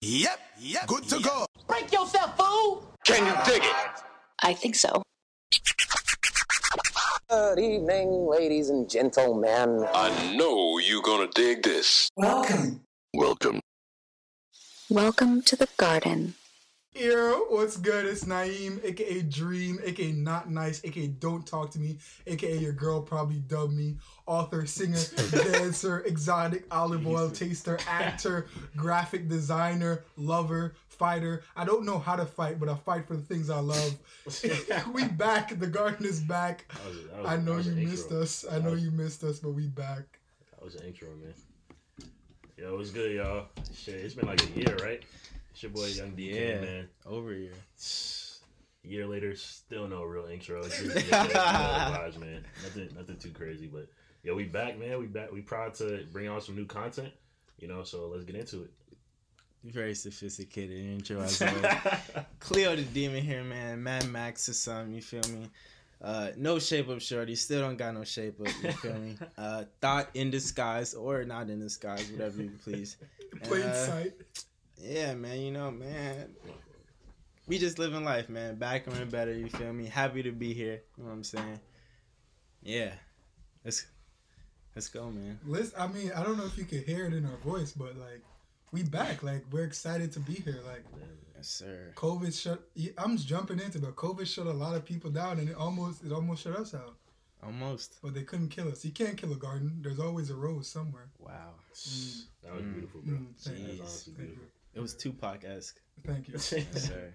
Yep, yep. Good to go. Break yourself, fool! Can you dig it? I think so. Good evening, ladies and gentlemen. I know you're gonna dig this. Welcome. Welcome. Welcome to the garden. Yo, what's good? It's Naeem, aka Dream, aka Not Nice, aka Don't Talk to Me, aka Your Girl Probably Dubbed Me, author, singer, dancer, exotic olive oil taster, actor, graphic designer, lover, fighter. I don't know how to fight, but I fight for the things I love. we back. The garden is back. That was, that was, I know you missed intro. us. I know you missed us, but we back. That was an intro, man. Yo, what's good, y'all? Shit, it's been like a year, right? It's your boy Young DK, Yeah. man. Over here. A year later, still no real intro. It's just, yeah, vibes, man. Nothing, nothing too crazy, but yeah, we back, man. We back. We proud to bring on some new content. You know, so let's get into it. Very sophisticated intro as always. Cleo the Demon here, man. Mad Max or something, you feel me? Uh, no shape up shorty, still don't got no shape up, you feel me? Uh, thought in disguise or not in disguise, whatever you please. Plain Uh, sight. Yeah, man, you know, man. We just living life, man. Back and better, you feel me? Happy to be here. You know what I'm saying? Yeah. Let's let's go, man. Listen, I mean, I don't know if you could hear it in our voice, but like, we back. Like, we're excited to be here. Like, Yes, sir. COVID shut. I'm just jumping into, but COVID shut a lot of people down, and it almost it almost shut us out. Almost. But they couldn't kill us. You can't kill a garden. There's always a rose somewhere. Wow. That was Mm. beautiful, bro. Mm, thank, That was you. Thank beautiful. It was Tupac esque. thank you. Yes, sir.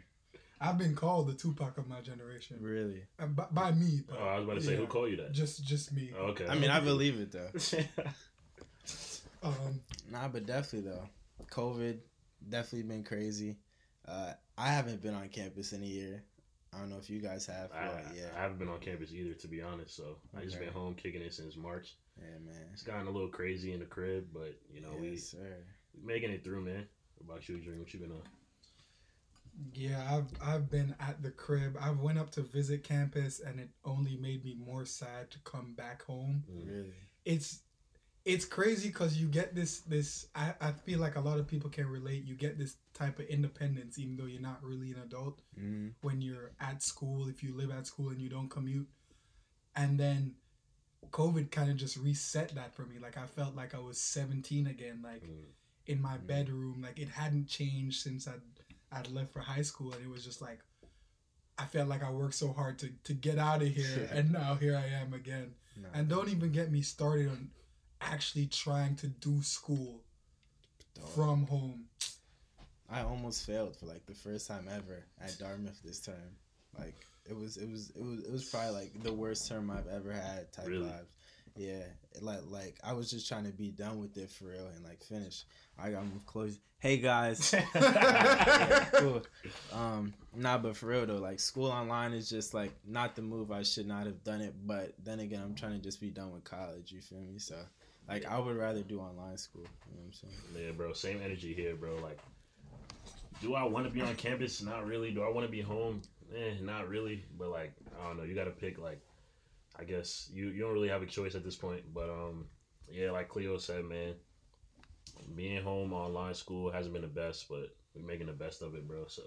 I've been called the Tupac of my generation Really. Uh, by, by me. But Oh, I was about to say, yeah, who called you that? Just just me. Oh, okay. I mean, I believe it though. Um, Nah, but definitely though, COVID definitely been crazy. Uh, I haven't been on campus in a year. I don't know if you guys have. I, but yeah, I haven't been on campus either, to be honest. So I just been home kicking it since March. yeah, man. It's gotten a little crazy in the crib, but you know we sir. we making it through, man. What about you, Dream? What you been on? yeah, I've I've been at the crib. I went up to visit campus, and it only made me more sad to come back home. Really. it's it's crazy because you get this this I, I feel like a lot of people can relate you get this type of independence even though you're not really an adult hmm when you're at school if you live at school and you don't commute and then covid kind of just reset that for me like i felt like i was 17 again like Mm. In my Mm. bedroom like it hadn't changed since i'd i'd left for high school and it was just like i felt like i worked so hard to to get out of here and now here i am again Nah, and don't even get me started on actually trying to do school dog. from home. I almost failed for like the first time ever at Dartmouth this term. Like it was, it was, it was, it was probably like the worst term I've ever had. Type Really? vibes. Yeah, like like I was just trying to be done with it for real and like finish. I got move close. Hey guys. yeah, cool. Um, nah, but for real though, like school online is just like not the move. I should not have done it, but then again, I'm trying to just be done with college. You feel me? So, like, I would rather do online school. You know what I'm saying? Yeah, bro. Same energy here, bro. Like, do I want to be on campus? Not really. Do I want to be home? Eh, not really. But like, I don't know. You got to pick. Like, I guess you you don't really have a choice at this point. But um, yeah, like Cleo said, man, being home online school hasn't been the best, but we're making the best of it, bro. So.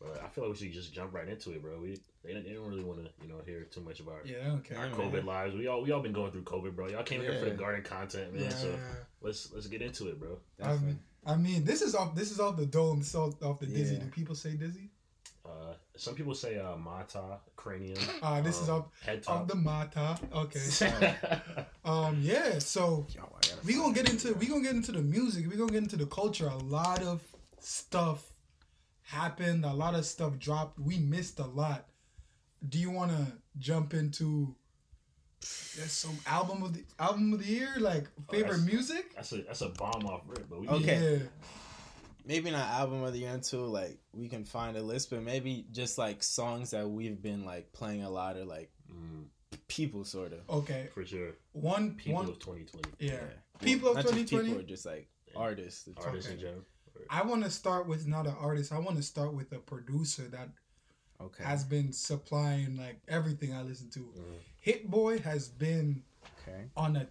But I feel like we should just jump right into it, bro. We they, don't- they don't really want to, you know, hear too much about Yeah, okay. our Yeah, COVID lives. We all we all been going through COVID, bro. Y'all came here for the Yeah. garden content, man. Yeah, So let's let's get into it, bro. Definitely. I mean, this is off. This is off the dome. This is off, off the dizzy. Yeah. Do people say dizzy? Uh, some people say uh, mata cranium. Ah, this is um, off head off top. the mata. Okay. Um. Yeah. So Yo, we find gonna get it. into we gonna get into the music. We gonna get into the culture. A lot of stuff happened. A lot of stuff dropped. We missed a lot. Do you want to jump into That's some album of the album of the year, like favorite that's- music? That's a that's a bomb off rip, but we Okay. Yeah. Maybe not album of the year until like we can find a list, but maybe just like songs that we've been like playing a lot or like Mm, people sort of. Okay. for sure. One People one of 2020, yeah. People of Not just 2020. people, or just like artists. The artists in general. I want to start with not an artist. I want to start with a producer that Okay. has been supplying like everything I listen to. Mhm. Hit Boy has been okay. on a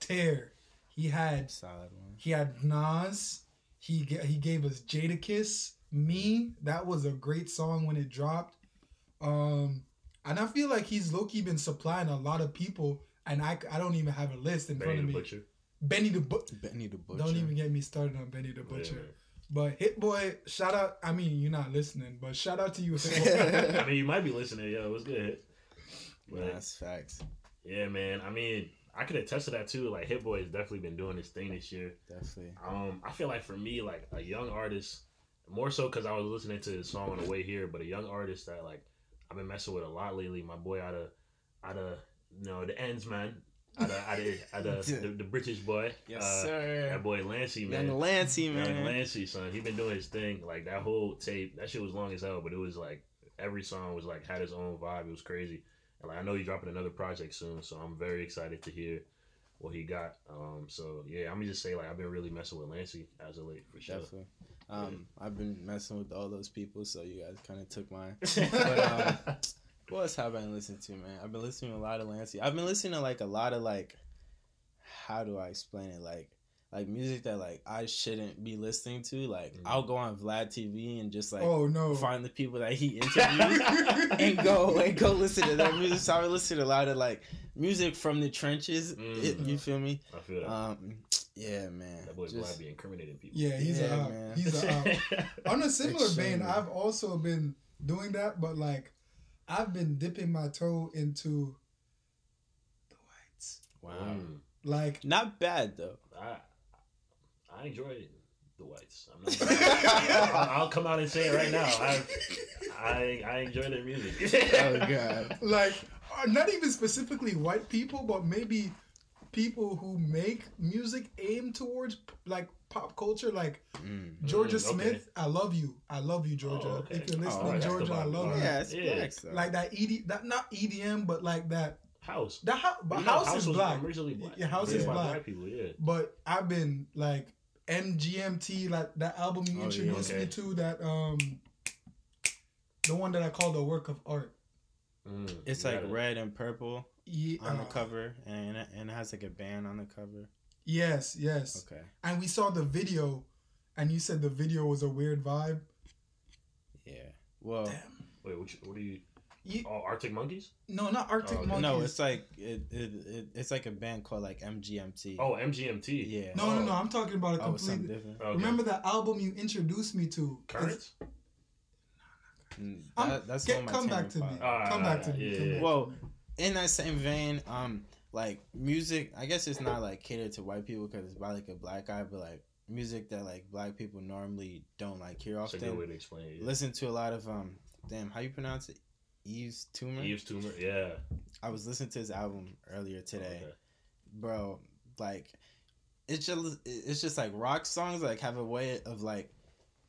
tear. He had Solid one. he had Nas. He ga- he gave us Jadakiss. Me, that was a great song when it dropped. Um, and I feel like he's low key been supplying a lot of people, and I, I don't even have a list in Benny front the of me. Butcher. Benny the Butcher. Benny the Butcher. Don't even get me started on Benny the Butcher. man. But Hit Boy, shout out. I mean, you're not listening, but shout out to you, I mean, you might be listening. Yo, what's good? But, Nah, that's facts. yeah, man. I mean, I could attest to that too. Like Hit Boy has definitely been doing his thing this year. Definitely. Um, I feel like for me, like a young artist, more so because I was listening to his song on the way here, but a young artist that like I've been messing with a lot lately. My boy out of out of you know the ends man, out of out of, out of the, the British boy. Yes, uh, sir. That boy Lancey, man. Young Lancey, Young man. Lancey, son. He been doing his thing. Like that whole tape, that shit was long as hell, but it was like every song was like had its own vibe. It was crazy. Like I know he's dropping another project soon, so I'm very excited to hear what he got. Um, so yeah, I'm gonna just say like I've been really messing with Lancey as of late for sure. Definitely. Um, I've been messing with all those people, so you guys kind of took mine. But, um, What else have I been listening to, man? I've been listening to a lot of Lancey. I've been listening to like a lot of like, how do I explain it? Like, like music that like I shouldn't be listening to. Like, Mhm. I'll go on Vlad TV and just like oh no. find the people that he interviews and go and go listen to their music. So I would listen to a lot of like music from the trenches. Mm. It, you feel me? I feel that. Um, yeah, man. that boy Just- Vlad be incriminating people. Yeah, he's Yeah, a out. man. He's a out. On a similar vein, I've also been doing that, but like I've been dipping my toe into the whites. wow. Mm. Like Not bad though. I I enjoy the whites. I'm not. I'll, I'll come out and say it right now. I I, I enjoy their music. Oh god. like uh, not even specifically white people, but maybe people who make music aim towards like pop culture, like Mm. Jorja Mm, okay. Smith. I love you. I love you, Jorja. Oh, okay. If you're Oh, listening, that's the Jorja, I vibe. love Alright. you. Yeah, it's Yeah. facts, though. Like that ED, that not EDM, but like that. House. That house, but You know, house, is black. Originally black. Yeah, house Made is by black. people. Yeah. But I've been like MGMT, like that album you Oh, yeah. introduced me to, that um, the one that I call the work of art. Mm, It's like gotta- red and purple Yeah, on the uh, cover, and it, and it has like a band on the cover. Yes, yes. Okay. And we saw the video, and you said the video was a weird vibe. Yeah. Well, Damn. Wait, which, what do you? You, Oh, Arctic Monkeys? no, not Arctic Oh, okay. Monkeys. no, it's like it, it, it it's like a band called like MGMT. Oh, MGMT. yeah. no, no, no. I'm talking about a Oh, completely. different. Okay. Remember that album you introduced me to? Currents? Mm, That, that's get- come back to me. Five. Ah, Come back to me. yeah, come yeah. Well, in that same vein, um, like music, I guess it's not like catered to white people because it's by like a black guy, but like music that like black people normally don't like hear That's a good way often. to explain it. yeah. Listen to a lot of um, damn, how you pronounce it? Yves Tumor. Yves Tumor. Yeah. I was listening to his album earlier today, Okay. bro. Like, it's just it's just like rock songs like have a way of like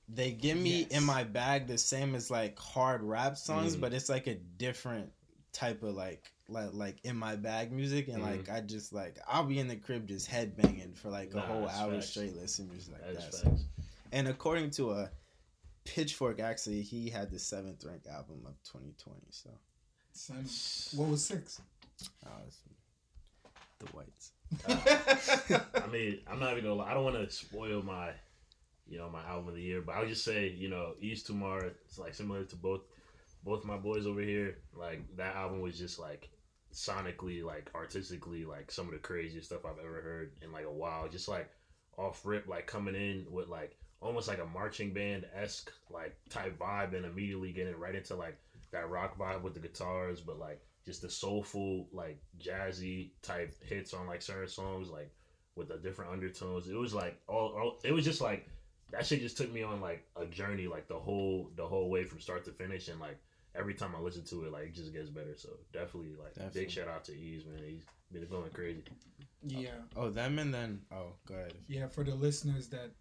they give me Yes. in my bag the same as like hard rap songs, Mhm. but it's like a different type of like like like in my bag music, and like I just like I'll be in the crib just headbanging for like a Nah, whole hour facts. straight listening to music like That's that. So- And according to a Pitchfork, actually, he had the seventh ranked album of 2020. So, Son, what was six? uh, it's the whites. I mean, I'm not even gonna lie. I don't want to spoil my, you know, my album of the year, but I'll just say, you know, Yves Tumor. It's like similar to both, both my boys over here. Like that album was just like sonically, like artistically, like some of the craziest stuff I've ever heard in like a while. Just like off rip, like coming in with like almost like a marching band esque like type vibe, and immediately getting right into like that rock vibe with the guitars, but like just the soulful, like jazzy type hits on like certain songs, like with the different undertones. It was like all, all it was just like that shit just took me on like a journey, like the whole the whole way from start to finish, and like every time I listen to it, like it just gets better. So definitely, like Definitely. big shout out to Yves, man. He's been going crazy. yeah, Oh, them and then oh, go ahead. yeah. For the listeners that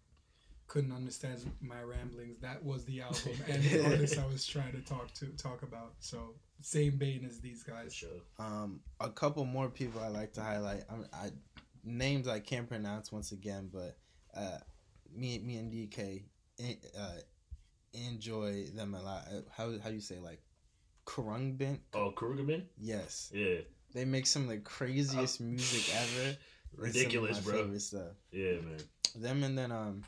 couldn't understand my ramblings, that was the album and the artist I was trying to talk to talk about. So same vein as these guys. sure. Um, a couple more people I like to highlight. I, I names I can't pronounce once again, but uh, me, me and DK uh, enjoy them a lot. Uh, How how you say like Khruangbin? Oh, Krugerman? Yes, Yeah. they make some of the craziest music ever. Ridiculous, some of my bro. favorite stuff. Yeah, man. Them and then um,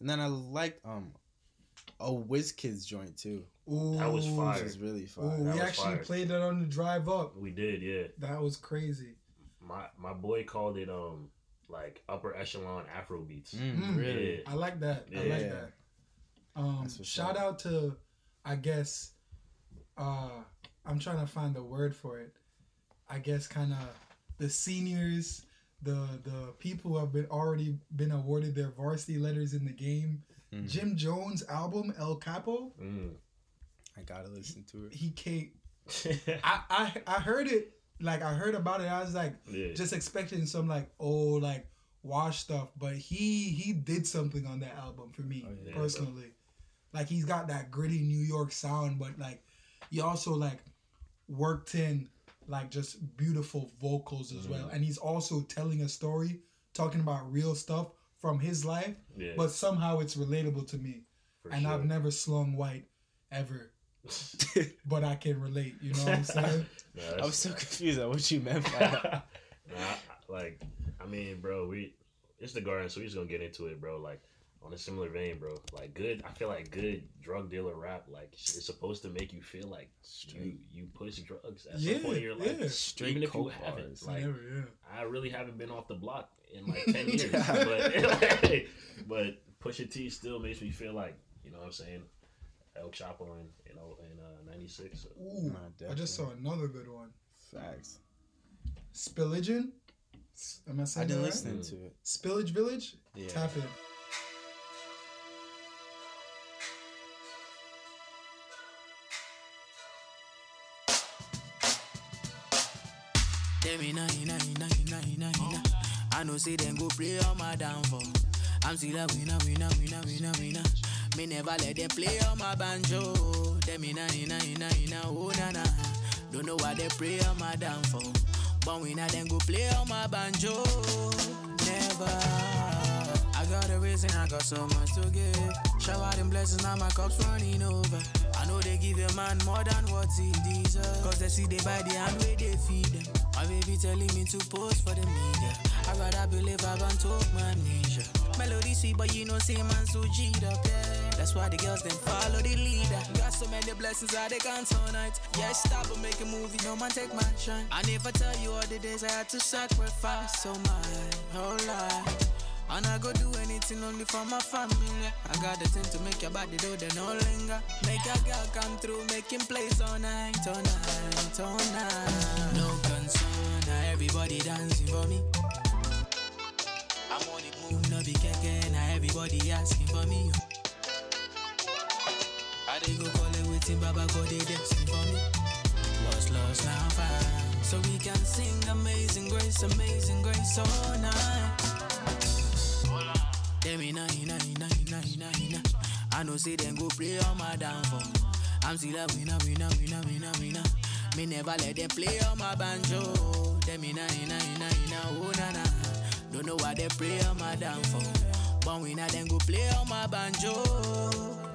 and then I liked um, a WizKid's joint too, Ooh, That was which fire. is really Ooh, fire. That we actually fire. played that on the drive up. We did, yeah. That was crazy. My my boy called it um like upper echelon Afro beats. Mm, Mm. really? Yeah. I like that. I like that. Um, shout up. out to, I guess, uh, I'm trying to find the word for it. I guess kind of the seniors, the the people who have been already been awarded their varsity letters in the game. Mhm. Jim Jones' album El Capo, Mm. I gotta listen to it. he came. I, I I heard it like I heard about it. I was like yeah. just expecting some like old like wash stuff, but he he did something on that album for me Oh, yeah. personally. Like he's got that gritty New York sound, but like he also like worked in like just beautiful vocals as well, Mhm. and he's also telling a story, talking about real stuff from his life, yeah. but somehow it's relatable to me. for and sure. I've never slung white ever, but I can relate. You know what I'm saying? Nah, I that's- was so confused at what you meant by that. Nah, like, I mean, bro, we it's the garden, so we just gonna get into it, bro. Like, on a similar vein, bro. Like, good. I feel like good drug dealer rap, like, it's supposed to make you feel like you you push drugs at Yeah, some point in your life, yeah. Straight even if you haven't. bars. Like, Never, yeah. I really haven't been off the block in like ten years, Yeah. but but Pusha T still makes me feel like you know what I'm saying. El Chapo in you know in uh, '96. Ooh, Nah, I just saw another good one. Facts. Spillagin. S- Am I saying I didn't that listen Mm. to it. Spillage Village. Yeah. Tap in. Them inna inna inna inna inna inna. I know say them go play on my downfall. I'm still a winner, winner, winner, winner, winner. Me never let them play on my banjo. Them inna inna inna inna oh na na. Don't know why they play on my downfall. But winner them go play on my banjo. Never. I got a reason, I got so much to give. Shower them blessings, now my cup's running over. I know they give a man more than what he deserves. Cause they see they buy the hand where they feed them. My baby telling me to post for the media. I rather believe I can talk my measure. Melody sweet, but you know, say man so G'd up. That's why the girls then follow the leader. Got so many blessings I they can't tonight. Yeah, stop and make a movie, no man take my shine. I never tell you all the days I had to sacrifice so my whole life. And I go do anything only for my family. I got the thing to make your body do the no linger. Make a girl come through, making plays all night, all night, all night. No everybody dancing for me. I'm on the move, no be keke, now everybody asking for me. I they go call it waiting, Baba God they dancing for me. Lost, lost, now found. So we can sing amazing grace, amazing grace all night. Them inna inna inna inna inna inna. I know say them go play on my downfall. I'm still a winner, winner, winner, winner, winner. Me never let them play on my banjo. Them inna inna inna inna oh na na. Don't know why they play on my downfall. But we winner then go play on my banjo.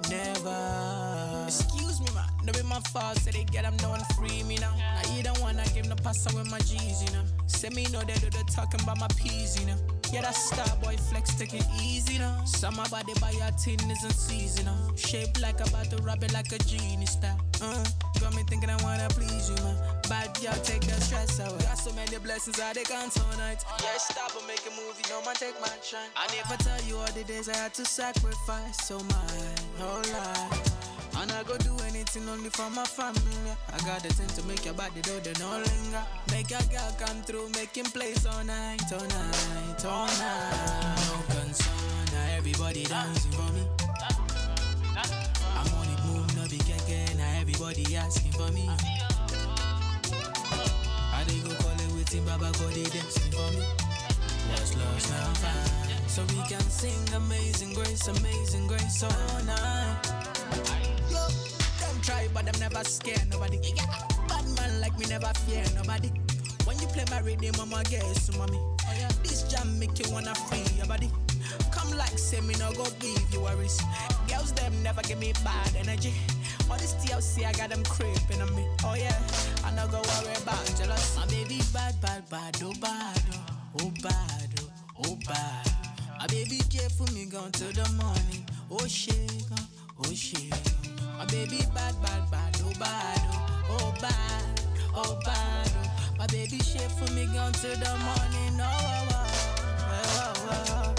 Never. Excuse me, man. No be my fault. Say they get them no one free me now. I either one I give no pass with my G's, you know. Say me know they do the talking about my peas, you know. Yeah, that star boy flex take it easy now. About they buy a tin isn't seasonal. Shaped like about to rub it like a genie style. Uh, got me thinking I wanna please you, man. Bad girl, take the stress away. Got so many blessings that they can't tonight. Yeah, stop and make a movie, no man take my shine. I never tell you all the days I had to sacrifice so my whole life. And I go do anything only for my family. I got the thing to make your body do the no linger. Make a girl come through, making plays all night, all night, all night. No concern, now everybody dancing for me. I'm on the move, no be keke, now everybody asking for me. I they go call it waiting, Baba God they dancing for me. Lost, lost, now found. So we can sing amazing grace, amazing grace all night. Try, but them never scare nobody. Yeah, bad man like me never fear nobody. When you play my rhythm, I'ma guess mommy. This jam make you wanna free your body. Come like say me no go give you worries. Girls them never give me bad energy. All this TLC I got them creeping on me. Oh yeah, I no go worry about jealous. My baby bad, bad, bad, oh bad, oh, oh bad, oh bad. My baby care for me gone till the morning, oh shit, uh, oh shit. My baby bad, bad, bad, oh bad, oh, oh bad, oh bad. oh. My baby shit for me gone till the morning, oh, oh, oh, oh, oh, oh.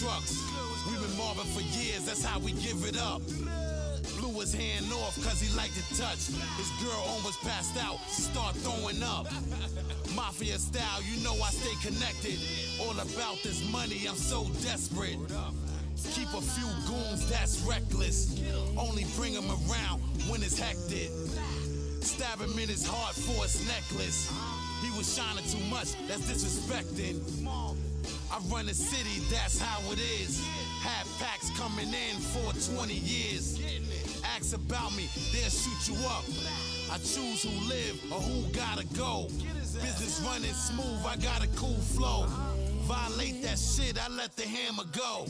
Trucks. We've been mobbing for years, that's how we give it up. Blew his hand off cause he liked to touch. His girl almost passed out, start throwing up. Mafia style, you know I stay connected. All about this money, I'm so desperate. Keep a few goons, that's reckless. Only bring them around when it's hectic. Stab him in his heart for his necklace. He was shining too much, that's disrespecting. I run the city, that's how it is. Had packs coming in for 20 years. Ask about me, they'll shoot you up. I choose who live or who gotta go. Business running smooth, I got a cool flow. Violate that shit, I let the hammer go.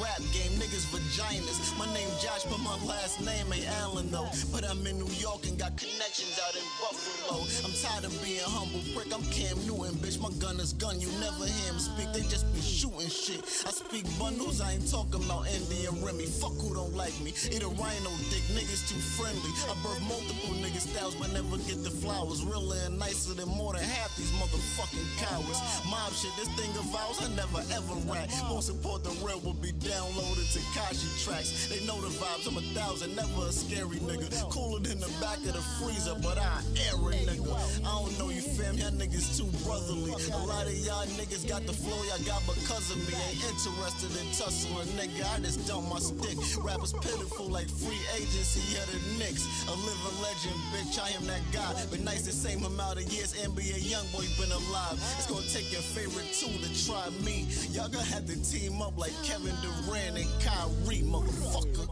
Rap game, vaginas. My name Josh, but my last name ain't Allen though. But I'm in New York and got connections out in Buffalo. I'm tired of being humble, prick. I'm Cam Newton, bitch. My gun is gun. You never hear him speak, they just be shooting shit. I speak bundles, I ain't talking about Andy and Remy. Fuck who don't like me. Eat a rhino dick, niggas too friendly. I birth multiple niggas styles, but never get the flowers. Realer and nicer than more than half these motherfucking cowards. Mob shit, this thing of ours, I never ever rap. Won't support the real, will be downloaded to Kashi tracks. They know the vibes, I'm a thousand, never a scary nigga. Cooler than the back of the freezer, but I air a nigga. I don't know you fam, y'all niggas too brotherly. A lot of y'all niggas got the flow y'all got because of me. Ain't interested in tussling, nigga. I just dump my stick. Rappers pitiful like free agency of the Knicks. A living legend, bitch. I am that guy. Been nice the same amount of years NBA YoungBoy been alive. It's gonna take your favorite two to try me. Y'all gonna have to team up like Kevin Durant and Kyrie, motherfucker.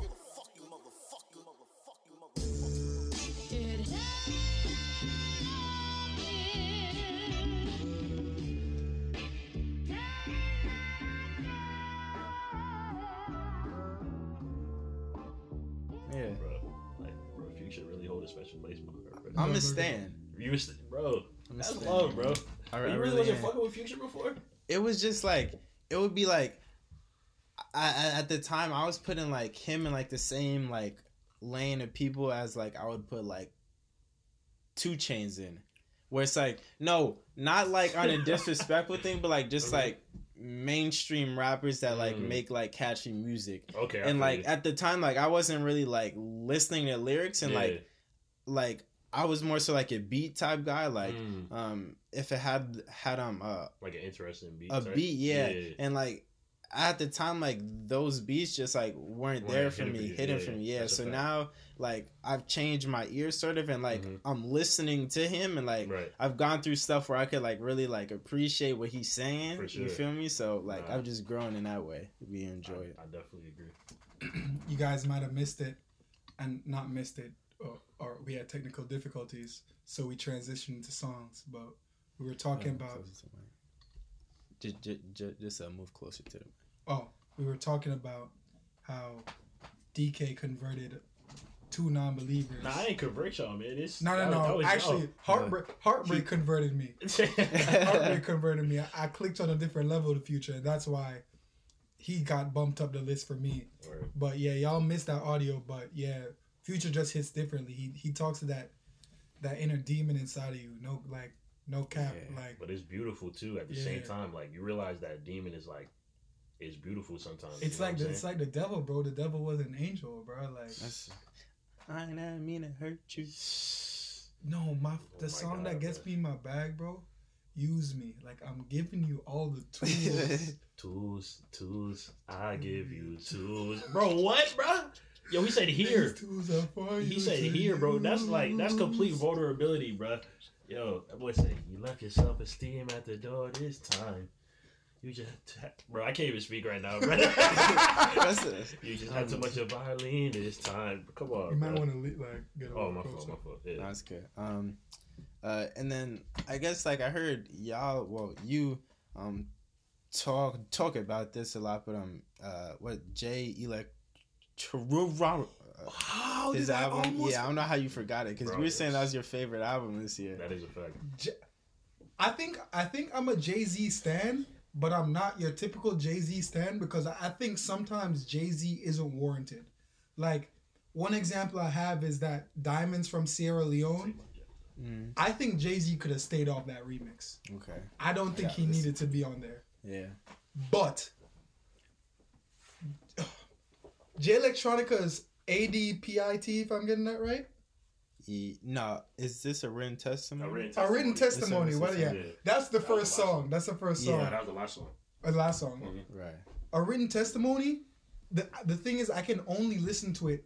Yeah. Bro, like, bro, Future really hold a special place in my heart, bro. I'm a stan. You was, bro. I'm a That's stan. love, bro. I, I you really, really wasn't am. fucking with Future before? it was just like it would be like I, at the time I was putting like him in like the same like lane of people as like I would put like 2 Chainz in where it's like no not like on a disrespectful thing but like just like mainstream rappers that like Mm. make like catchy music Okay. And like you. at the time like I wasn't really like listening to lyrics and Yeah. like like I was more so like a beat type guy like Mm. um if it had had um uh like an interesting beat. a type. beat, yeah. And like at the time, like those beats just like weren't, Weren't there for me, hidden Yeah, for me, yeah. That's So fact. now, like I've changed my ear sort of, and like Mhm. I'm listening to him, and like Right. I've gone through stuff where I could like really like appreciate what he's saying. For You feel me? So like Nah. I've just grown in that way. We enjoy it. I, I definitely agree. you guys might have missed it and not missed it or, or we had technical difficulties so we transitioned to songs but we were talking Yeah, about closer to mine. Just, just, just, just uh, move closer to them. Oh we were talking about how dk converted two non-believers Nah, I ain't convert y'all, man. It's no no no that was actually y'all. heartbreak heartbreak converted me heartbreak converted me I, I clicked on a different level of the future and that's why he got bumped up the list for me Word. But yeah, y'all missed that audio. But yeah, Future just hits differently. He he talks to that that inner demon inside of you. No like no cap. Yeah. Like But it's beautiful too. At the same time, like you realize that demon is like, it's beautiful sometimes. it's like the, it's like the devil, bro. The devil was an angel, bro. Like That's. I didn't mean to hurt you. no, my oh the my song God, that gets bro. me in my bag, bro. Use me. Like I'm giving you all the tools. tools, tools. I give you tools, bro. What, bro? Yo, he said here. These tools are for He you said to here, bro. That's like that's complete vulnerability, bro. Yo, that boy said you left your self esteem at the door this time. You just, bro. I can't even speak right now, bro. That's it. you just had too much of violin this time. Come on, You might bro. want to like get a Oh my closer. fault, my fault. Yeah. That's good. Um, uh, and then I guess like I heard y'all, well, you, um talk talk about this a lot, but um uh what Jay Elect How his did I album. almost- Yeah, I don't know how you forgot it because you were saying that was your favorite album this year. That is a fact. J- I think I think I'm a Jay Z stan, but I'm not your typical Jay Z stan because I think sometimes Jay Z isn't warranted. Like one example I have is that Diamonds from Sierra Leone. Mm, I think Jay Z could have stayed off that remix. okay. I don't think he this- needed to be on there. Yeah. But Jay Electronica's ADPIT, if I'm getting that right, He, no, is this a written testimony? A written a written testimony. This What? is- Yeah, yeah. that's the That first the last song. That's the first song. Yeah, that was the last one. Or the last song. Mhm. Right. a written testimony the the thing is i can only listen to it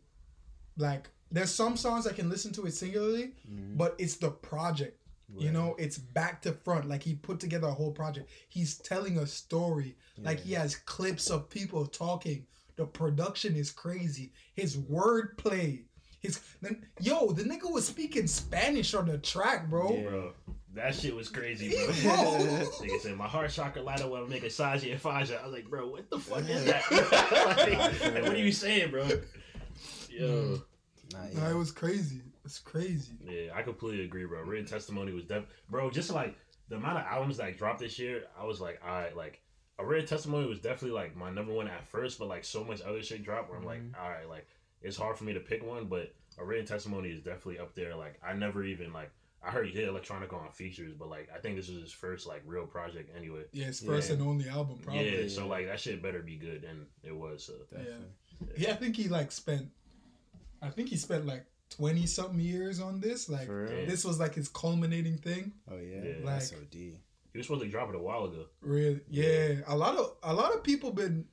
like there's some songs i can listen to it singularly Mhm. but it's the project you know it's back to front like he put together a whole project he's telling a story like he has clips of people talking the production is crazy his wordplay his then yo the nigga was speaking spanish on the track bro Bro, that shit was crazy, bro. Bro. Nigga said my heart chakra light up when I make a Saji and Faja. I was like, bro, what the fuck is that? like, like, what are you saying, bro? Yo. Mm. Nah, Nah, yeah. it was crazy it's crazy Yeah, I completely agree, bro. Written testimony was def bro, just like the amount of albums that dropped this year, I was like, all right, like a written testimony was definitely like my number one at first, but like so much other shit dropped where I'm like, mm-hmm. all right, like it's hard for me to pick one, but a written testimony is definitely up there. Like I never even like I heard he hit electronica on features, but like I think this was his first like real project anyway. yeah his first Yeah. and only album probably yeah, so like that shit better be good, and it was. So. Definitely. Yeah, I think he like spent. I think he spent like twenty something years on this. Like this was like his culminating thing. Oh yeah. Yeah. That's Like- OD. He was supposed to drop it a while ago. Really, yeah. A lot of a lot of people been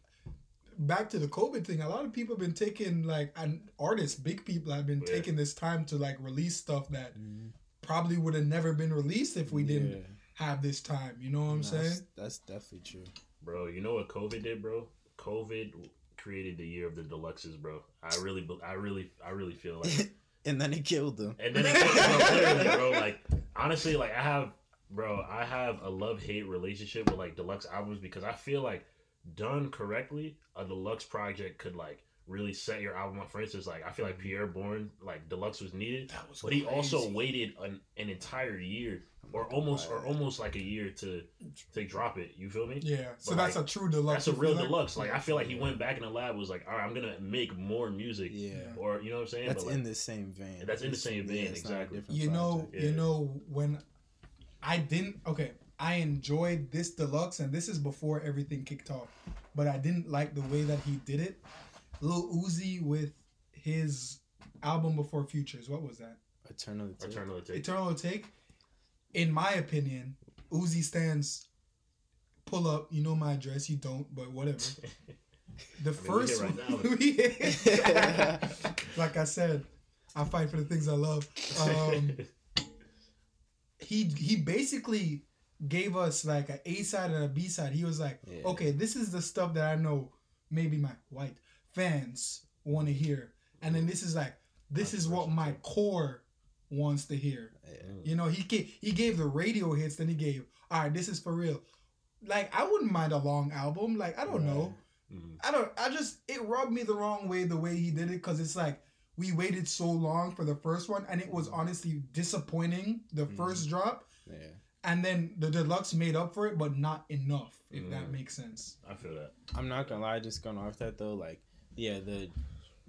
back to the COVID thing. A lot of people have been taking like and artists, big people have been Yeah. taking this time to like release stuff that Mhm. probably would have never been released if we didn't Yeah. have this time. You know what I'm Nah, saying? That's, that's definitely true. Bro, you know what COVID did, bro? COVID created the year of the deluxes, bro. I really, I really, I really feel like, and then he killed them. and then it, bro, literally, bro, like honestly, like I have, bro, I have a love hate relationship with like deluxe albums because I feel like done correctly, a deluxe project could like really set your album up. For instance, like I feel like mm-hmm. Pi'erre Bourne, like deluxe was needed, That was but he also waited an, an entire year or almost or almost like a year to to drop it. You feel me? Yeah. So that's like, a true deluxe. That's a real feel like? deluxe. Like I feel like he went back in the lab was like, all right, I'm gonna make more music, Yeah. or you know what I'm saying? That's But, like, in the same vein. That's in the same vein, it's not exactly. different you know. Yeah. you know when i didn't okay i enjoyed this deluxe and this is before everything kicked off but i didn't like the way that he did it lil uzi with his album before futures what was that Eternal. Take. Eternal Atake. eternal take in my opinion uzi stands pull up you know my address you don't but whatever the we first here right one like i said i fight for the things i love um he he basically gave us like a A side and a B side. He was like, Yeah. okay, this is the stuff that I know maybe my white fans want to hear, and then this is like this is what my core wants to hear. You know, he gave he gave the radio hits, then he gave all right, this is for real. Like I wouldn't mind a long album. Like I don't know. Mhm. I don't. I just it rubbed me the wrong way the way he did it because it's like we waited so long for the first one and it was honestly disappointing the first drop Yeah. And then the deluxe made up for it but not enough if that Mhm. makes sense. I feel that. I'm not gonna lie, just going off that though, like yeah, the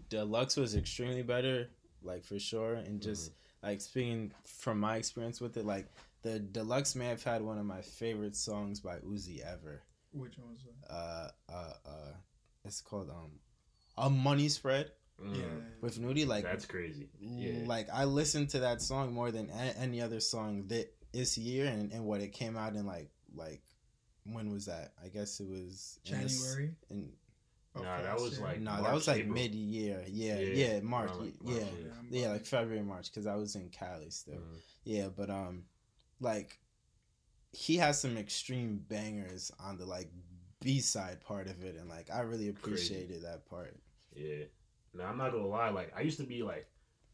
deluxe was extremely better, like for sure. And just like speaking from my experience with it, like the deluxe may have had one of my favorite songs by Uzi ever. Which one was that? Uh uh uh it's called um A Money Spread Mm. Yeah. with Nudy. Like That's crazy. Yeah. like I listened to that song more than a- any other song that this year and, and what it came out in like like when was that? I guess it was January. in of Nah, that was like- no, that was like mid year. Yeah, Yeah, yeah, March. around, like, yeah, March, yeah, yeah. I'm like February, March, because I was in Cali still. Mhm. Yeah, but um, like he has some extreme bangers on the like B side part of it, and like I really appreciated that part. Yeah. Now I'm not gonna lie. Like I used to be like,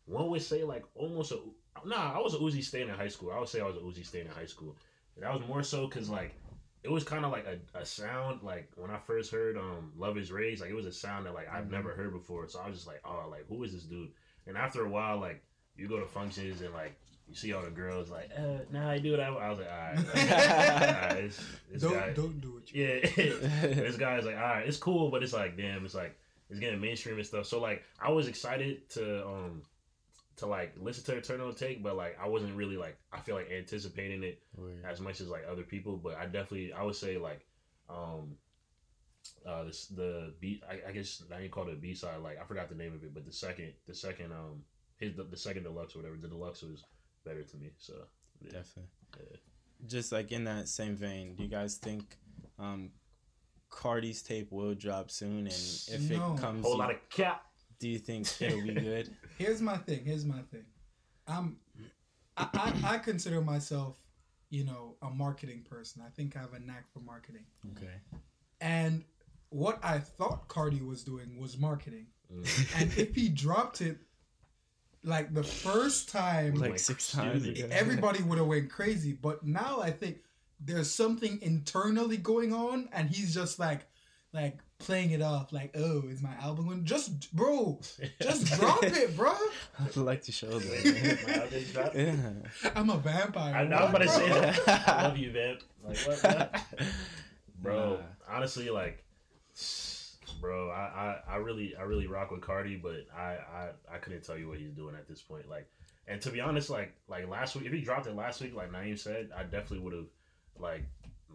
one would say like almost a. Nah, I was a Uzi stan in high school. I would say I was a Uzi stan in high school. And that was more so because like it was kind of like a, a sound like when I first heard um Luv Is Rage, like it was a sound that like I've Mhm. never heard before. So I was just like, oh, like who is this dude? And after a while, like you go to functions and like you see all the girls like, uh, nah, I do it. I was like, all right, like, all right this, this don't guy, don't do it. yeah, this guy's like, all right, it's cool, but it's like, damn, it's like it's getting mainstream and stuff. So like, I was excited to um to like listen to Eternal Atake, but like I wasn't really like I feel like anticipating it Word. as much as like other people. But I definitely I would say like um uh this the beat I, I guess now you call it a B side like I forgot the name of it, but the second the second um his the, the second deluxe or whatever the deluxe was better to me. So yeah. Definitely. Yeah. Just like in that same vein, do you guys think um, Cardi's tape will drop soon? And if No. it comes, whole lot of cap. Do you think it'll be good? Here's my thing. Here's my thing. I'm, I, I, I consider myself, you know, a marketing person. I think I have a knack for marketing. Okay. And what I thought Cardi was doing was marketing. Mm. And if he dropped it, like the first time, Like Like, six times. ago. everybody would have went crazy. But now I think there's something internally going on, and he's just like, like playing it off, like, oh, is my album going? Just, bro, just drop it, bro. I'd like to show My album drop. yeah. I'm a vampire. I know I'm about to What, say that. I love you, Vamp. Like what, what? bro? Nah. Honestly, like, bro, I, I, I really, I really rock with Cardi, but I, I, I couldn't tell you what he's doing at this point. Like, and to be honest, like, like last week, if he dropped it last week, like Naeem said, I definitely would have, like,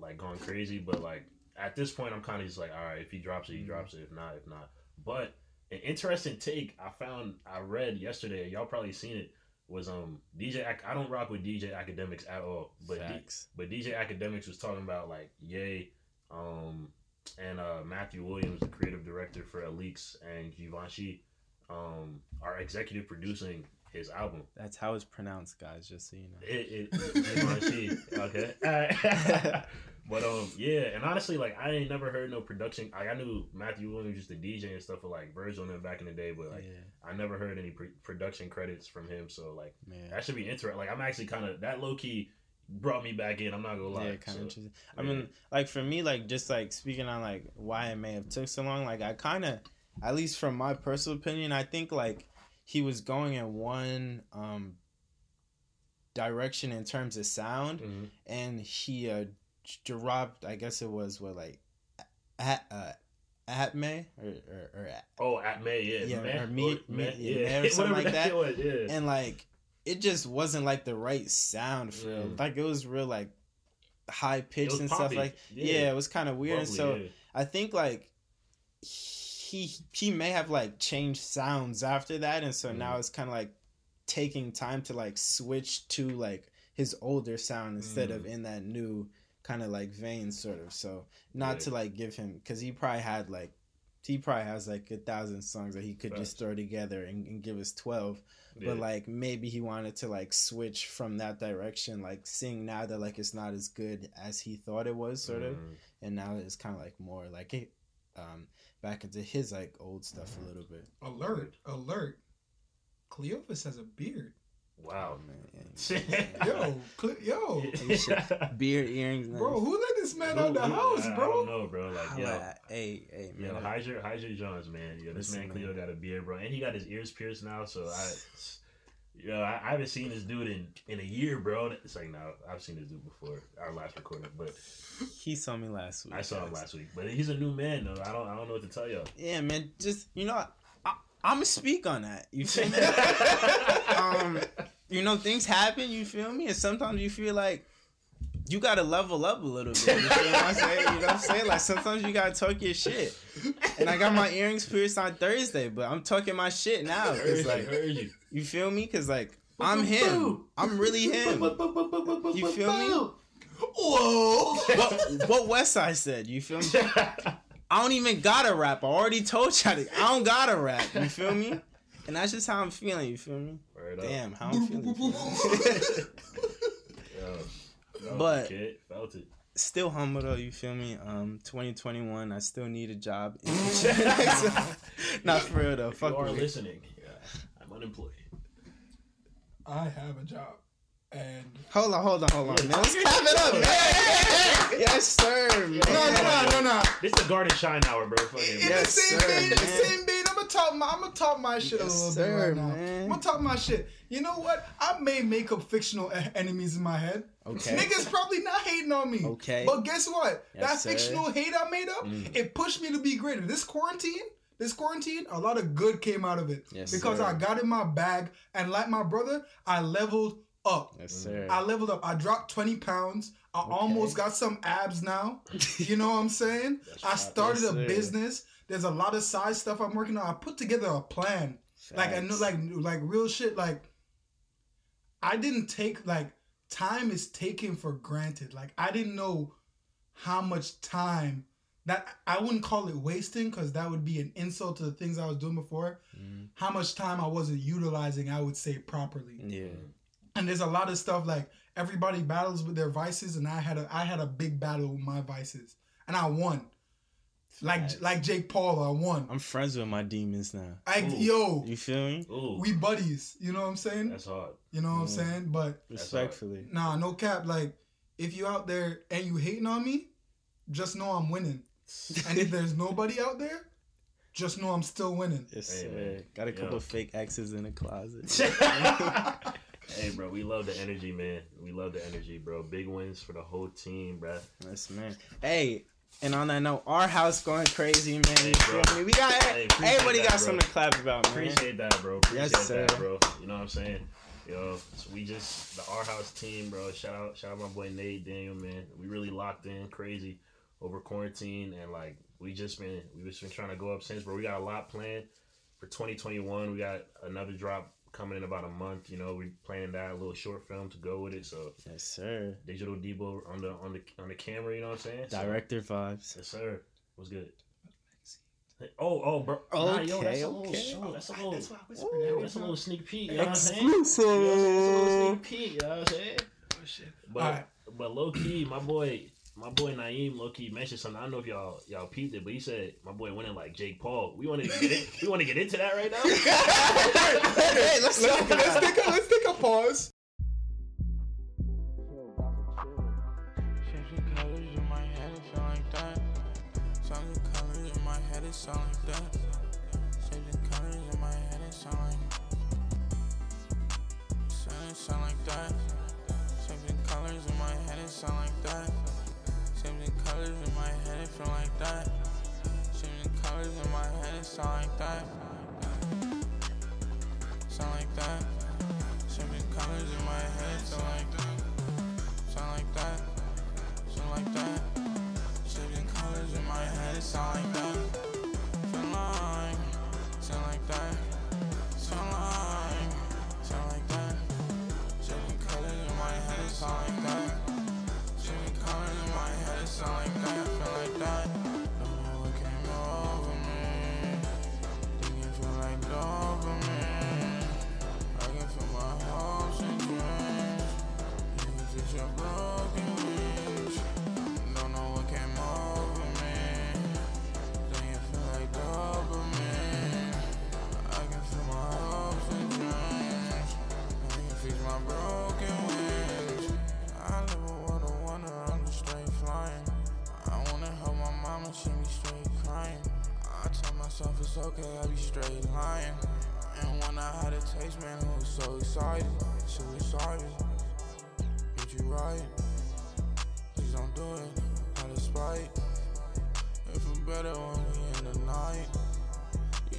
like gone crazy. But like at this point, I'm kind of just like, all right, if he drops it, he drops it. If not, if not. But an interesting take I found, I read yesterday. Y'all probably seen it. Was um DJ? Ac- I don't rock with DJ Akademiks at all, but D- but DJ Akademiks was talking about like yay, um, and uh, Matthew Williams, the creative director for Alyx, and Givenchy, um, are executive producing his album. That's how it's pronounced, guys. Just so you know. It, it Givenchy, okay. But um, yeah, and honestly, like I ain't never heard no production. Like I knew Matthew Williams just the DJ and stuff for like Virgil and back in the day, but like yeah, I never heard any pre- production credits from him. So like man. that should be interesting. Like I'm actually kind of that low key brought me back in. I'm not gonna lie. Yeah, kind of So, interesting. I yeah. mean, like for me, like just like speaking on like why it may have took so long. Like I kind of, at least from my personal opinion, I think like he was going in one um direction in terms of sound, Mhm. and he uh dropped. I guess it was what like at uh at May or or, or Oh, at May, yeah, Yeah, May, or me- or me- yeah, or something like that. was, yeah. and like it just wasn't like the right sound for. Mm. Like it was real like high It pitched and poppy. stuff like yeah. it was kind of weird and so yeah. I think like he he may have like changed sounds after that and so now Mhm. it's kind of like taking time to like switch to like his older sound instead of Mm. in that new kind of like vein sort of so not Yeah. to like give him because he probably had like he probably has like a thousand songs that he could just throw together and, and give us 12 Yeah. but like maybe he wanted to like switch from that direction like seeing now that like it's not as good as he thought it was sort of Mhm. and now it's kind of like more like it um back into his like old stuff a little bit Alert, alert. Cleophas has a beard. Wow, Oh, man. man Yo, Cle- yo, beard earrings nice. bro, who let this man out the Who- house, I, I bro? don't know, bro. Like, Holla yo, at- hey hey man yo, Hyzer, Hyzer Jones, man. Yo, this Listen, man Cleo man. got a beard, bro, and he got his ears pierced now. So I, yo, I, I haven't seen this dude in in a year, bro. It's like, no, I've seen this dude before our last recording, but he saw me last week I saw him last week. But he's a new man, though. I don't, I don't know what to tell y'all. yeah man just you know I, i'm gonna speak on that you feel me um you know things happen you feel me and sometimes you feel like you gotta level up a little bit. You feel what I'm saying? You know what I'm saying? Like sometimes you gotta talk your shit. And I got my earrings pierced on Thursday, but I'm talking my shit now. It's you, like you. you feel me? Cause like I'm him. I'm really him. You feel me? Whoa. What, what West Side said? You feel me? I don't even gotta rap. I already told y'all. I don't gotta rap. You feel me? And that's just how I'm feeling. You feel me? Word up. Damn, how I'm feeling. Yo, yo, But- kid, felt it. Still humble though. You feel me? Um, 2021. I still need a job. Not for real though. If Fuck you are with it. listening, yeah, I'm unemployed. I have a job, and Hold on, hold on, hold on, man. Let's clap it up, man. Yes, sir. sir, man. No, no, no, no, no. This is the Garden Shine Hour, bro. Fuck it, In bro. the same sir, vein, in the man. same vein, I'm gonna talk my, I'm gonna talk my shit Yes, a little sir, bit right now. I'm gonna talk my shit. You know what? I may make up fictional enemies in my head. Okay. Niggas probably not hating on me. Okay. But guess what? Yes, that sir. fictional hate I made up, Mm. it pushed me to be greater. This quarantine, this quarantine, a lot of good came out of it. Yes, because sir. I got in my bag and like my brother, I leveled up. Yes, sir. I leveled up. I dropped 20 pounds. I almost got some abs now. You know what I'm saying? I started Yes, a business. There's a lot of side stuff I'm working on. I put together a plan. Like I know like like real shit like I didn't take like time is taken for granted. Like I didn't know how much time that I wouldn't call it wasting because that would be an insult to the things I was doing before. Mm. How much time I wasn't utilizing, I would say properly. Yeah. And there's a lot of stuff like everybody battles with their vices, and I had a I had a big battle with my vices, and I won. Like Facts. like Jake Paul, I won. I'm friends with my demons now. I Ooh. yo, You feel me? Ooh, we buddies. You know what I'm saying? that's hard. You know what I'm Mm. saying? But Respectfully. nah, no cap. Like if you out there and you hating on me, just know I'm winning. And if there's nobody out there, just know I'm still winning. Yes, Hey, man. Got a couple Yo. of fake exes in the closet. hey, bro, we love the energy, man. We love the energy, bro. Big wins for the whole team, bro. Yes, man. Hey, and on that note, our house going crazy, man. Hey, feel bro. me? We got Hey, everybody that, got bro. something to clap about, man. Appreciate that, bro. Appreciate Yes, that, sir. bro. You know what I'm saying? Yo, so we just the our house team, bro. Shout out, shout out my boy Nate Daniel, man. We really locked in crazy over quarantine, and like we just been we just been trying to go up since, bro. We got a lot planned for 2021. We got another drop coming in about a month. You know, we're planning that a little short film to go with it. So Yes, sir. digital Debo on the on the on the camera. You know what I'm saying? So- Director vibes. Yes, sir. What's good? Oh, oh, bro. Nah, yo, that's Okay, a little, okay. yo, that's a little, That's I whispered Ooh, that's a little sneak peek. You know what I'm saying? That's a little Exclusive. sneak peek. You know what I'm saying? Oh, shit. But, Alright. but low key, my boy, my boy Naeem, low key mentioned something. I don't know if y'all y'all peeped it, but he said my boy went in like Jake Paul. We want to get it. We want to get into that right now. let's Let's, let's take a a pause. Like that. Changing colors in my head, like that. Changing colors in my head, it sound like. That. Colors in my head, it sound like that. Colors in my head, it feel like that. Colors in my head, it sound like that. Sound like that. Changing colors in my head, sound like that. Sound like that. Sound like that. Colors in my head, sound like that. Like, sound like that. Sound like, sound like that. Colors in my head, sound your broken wings. Came over me. It feel like dopamine. I can feel my hopes and dreams. Can fix my broken wings. I live a world of wonder, I'm just straight flying. I wanna help my mama, she be straight crying. I tell myself it's okay, I be straight lying. And when I had a taste, man, I was so excited. Get you right. Please don't do it, out of spite. It feel better when we in the night.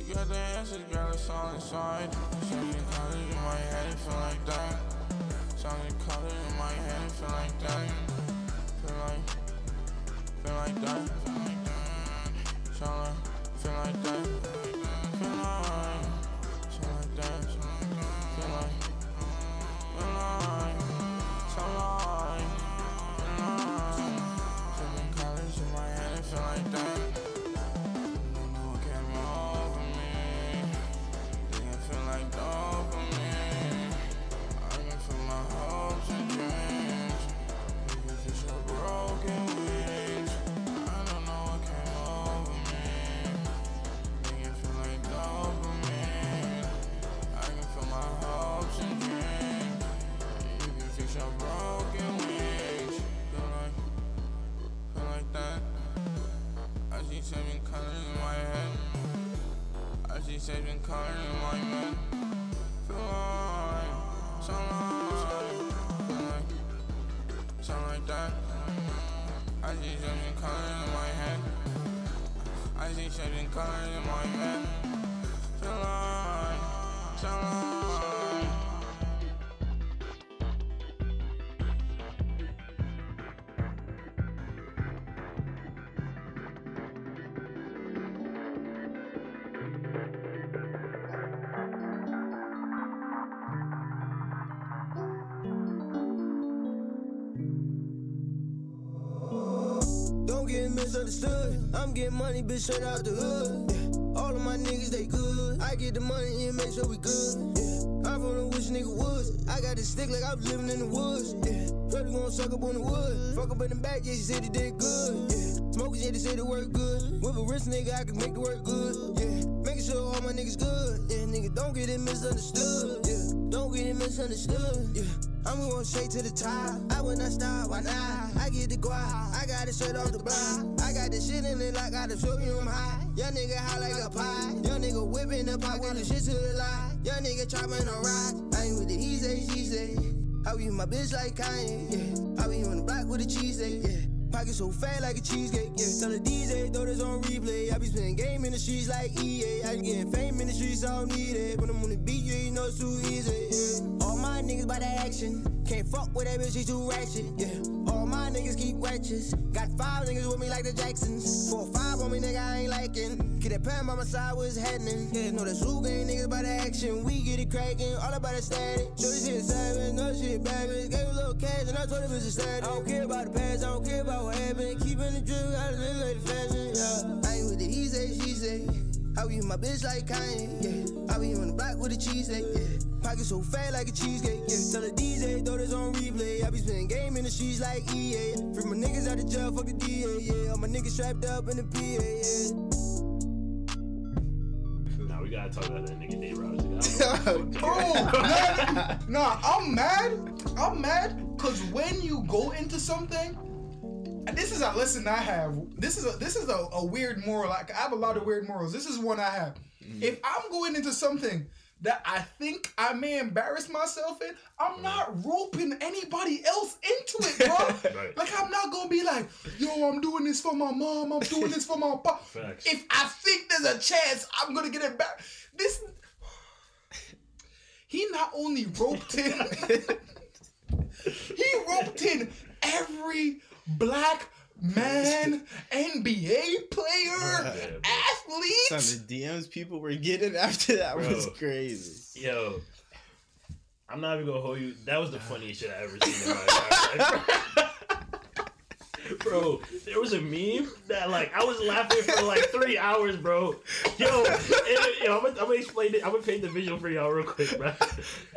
You got the answers, girl, it's all inside. Changing colors in my head, it feel like that. Changing colors in my head, it feel like that. Feel like, feel like that. Feel like that. Feel like, feel like that. Feel like, get misunderstood. I'm getting money, bitch, straight out the hood. Yeah. All of my niggas, they good. I get the money and make sure we good. Yeah. I'm from the wish nigga woods. I got this stick like I was living in the woods. Yeah. Shorty gon' suck up on the wood. Fuck up in the back, yeah, she said it did good. Yeah. Smokers, yeah, they said it work good. With a rich nigga, I can make the work good. Yeah. Making sure all my niggas good. Yeah, nigga, don't get it misunderstood. Yeah. Don't get it misunderstood. Yeah. I'm going straight to the top. I will not stop, why not? I get the guap. I got it straight off the block. Got the shit in it like I gotta show you I'm high. Young nigga high like a pie. Young nigga whipping the pot with the shit to the lie. Young nigga chopping a ride. I ain't with the he say, she say. I be my bitch like Kanye, yeah. I be on the block with a cheese, yeah. Pocket so fat like a cheesecake, yeah. Tell the DJ, throw this on replay. I be spending game in the streets like EA. I be getting fame in the streets, I don't need it. When I'm on the beat, you ain't know it's too easy, yeah. All my niggas by that action. Can't fuck with that bitch, she too ratchet, yeah. All my niggas keep ratchets. Five niggas with me like the Jacksons. Four five on me, nigga, I ain't liking. Get that pan by my side, what's happening? Yeah, know the zoo gang niggas by the action. We get it cracking, all about the static. Show this shit savage, no shit bad, bitch. Gave a little cash and I told the bitch to static. I don't care about the past, I don't care about what happened. Keeping the drip, I live like the fashion, yeah. I ain't with the he say, she say. I be my bitch like Kanye, yeah. I be on the block with a cheesesteak, yeah. Pocket so fat like a cheesecake, yeah. Tell the DJ, throw this on replay. I be spending game in the streets like EA. Free my niggas out the jail, fuck the DA, yeah. All my niggas strapped up in the PA, yeah. Nah, we gotta talk about that nigga Dave Rogers. Oh, nah, nah, I'm mad. I'm mad because when you go into something, this is a lesson I have. This is a this is a, a weird moral. Like I have a lot of weird morals. This is one I have. Mm-hmm. If I'm going into something that I think I may embarrass myself in, I'm mm-hmm. not roping anybody else into it, bro. Right. Like I'm not gonna be like, yo, I'm doing this for my mom. I'm doing this for my pop. Facts. If I think there's a chance I'm gonna get embarrassed, this he not only roped in, he roped in every black man, NBA player, athlete. Son, athlete. the DMs people were getting after that was crazy. Yo, I'm not even gonna hold you. That was the funniest shit I ever seen in my life. Bro, there was a meme that like I was laughing for like three hours, bro. Yo, yo, I'm gonna, I'm gonna explain it. I'm gonna paint the visual for y'all real quick, bro.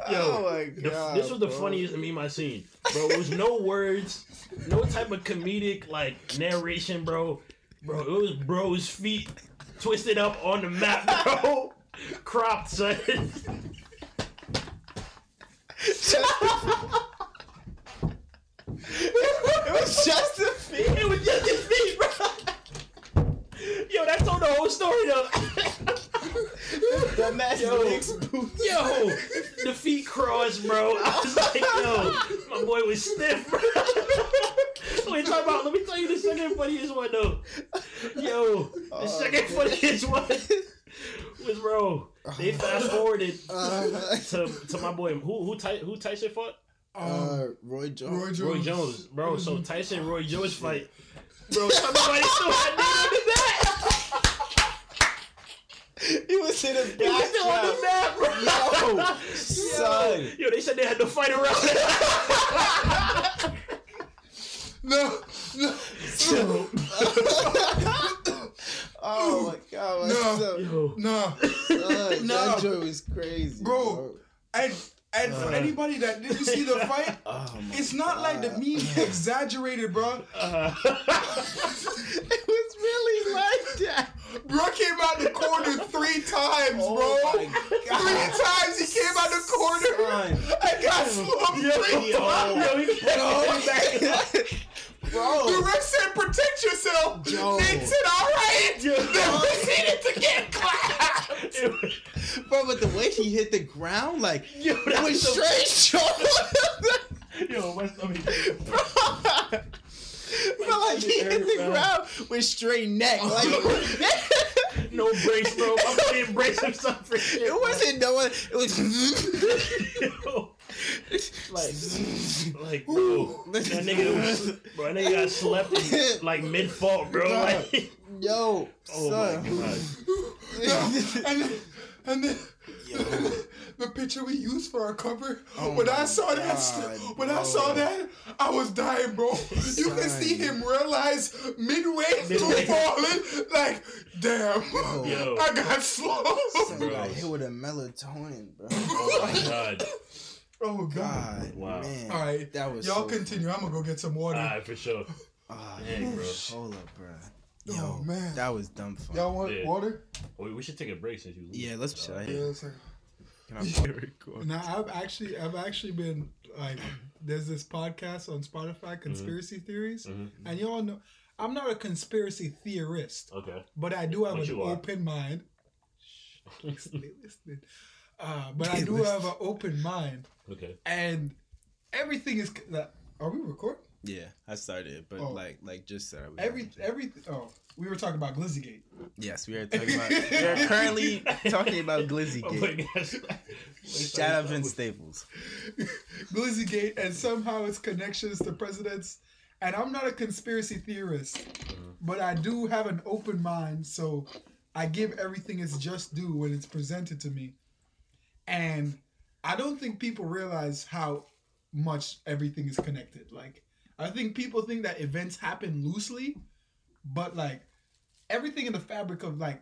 Yo, Oh my the- God, this was the bro. funniest meme I seen, bro. It was no words, no type of comedic like narration, bro. Bro, it was bro's feet twisted up on the map, bro. Cropped, son. It was just a feet. It was just his feet, bro. Yo, that told the whole story though. Dumbass Yo. Boots. Yo, the feet crossed, bro. I was like, yo, my boy was stiff, bro. Wait, talk about. Let me tell you the second funniest one though. Yo, the Oh, second funniest one was bro. They fast forwarded Uh, to to my boy who who Ty, who Tyson fought. Uh, Roy Jones. Roy Jones. Roy Jones, bro. So Tyson and Roy Jones fight. Bro, somebody still had nigga on the map. He was in a He was still on the backtrap. map, bro. Yo, son. Yo, they said they had to fight around it. No, no, no, Oh my god, No. son. Yo, no. Son, No. That joke was crazy, Bro. bro. And and for uh. anybody that didn't see the fight, Oh it's not like the meme exaggerated, bro. Uh. it was really like that. Bro came out the corner three times, Oh bro. Three times he came out the corner Son. and got slumped three Yo. times. yo, Bro. The ref said, protect yourself. Joe Nick said, all right. Then proceeded to get clapped. Bro, but the way he hit the ground, like, Yo, that was so... straight shoulder. Yo, I mean, Bro. Like he hit the ground with straight neck, like no brace, bro. I'm gonna brace himself for shit. It wasn't no one. It was like, like, bro, that nigga, was, bro, that nigga got slept in, like mid fall, bro. Like, yo, oh son. my god. and then, and then the picture we used for our cover. Oh when I my saw that, God, st- when I saw that, I was dying, bro. You can see him realize midway through falling, like, damn, Yo. I got slow. Son Bro. got hit with a melatonin, bro. Oh my god. Oh god. God, Wow. man. All right, that was y'all so continue. I'm gonna go get some water. Alright, for sure. Ah, Dang, bro. Hold up, bro. Yo, Oh, man. that was dumb fun. Y'all want Yeah. water? Wait, we should take a break since you. Yeah, let's chill. Uh, Yeah, sir. Can I record? Now I've actually I've actually been like there's this podcast on Spotify, conspiracy theories, Mhm. and y'all know I'm not a conspiracy theorist, Okay. but I do have But an you are. open mind. Shh, listen, listen. Uh, but I do have an open mind, Okay. and everything is. That, are we recording? Yeah, I started, but Oh. like, like just said. Every every oh, we were talking about Glizzygate. Yes, we are talking about. we are currently talking about Glizzy Oh my gosh. Shout out Vince Staples. Glizzygate and somehow its connections to presidents. And I'm not a conspiracy theorist, mm-hmm. but I do have an open mind, so I give everything its just due when it's presented to me. And I don't think people realize how much everything is connected. Like, I think people think that events happen loosely, but like everything in the fabric of like,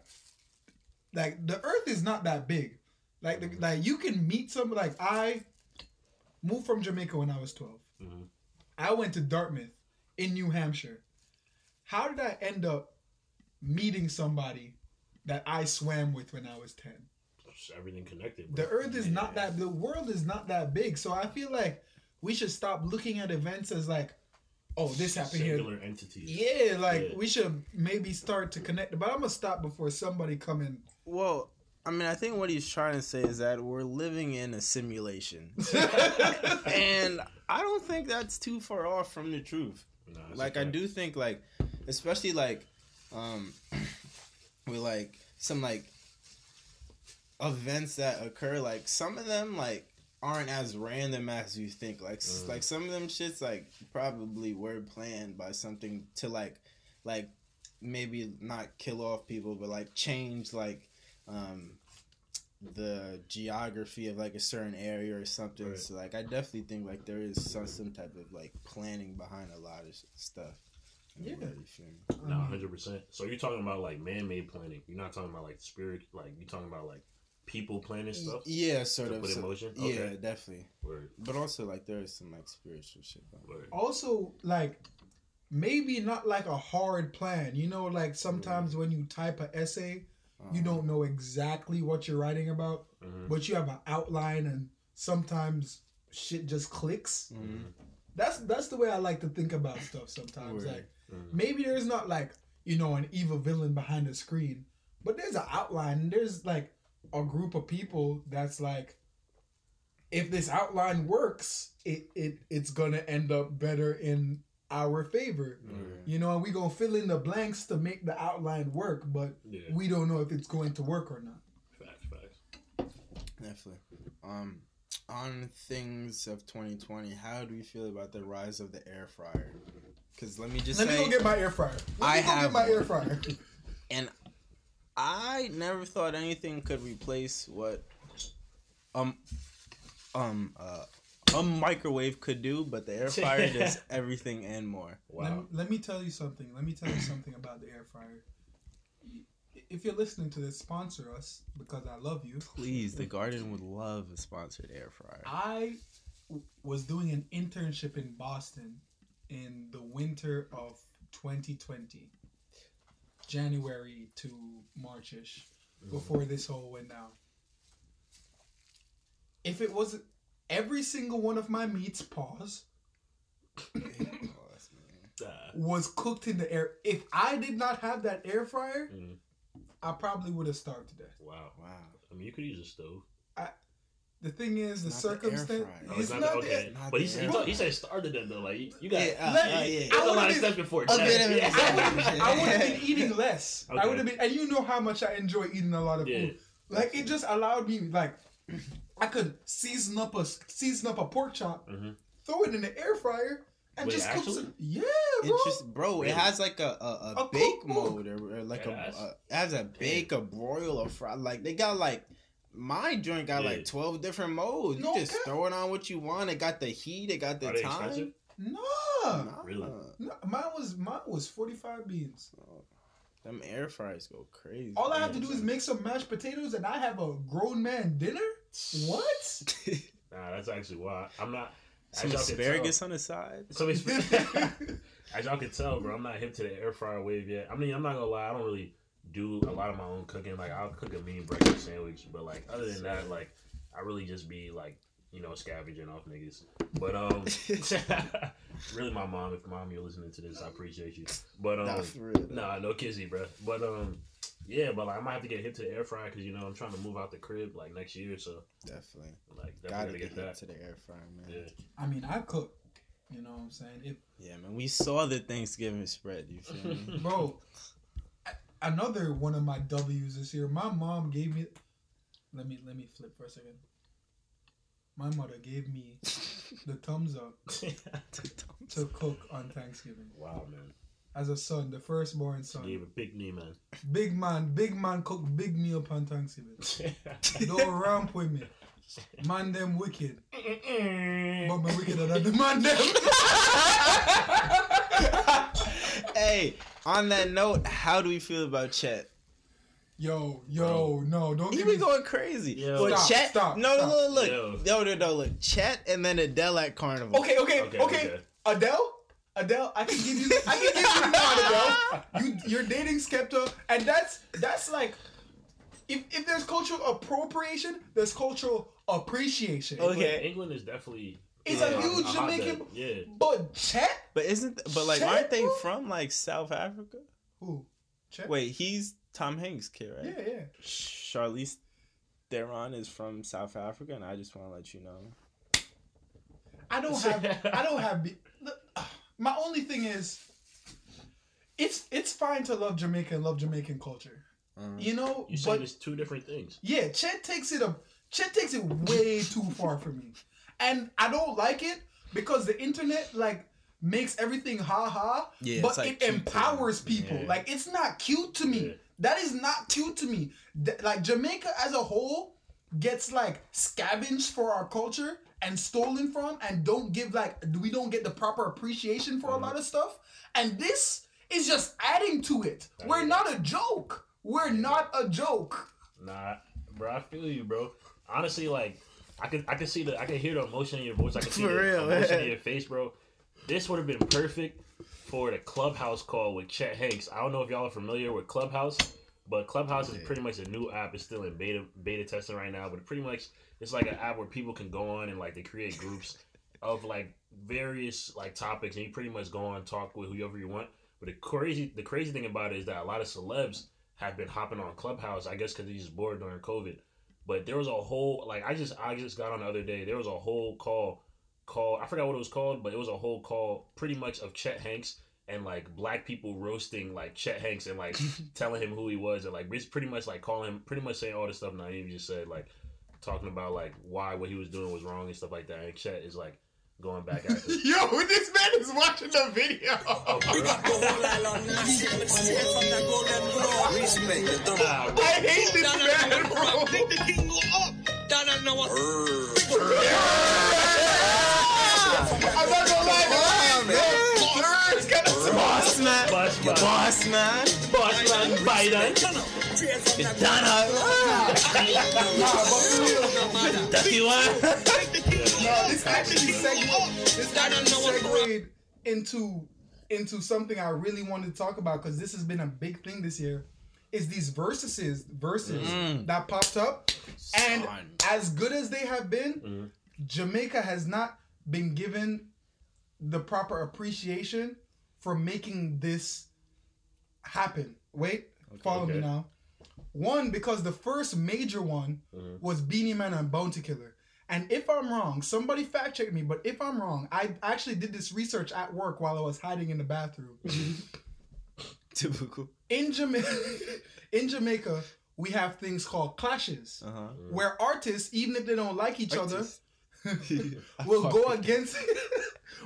like the Earth is not that big. Like, the, like you can meet some. Like I moved from Jamaica when I was 12. Mhm. I went to Dartmouth in New Hampshire. How did I end up meeting somebody that I swam with when I was 10? Just Everything connected. Bro. The earth is not that the world is not that big. So I feel like we should stop looking at events as like, oh, this happened here. singular entities. Yeah, like Yeah. we should maybe start to connect. But I'm gonna stop before somebody come in. Well, I mean, I think what he's trying to say is that we're living in a simulation, and I don't think that's too far off from the truth. Nah, that's like a I fact. do think like, especially like, um, with like some like events that occur, like some of them like aren't as random as you think. Like Mm. like some of them shits like probably were planned by something to like like maybe not kill off people, but like change like um the geography of like a certain area or something. Right. So like I definitely think like there is some some type of like planning behind a lot of stuff. Yeah. world, you feel? No, hundred percent. So you're talking about like man-made planning. You're not talking about like spirit. Like you're talking about like people planning stuff. Yeah, sort To of. put in so- motion? Yeah, Okay. definitely. Word, But also like there is some like spiritual shit. Word. also like maybe not like a hard plan. You know, like sometimes when you type an essay, you Um, don't know exactly what you're writing about, Mhm. but you have an outline, and sometimes shit just clicks. mhm. That's that's the way I like to think about stuff. Sometimes, Word. like Mhm. maybe there's not like you know an evil villain behind the screen, but there's an outline. And there's like a group of people that's like, if this outline works, it it it's gonna end up better in our favor. Word. You know, and we gonna fill in the blanks to make the outline work, but Yeah, we don't know if it's going to work or not. facts, facts. Definitely. Um, on things of 2020, how do you feel about the rise of the air fryer? Because let me just Let say, me go get my air fryer. Let I me go have get my one. air fryer. and I never thought anything could replace what um um uh a microwave could do, but the air fryer does everything and more. Wow. Let, me- let me tell you something. Let me tell you something about the air fryer. If you're listening to this, sponsor us because I love you. Please, the garden would love a sponsored air fryer. I w- was doing an internship in Boston in the winter of 2020, January to Marchish, before this whole went down. If it was every single one of my meats, pause, was cooked in the air. If I did not have that air fryer, mhm. I probably would have starved to death. Wow. Wow. I mean, you could use a stove. I, the thing is, the Not the circumstance. He's it's not, not, the- okay. Not but he said, he, thought- he said started it though. Like you, you got. Yeah, uh, Let- uh, I yeah. There's a lot would've of been- steps before a that. it. Yeah. I would have been eating less. I would have been, and you know how much I enjoy eating a lot of Yeah. food. Like it just allowed me, like I could season up a season up a pork chop, Mhm. throw it in the air fryer, and Wait, just cook actually? some. Yeah, It bro. just, bro, Really? it has like a a, a, A bake mode or, or like Yeah, a, a it has a bake, a broil, a fry. Like they got like my joint got Yeah. like twelve different modes. No you just cap. throw it on what you want. It got the heat. It got the Are they time. expensive? Nah. Nah. Really? No, mine was mine was forty five beans. Oh, them air fryers go crazy. All I have to do is make some mashed potatoes, and I have a grown man dinner. What? Nah, that's actually why I'm not. Some as y'all can asparagus on the side. Some asparagus. as y'all can tell, bro, I'm not hip to the air fryer wave yet. I mean, I'm not gonna lie, I don't really do a lot of my own cooking. Like, I'll cook a mean breakfast sandwich, but like, other than that, like, I really just be like, you know, scavenging off niggas. But um, really, my mom, if mom you're listening to this, I appreciate you. But um, Nah, for real. Nah, no kizzy, bro. But um, yeah, but like I might have to get hit to the air fryer because you know I'm trying to move out the crib like next year, so Definitely. like Gotta definitely get, get, that. that to the air fryer, man. Yeah, I mean, I cook. You know what I'm saying? If Yeah, man. We saw the Thanksgiving spread. You feel me? bro, a- another one of my W's this year. My mom gave me. Let me let me flip for a second. My mother gave me the thumbs up to cook on Thanksgiving wow, man. as a son, the firstborn son. Gave a big knee, man. Big man, big man cook big meal on Thanksgiving. Don't ramp with me. Man them wicked. But me wickeder than the man them. Hey, on that note, how do we feel about Chet? Yo, yo, no, don't He give be me going crazy. Yo. But Stop, Chet, stop, no, stop. no, look, Yo. no, no, no, look, Chet and then Adele at Carnival. Okay, okay, Okay, okay. okay. Adele, Adele, I can give you, I can give you that, Adele. You, you're dating Skepta, and that's that's like, if if there's cultural appropriation, there's cultural appreciation. Okay. England is definitely. It's yeah, a huge hotbed. Jamaican- Yeah. But Chet, But isn't, but like, Chet, aren't they bro? from like South Africa? who? Chet. Wait, he's Tom Hanks' kid, right? Yeah, yeah. Charlize Theron is from South Africa, and I just want to let you know. I don't have. I don't have. be- My only thing is, it's it's fine to love Jamaica and love Jamaican culture. Mm. You know, You say but there's two different things. Yeah, Chet takes it a Chet takes it way too far for me. And I don't like it because the internet like makes everything ha ha, Yeah, but like, it empowers them. people. Yeah. Like it's not cute to me. Yeah. That is not cute to me. Th- like Jamaica as a whole gets like scavenged for our culture and stolen from and don't give like we don't get the proper appreciation for a lot of stuff. And this is just adding to it. We're not a joke. We're not a joke. Nah, bro, I feel you, bro. Honestly, like I could, I could see the, I could hear the emotion in your voice. I could see For the real. emotion in your face, bro. This would have been perfect for the Clubhouse call with Chet Hanks. I don't know if y'all are familiar with Clubhouse, but Clubhouse is pretty much a new app. It's still in beta beta testing right now, but pretty much it's like an app where people can go on and like they create groups of like various like topics, and you pretty much go on and talk with whoever you want. But the crazy, the crazy thing about it is that a lot of celebs have been hopping on Clubhouse. I guess because they're just bored during COVID. But there was a whole like I just I just got on the other day. There was a whole call call. I forgot what it was called, but it was a whole call pretty much of Chet Hanks and like black people roasting like Chet Hanks and like telling him who he was and like it's pretty much like calling him pretty much saying all the stuff Naeem just said like talking about like why what he was doing was wrong and stuff like that. And Chet is like going back at him. Yo, this man is watching the video. Oh, bro. Nah, bro. I hate this man, bro. I'm not gonna lie, the man. It's kind of Boss man, Boss man. boss man, Boss man Biden. Donna, Nah, but for real, Ducky one. No, this actually segued. This actually segued into into something I really wanted to talk about because this has been a big thing this year. Is these verses verses that popped up, and Son. as good as they have been, Jamaica has not been given the proper appreciation for making this happen. Wait, follow me now. One because the first major one Mhm. was Beenie Man and Bounty Killer. And if I'm wrong, somebody fact check me. But if I'm wrong, I actually did this research at work while I was hiding in the bathroom. Typical. in Jamaica, in Jamaica, we have things called clashes, Uh huh. where artists, even if they don't like each Artists. other, will go against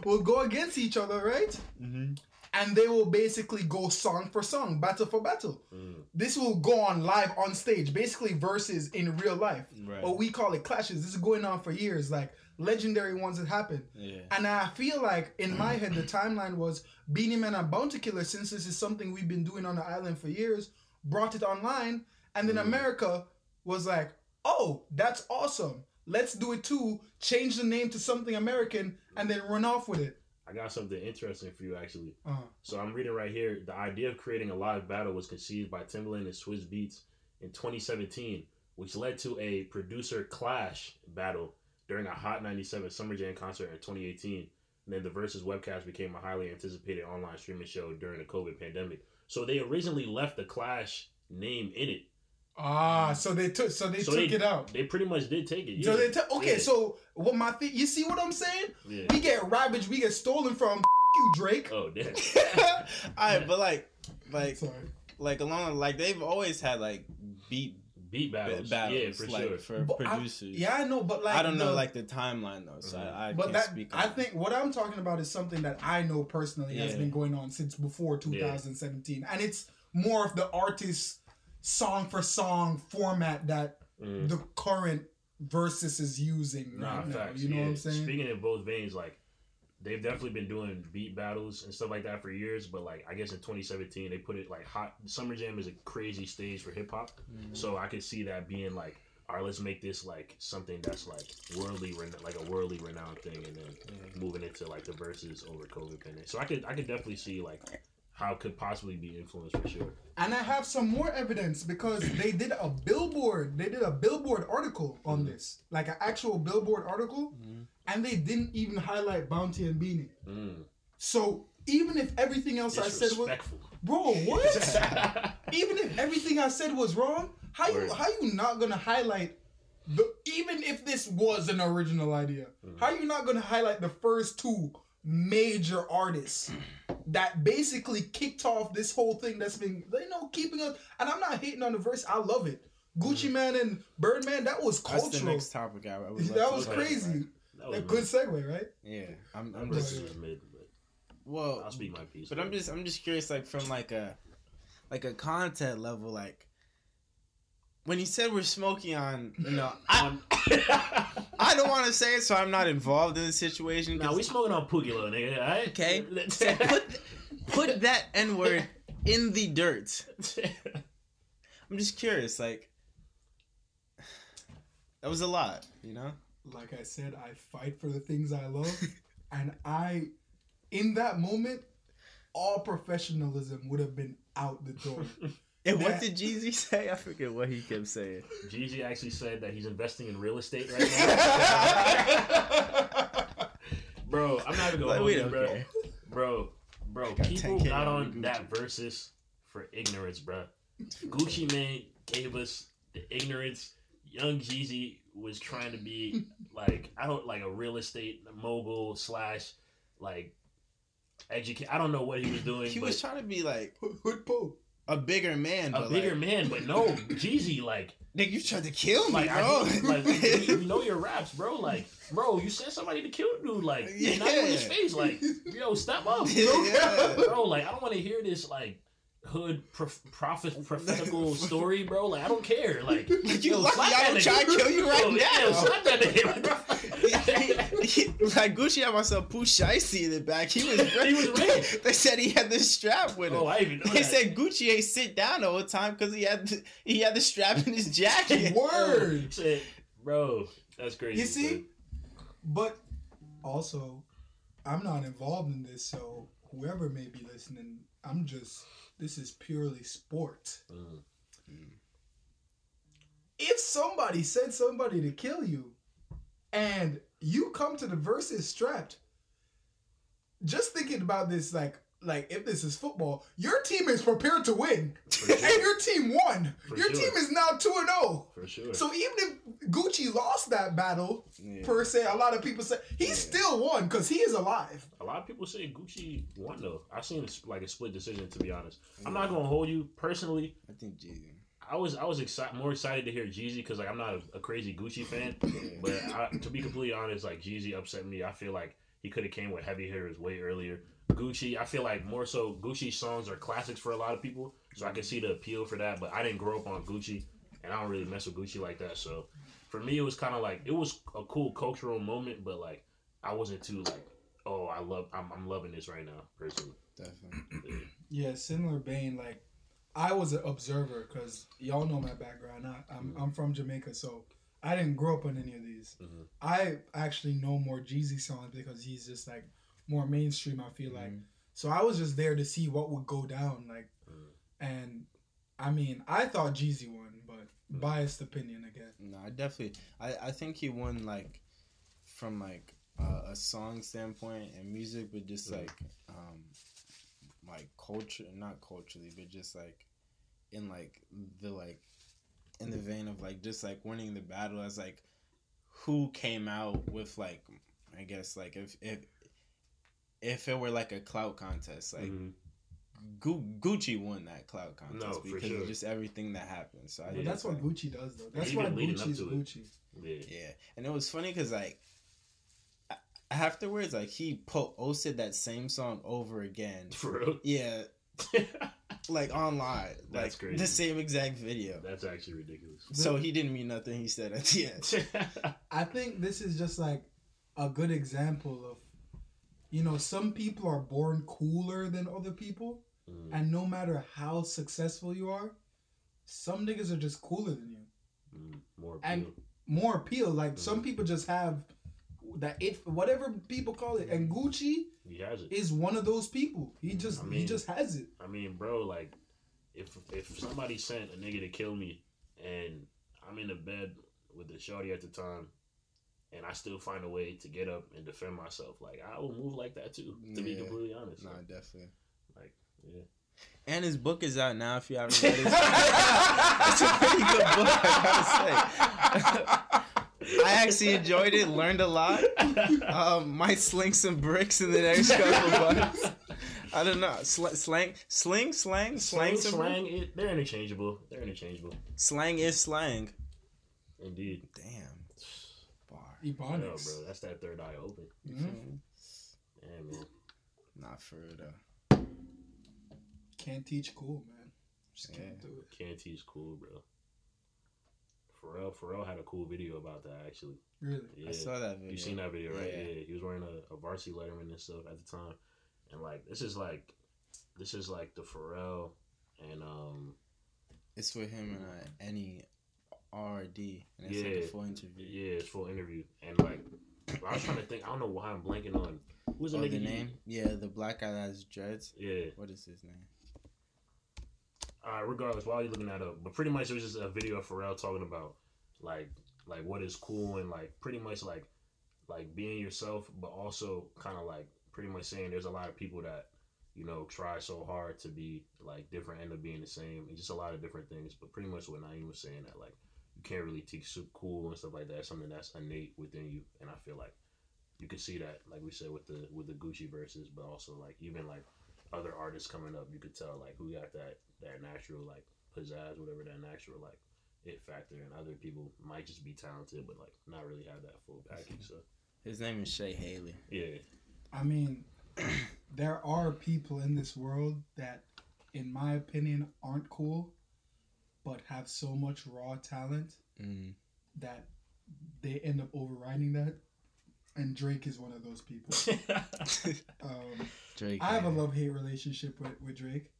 will go against each other, right? hmm And they will basically go song for song, battle for battle. Mm. This will go on live on stage, basically verses in real life. Right. But we call it clashes. This is going on for years, like legendary ones that happen. Yeah. And I feel like in my head, the timeline was Beenie Man and Bounty Killer, since this is something we've been doing on the island for years, brought it online. And then America was like, oh, that's awesome. Let's do it too. Change the name to something American and then run off with it. I got something interesting for you actually. Uh, So I'm reading right here. The idea of creating a live battle was conceived by Timbaland and Swizz Beatz in 2017, which led to a producer clash battle during a Hot 97 Summer Jam concert in 2018. And then the Verzuz webcast became a highly anticipated online streaming show during the COVID pandemic. So they originally left the Clash name in it. Ah, so they took so they So took they- it out. They pretty much did take it. So they took okay. Yeah. So what my thing? You see what I'm saying? yeah. We get ravaged. We get stolen from. You Drake. Oh damn. Alright, but like, like, Sorry. like along, like they've always had like beat Beat battles. battles, Yeah, for like sure. for But I- producers. yeah, I know, but like I don't know like the timeline though, so I, I But can't that speak. On I think what I'm talking about is something that I know personally has been going on since before 2017, and it's more of the artist song for song format that Mhm. the current Verzuz is using Nah, right now. facts. You know yeah. what I'm saying? Speaking in both veins, like they've definitely been doing beat battles and stuff like that for years. But like I guess in 2017 they put it like hot. Summer Jam is a crazy stage for hip hop, Mm-hmm. so I could see that being like, all right, let's make this like something that's like worldly, like a worldly renowned thing, and then moving into like the Verzuz over COVID pandemic. So I could I could definitely see like how it could possibly be influenced for sure. And I have some more evidence because they did a billboard. They did a billboard article on Mm-hmm. this, like an actual billboard article, and they didn't even highlight Bounty and Beenie. Mm. So even if everything else I said was, Disrespectful. bro, what? even if everything I said was wrong, how you how you not gonna highlight the even if this was an original idea, Mm-hmm. how you not gonna highlight the first two major artists that basically kicked off this whole thing that's been you know keeping us and I'm not hating on the verse, I love it. Gucci Mane and Birdman, that was Mm-hmm. That's the cultural. next topic. I, I would That was talk about. crazy. That was A good segue, right? Yeah, I'm, I'm just was mid, but well, I'll speak my piece. But I'm just I'm just curious, like from like a like a content level, like when you said we're smoking on, you know, I I don't want to say it, so I'm not involved in the situation. Now 'cause- we smoking on Pookie Loc, nigga. All right? okay. So put put that N word in the dirt. I'm just curious, like that was a lot, you know. like I said, I fight for the things I love, and I, in that moment, all professionalism would have been out the door. And what did Jeezy say? I forget what he kept saying. Jeezy actually said that he's investing in real estate right now. bro, I'm not even gonna Like, hold we you, bro. care. Bro, bro, people 10K got on on Gucci. that Verzuz for ignorance, bro. Gucci Mane gave us the ignorance. Young Jeezy was trying to be like I don't like a real estate mogul slash like educate. I don't know what he was doing. He but was trying to be like Hood Pope. A bigger man, a but bigger like, man, but no, Jeezy like Nigga, you tried to kill me, like, bro. I, like you know your raps, bro. Like, bro, you sent somebody to kill dude. Like, yeah. not in his face. Like, yo, step up, Yeah. bro. Like, I don't want to hear this like hood prof- prophet prophetical story, bro. Like, I don't care. Like, Like, you yo, lucky I that don't try to kill you right Yo, now. Yo, slap that nigga. Like Gucci had myself Pooh Shiesty in the back. He was He was ready. They said he had the strap with him. oh, I even know They that. said Gucci ain't sit down all the whole time because he had the, he had the strap in his jacket. Word. He bro, that's crazy. You see? son. But also, I'm not involved in this, so whoever may be listening, I'm just. This is purely sport. Mm. If somebody sent somebody to kill you, and you come to the Verzuz strapped, just thinking about this, like, like if this is football, your team is prepared to win. and your team won. For your sure. team is now two and zero. For sure. So even if Gucci lost that battle Yeah. per se, a lot of people say he still won because he is alive. A lot of people say Gucci won though. I seen it's like a split decision to be honest. I'm not gonna hold you personally. I think Jeezy. I was I was excited more excited to hear Jeezy because like I'm not a, a crazy Gucci fan, but I, to be completely honest, like Jeezy upset me. I feel like he could have came with heavy hitters way earlier. Gucci, I feel like more so Gucci songs are classics for a lot of people, so I can see the appeal for that. But I didn't grow up on Gucci, and I don't really mess with Gucci like that. So for me, it was kind of like it was a cool cultural moment, but like I wasn't too like, oh, I love, I'm, I'm loving this right now personally. Definitely. Yeah, similar vein. Like I was an observer because y'all know my background. I, I'm I'm from Jamaica, so I didn't grow up on any of these. Mhm. I actually know more Jeezy songs because he's just like more mainstream. I feel like so I was just there to see what would go down. Like, and I mean, I thought Jeezy won, but biased opinion again. No, I definitely. I I think he won like from like uh, a song standpoint and music, but just like um like culture, not culturally, but just like in like the like in the vein of like just like winning the battle as like who came out with like I guess like if if if it were like a clout contest like. Mhm. Gu- Gucci won that clout contest No, because sure. of just everything that happened. So I But think that's like- what Gucci does, though. That's why leading up Gucci's. Gucci. Yeah. Yeah, and it was funny because like a- afterwards, like he posted that same song over again. For real? Yeah, like online, That's like crazy. the same exact video. That's actually ridiculous. So he didn't mean nothing. He said at the end. I think this is just like a good example of, you know, some people are born cooler than other people, Mm. and no matter how successful you are, some niggas are just cooler than you. Mm, more And more appeal. Like Mm. some people just have that it, whatever people call it, and Gucci He has it. is one of those people. He just I he just has it. I mean, bro, like, if if somebody sent a nigga to kill me, and I'm in the bed with the shorty at the time, and I still find a way to get up and defend myself, like I will move like that too. To be completely honest, Nah, like, definitely. like, yeah. And his book is out now. If you haven't read it, it's a pretty good book. I gotta say. I actually enjoyed it. Learned a lot. Um, might sling some bricks in the next couple months. I don't know. Sl- slang, sling, slang, slang, Slang, some slang, it, they're interchangeable. They're interchangeable. Slang is slang. Indeed. Damn. Bar. I know, bro. That's that third eye open. Mhm. Yeah, man. Not for real though. Can't teach cool, man. Just Yeah. can't do it. Canty's cool, bro. Pharrell, Pharrell had a cool video about that actually. Really. Yeah. I saw that video. You seen that video, right? Yeah. Yeah. He was wearing a, a varsity letterman and stuff at the time. And like this is like this is like the Pharrell and um It's with him and uh, any RD, and it's yeah, like a full interview. Yeah, it's full interview. And like I was trying to think I don't know why I'm blanking on who's the Oh, the he- name? Yeah, the black guy that has dreads. Yeah. What is his name? Uh, regardless, while you're looking that up, but pretty much it was just a video of Pharrell talking about like like what is cool and like pretty much like like being yourself, but also kind of like pretty much saying there's a lot of people that you know try so hard to be like different, end up being the same, and just a lot of different things. But pretty much what Naeem was saying that like you can't really teach super cool and stuff like that. It's something that's innate within you, and I feel like you can see that, like we said with the with the Gucci Verzuz, but also like even like other artists coming up, you could tell like who got that that natural like pizzazz, whatever that natural like it factor, and other people might just be talented, but like not really have that full package. So His name is Shay Haley. yeah, I mean, there are people in this world that, in my opinion, aren't cool, but have so much raw talent Mm. that they end up overriding that. And Drake is one of those people. um, Drake. I have a love hate relationship with, with Drake.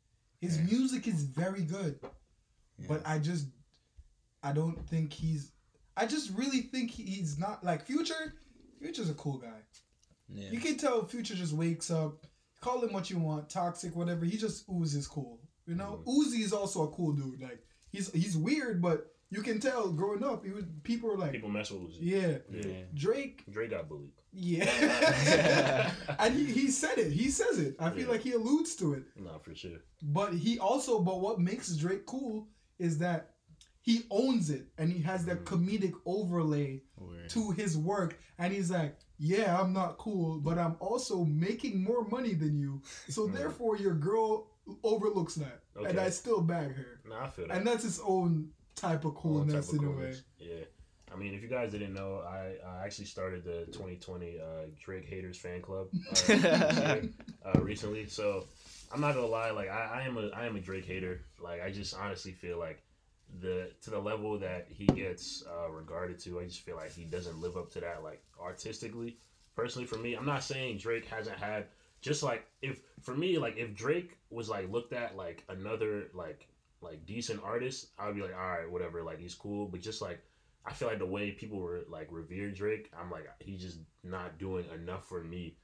His music is very good, but I just I don't think he's. I just really think he's not like Future. Future's a cool guy. Yeah. You can tell Future just wakes up, call him what you want, toxic, whatever. He just oozes cool. You know, Mm-hmm. Uzi is also a cool dude. Like he's he's weird, but you can tell growing up, he was people were like, People mess with Uzi. yeah, Yeah. Drake, Drake got bullied. yeah, and he, he said it. He says it. I feel Yeah. like he alludes to it. Nah, for sure. But he also, but what makes Drake cool is that he owns it and he has that mm-hmm. comedic overlay Word. to his work. And he's like, yeah, I'm not cool, but I'm also making more money than you. So mm. therefore, your girl overlooks that. And I still bag her. Nah, I feel that. And that's his own type of All coolness type of in a way. Yeah. I mean, if you guys didn't know, I, I actually started the 2020 uh, Drake haters fan club uh, year, uh, recently. So I'm not gonna lie, like I, I am a I am a Drake hater. Like I just honestly feel like the to the level that he gets uh, regarded to, I just feel like he doesn't live up to that like artistically. Personally, for me, I'm not saying Drake hasn't had just like if for me like if Drake was like looked at like another like like decent artist, I'd be like, all right, whatever, like he's cool. But just like I feel like the way people were like revere Drake, I'm like he's just not doing enough for me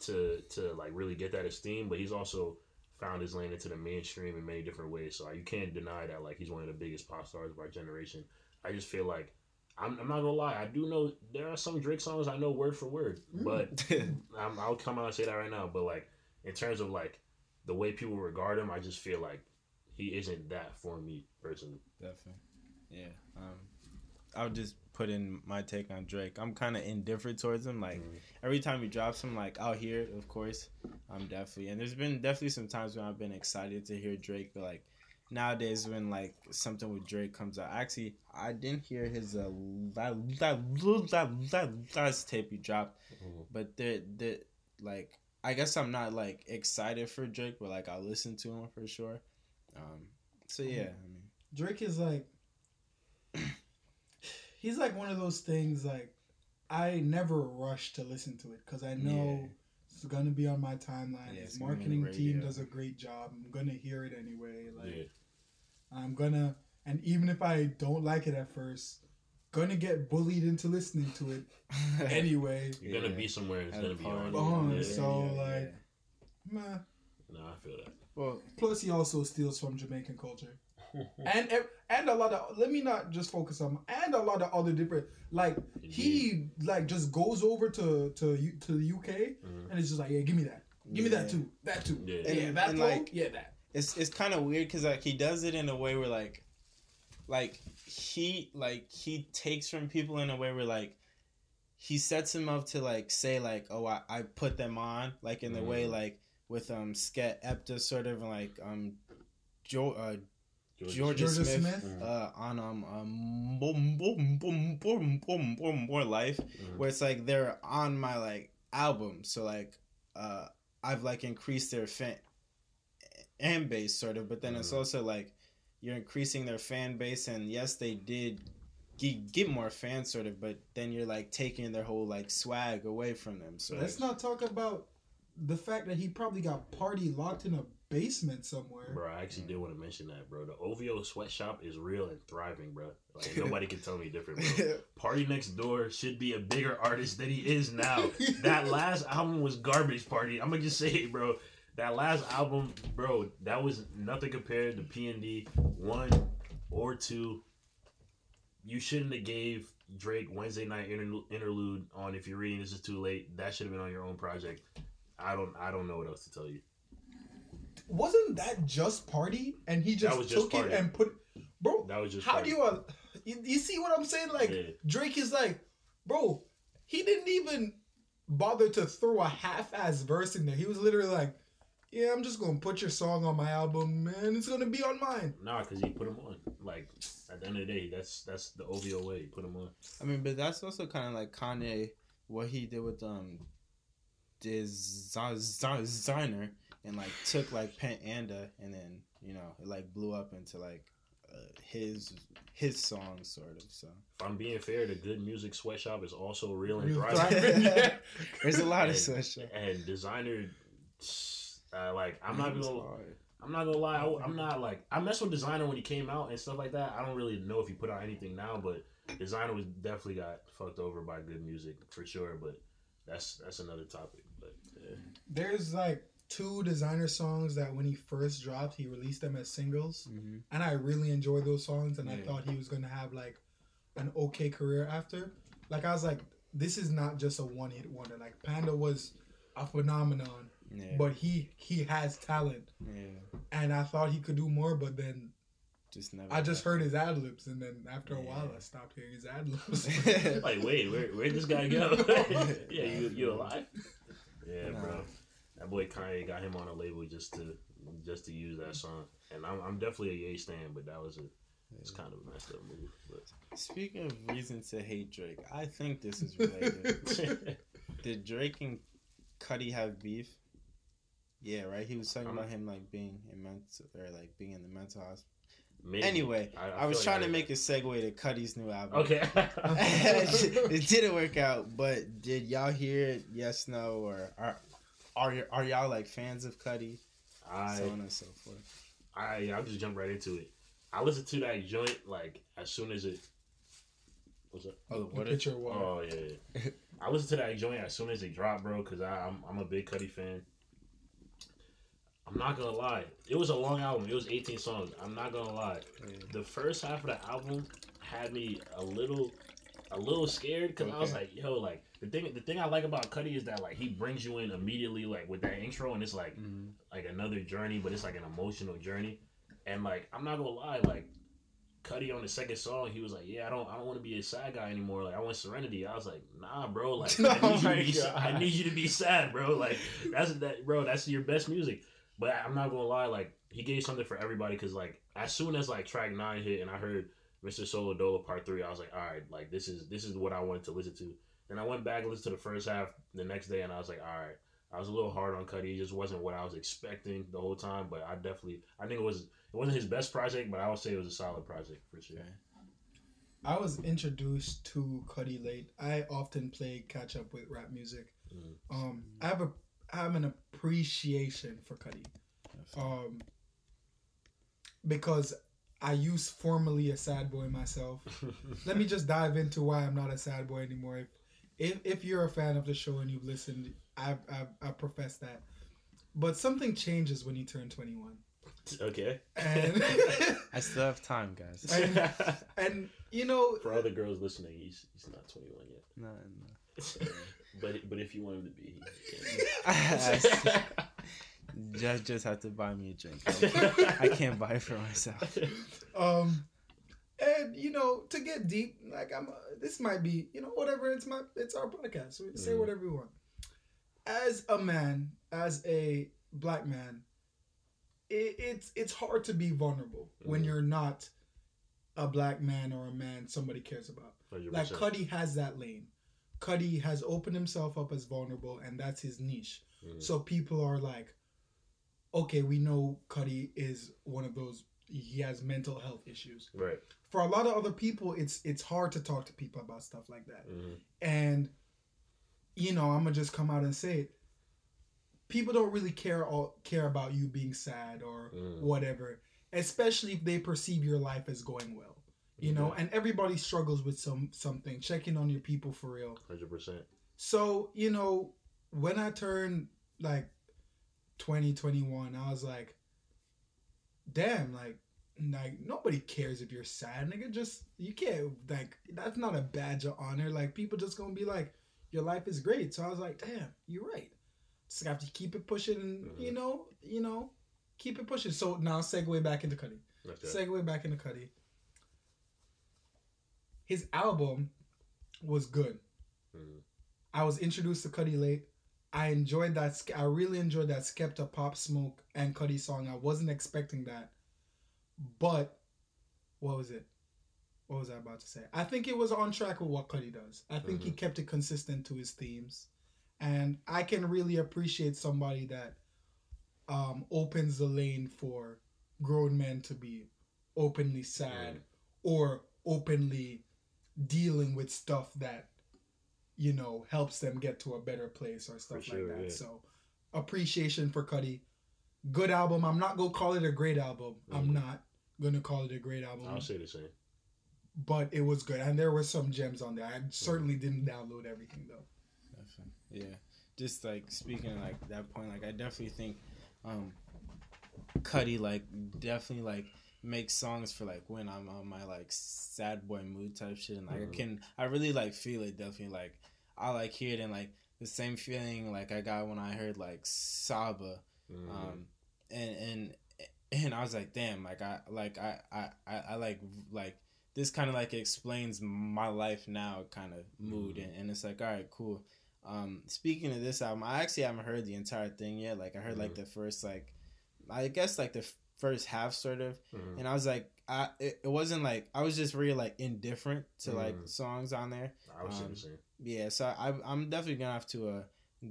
to to like really get that esteem. But he's also found his lane into the mainstream in many different ways. So you can't deny that like he's one of the biggest pop stars of our generation. I just feel like I'm, I'm not gonna lie. I do know there are some Drake songs I know word for word, mm. but I'm, I'll come out and say that right now. But like in terms of like the way people regard him, I just feel like he isn't that for me personally. Definitely. Yeah. Um, I'll just put in my take on Drake. I'm kind of indifferent towards him. Like every time he drops him, like I'll hear it, of course. I'm definitely, and there's been definitely some times when I've been excited to hear Drake, but like nowadays when like something with Drake comes out, actually I didn't hear his uh, that, that, that, that last tape he dropped, but the the like I guess I'm not like excited for Drake, but like I'll listen to him for sure. Um, so yeah, I mean. Drake is like he's like one of those things like I never rush to listen to it because I know Yeah. it's gonna be on my timeline. Yeah, His it's gonna be on the marketing team does a great job. I'm gonna hear it anyway. Like Yeah. I'm gonna and even if I don't like it at first, gonna get bullied into listening to it anyway. You're gonna be somewhere it's gonna be on. on, Yeah. so yeah, like meh. No, I feel that. Well, Plus, he also steals from Jamaican culture, and and a lot of. Let me not just focus on and a lot of other different. Like he like just goes over to to U- to the UK and it's just like, yeah, give me that, give me that too, that too, Yeah. yeah, that and, flow, like- yeah, that. it's it's kind of weird because like he does it in a way where like like he like he takes from people in a way where like he sets him up to like say like oh I, I put them on like in the way Mhm. like with um Skepta sort of like um jo- uh, Jorja Jorja, Jorja Smith, Smith? Mhm. uh, on um, um boom, boom, boom, boom, boom, boom, more life Mhm. where it's like they're on my like album so like uh I've like increased their fan fan base sort of but then it's Mhm. also like you're increasing their fan base and yes they did get, get more fans sort of but then you're like taking their whole like swag away from them so Let's not talk about the fact that he probably got party locked in a basement somewhere. Bro, I actually did want to mention that, bro. The OVO sweatshop is real and thriving, bro. Like nobody can tell me different, bro. PartyNextDoor should be a bigger artist than he is now. that last album was garbage. Party, I'm gonna just say it, bro. That last album, bro, that was nothing compared to P and D one or two. You shouldn't have gave Drake Wednesday night interlude on. If you're reading this is too late. That should have been on your own project. I don't. I don't know what else to tell you. Wasn't that just party? And he just was just took Party. it and put, bro. That was just how Party. do you, uh, you? You see what I'm saying? Like Yeah. Drake is like, bro. He didn't even bother to throw a half-ass verse in there. He was literally like, "Yeah, I'm just gonna put your song on my album, man. It's gonna be on mine." Nah, because he put him on. Like at the end of the day, that's that's the OVO way. He put him on. I mean, but that's also kind of like Kanye, what he did with um, Desiigner and like took like Panda and then you know it like blew up into like uh, his his song sort of. So If I'm being fair, the G.O.O.D. Music sweatshop is also real and Real thriving. thriving, yeah. there's a lot of And- such. shit. And Desiigner, uh, like I'm not gonna, hard. I'm not gonna lie. I, I'm not like I messed with Desiigner when he came out and stuff like that. I don't really know if he put out anything now, but Desiigner was definitely got fucked over by G.O.O.D. Music for sure. But that's that's another topic. But yeah. There's like, two Desiigner songs that when he first dropped, he released them as singles, Mhm. and I really enjoyed those songs, and I thought he was gonna have like an okay career after. Like I was like, this is not just a one hit wonder. Like Panda was a phenomenon, Yeah. but he he has talent, yeah. and I thought he could do more, but then Just never. I just heard his ad libs, and then after a while, I stopped hearing his ad libs. like, wait, where where'd this guy go? yeah, you you alive? Yeah, Nah. bro. That boy Kanye got him on a label just to just to use that song, and I'm, I'm definitely a Ye stan, but that was a it's kind of a messed up move. But Speaking of reason to hate Drake, I think this is related. Did Drake and Cudi have beef? Yeah, right. He was talking Um, about him like being in mental or like being in the mental hospital. Maybe. Anyway, I- I I, was feel like trying to make a segue to Cudi's new album. okay. it didn't work out, but did y'all hear it? Yes, no, or are are y- are y'all like fans of Cudi? I so on and so forth. I I'll just jump right into it. I listened to that joint like as soon as it. What's up? Oh, the The water. picture of water. Oh yeah, yeah. I listened to that joint as soon as it dropped, bro, because I'm I'm a big Cudi fan. I'm not gonna lie, it was a long album. It was 18 songs. I'm not gonna lie. The first half of the album had me a little, a little scared because I was like, yo, like the thing, the thing I like about Cudi is that like he brings you in immediately, like with that intro, and it's like Mhm. like another journey, but it's like an emotional journey. And like I'm not gonna lie, like Cudi on the second song, he was like, "Yeah, I don't, I don't want to be a sad guy anymore. Like, I want serenity." I was like, "Nah, bro. Like, I Oh need, you to be, I need you to be sad, bro. Like, that's that, bro. That's your best music." But I'm not gonna lie, like he gave something for everybody because like as soon as like track nine hit and I heard Mr. Solo Dolo Part Three, I was like, "All right, like this is this is what I wanted to listen to." And I went back and listened to the first half the next day, and I was like, "All right." I was a little hard on Cudi. It just wasn't what I was expecting the whole time. But I definitely, I think it was, it wasn't his best project, but I would say it was a solid project for sure. I was introduced to Cudi late. I often play catch up with rap music. Mhm. Um, I have a have an appreciation for Cudi. Um, because I used formerly a sad boy myself. Let me just dive into why I'm not a sad boy anymore. If if, if you're a fan of the show and you've listened, I've, I've I profess that. But something changes when you turn 21, okay. and I still have time, guys. and, and you know For all the girls listening, he's he's not 21 yet. no, no. but but if you want him to be, he just, just have to buy me a drink. I can't buy it for myself. um and you know to get deep like i'm uh, this might be you know whatever it's my it's our podcast so we can say Mhm. whatever we want as a man as a black man it, it's it's hard to be vulnerable when Mhm. you're not a black man or a man somebody cares about like 100%. Cudi has that lane Cudi has opened himself up as vulnerable and that's his niche Mhm. so people are like, okay, we know Cudi is one of those. He has mental health issues. Right. For a lot of other people, it's it's hard to talk to people about stuff like that. hmm And you know, I'm gonna just come out and say it. People don't really care all care about you being sad or Mm. whatever, especially if they perceive your life as going well. You know, and everybody struggles with some something. Checking on your people for real. Hundred percent. So, you know, when I turned like 2021, I was like, damn, like, like nobody cares if you're sad, nigga. Just you can't like that's not a badge of honor. Like people just gonna be like, your life is great. So I was like, damn, you're right. Just have to keep it pushing, and Mhm. you know, you know, keep it pushing. So now segue back into Cudi. Okay. Segue back into Cudi. His album was good. Mhm. I was introduced to Cudi late. I enjoyed that. I really enjoyed that Skepta Pop Smoke and Cudi song. I wasn't expecting that, but what was it? What was I about to say? I think it was on track with what Cudi does. I think he Mhm. kept it consistent to his themes, and I can really appreciate somebody that um, opens the lane for grown men to be openly sad Mm. or openly dealing with stuff that you know helps them get to a better place or stuff sure, like that. yeah. So appreciation for Cudi. Good album. I'm not gonna call it a great album. I'm Mhm. not gonna call it a great album. I'll say the same. But it was good, and there were some gems on there. Mm-hmm. I certainly didn't download everything though. Definitely. Yeah. just like speaking of, like that point, like I definitely think um Cudi like definitely like makes songs for like when I'm on my like sad boy mood type shit and like Mhm. I can I really like feel it definitely like I like hear it and like the same feeling like I got when I heard like Saba Mhm. um and and and I was like damn like I like I I I, I like like this kind of like explains my life now kind of mood Mhm. and, and it's like all right cool um speaking of this album i actually haven't heard the entire thing yet like i heard like Mhm. the first like i guess like the first half sort of Mhm. and i was like i it, it wasn't like i was just really like indifferent to like Mhm. songs on there I was um, the same. yeah so I, i'm definitely gonna have to uh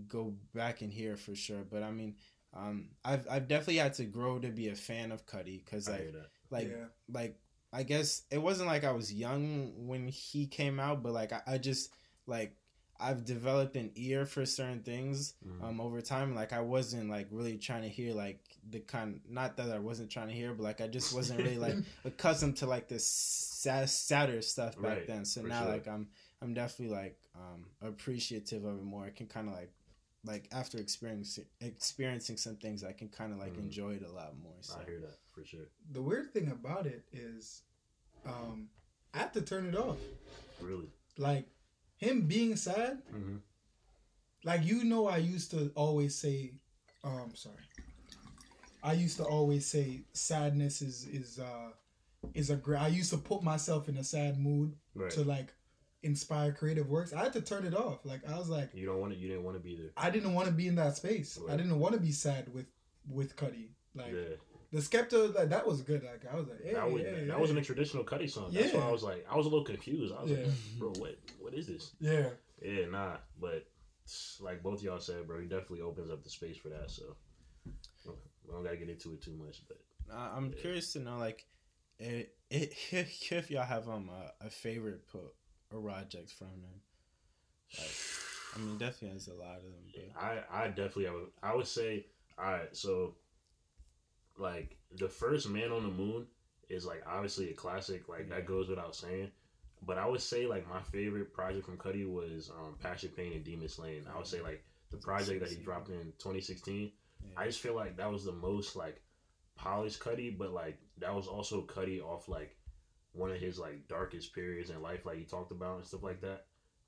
go back in here for sure but i mean um i've i've definitely had to grow to be a fan of cudi because I like like yeah. like I guess it wasn't like I was young when he came out, but like I, I just like I've developed an ear for certain things Mhm. um over time. Like I wasn't like really trying to hear like the kind not that I wasn't trying to hear, but like I just wasn't really like accustomed to like this sad, sadder stuff back Right, then. So now sure. like I'm I'm definitely like um appreciative of it more. I can kind of like like after experiencing experiencing some things, I can kind of like Mhm. enjoy it a lot more. So I hear that for sure. The weird thing about it is, um, I have to turn it off. Really. Like him being sad. Mm-hmm. Like you know, I used to always say, um, sorry. I used to always say sadness is is uh is a great. I used to put myself in a sad mood Right. to like inspire creative works. I had to turn it off. Like I was like, You don't want to. You didn't want to be there. I didn't want to be in that space. I didn't want to be sad with with Cudi. Like yeah. the Skepta, like that was good. Like I was like, hey, that, was, hey, that hey. wasn't a traditional Cudi song. That's why Yeah. I was like, I was a little confused. I was Yeah. like, bro, what, what is this? yeah. Yeah, nah. But like both y'all said, bro, he definitely opens up the space for that. So we don't gotta get into it too much. But I'm Yeah. curious to know, like, it, it, if, y'all have um a, a favorite po- a project from them. Like, I mean, definitely has a lot of them. But I, I definitely have. A, I would say, all right. So, like the first Man on the Moon is like obviously a classic. Like Yeah. that goes without saying. But I would say like my favorite project from Cudi was um, Passion Pain and Demon Slayin'. I would say like the project that he dropped in 2016. Yeah. I just feel like that was the most like polished Cudi, but like that was also Cudi off like one of his like darkest periods in life, like he talked about and stuff like that.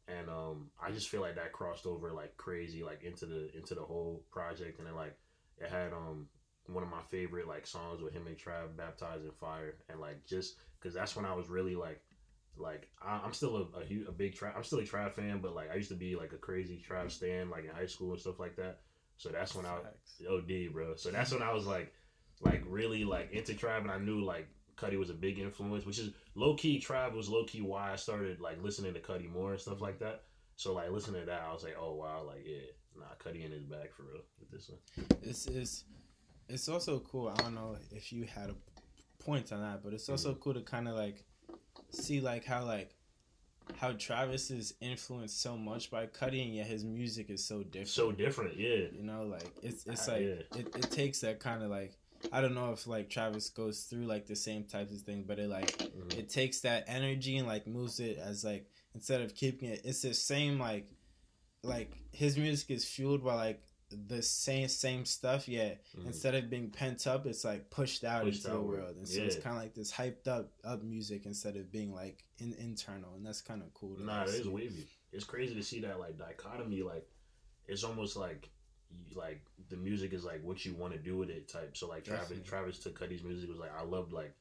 And um, I just feel like that crossed over like crazy, like into the into the whole project, and then like it had um one of my favorite like songs with him and Trav, "Baptized in Fire," and like just because that's when I was really like like I, I'm still a, a, a big Trav, I'm still a Trav fan, but like I used to be like a crazy Trav stan like in high school and stuff like that. So that's when I Facts. OD, bro. So that's when I was like, like really like into Trav, and I knew like Cudi was a big influence, which is low key. Trav was low key why I started like listening to Cudi more and stuff like that. So like listening to that, I was like, oh wow, like yeah, nah, Cudi in his bag for real with this one. it's it's it's also cool. I don't know if you had a point on that, but it's also Mm-hmm. cool to kind of like see like how like how Travis is influenced so much by Cudi, and yet his music is so different. So different, yeah. you know like it's it's Ah, like yeah. it, it takes that kind of like i don't know if like travis goes through like the same types of thing but it like Mhm. it takes that energy and like moves it as like instead of keeping it it's the same like like his music is fueled by like the same same stuff yet Mhm. instead of being pent up it's like pushed out Pushed into the world and so it's kind of like this hyped up up music instead of being like in, internal and that's kind of cool to Nah, it is wavy. It's crazy to see that like dichotomy. Like it's almost like like the music is like what you want to do with it type. So like Travis, Definitely. Travis took Cudi's music was like I loved like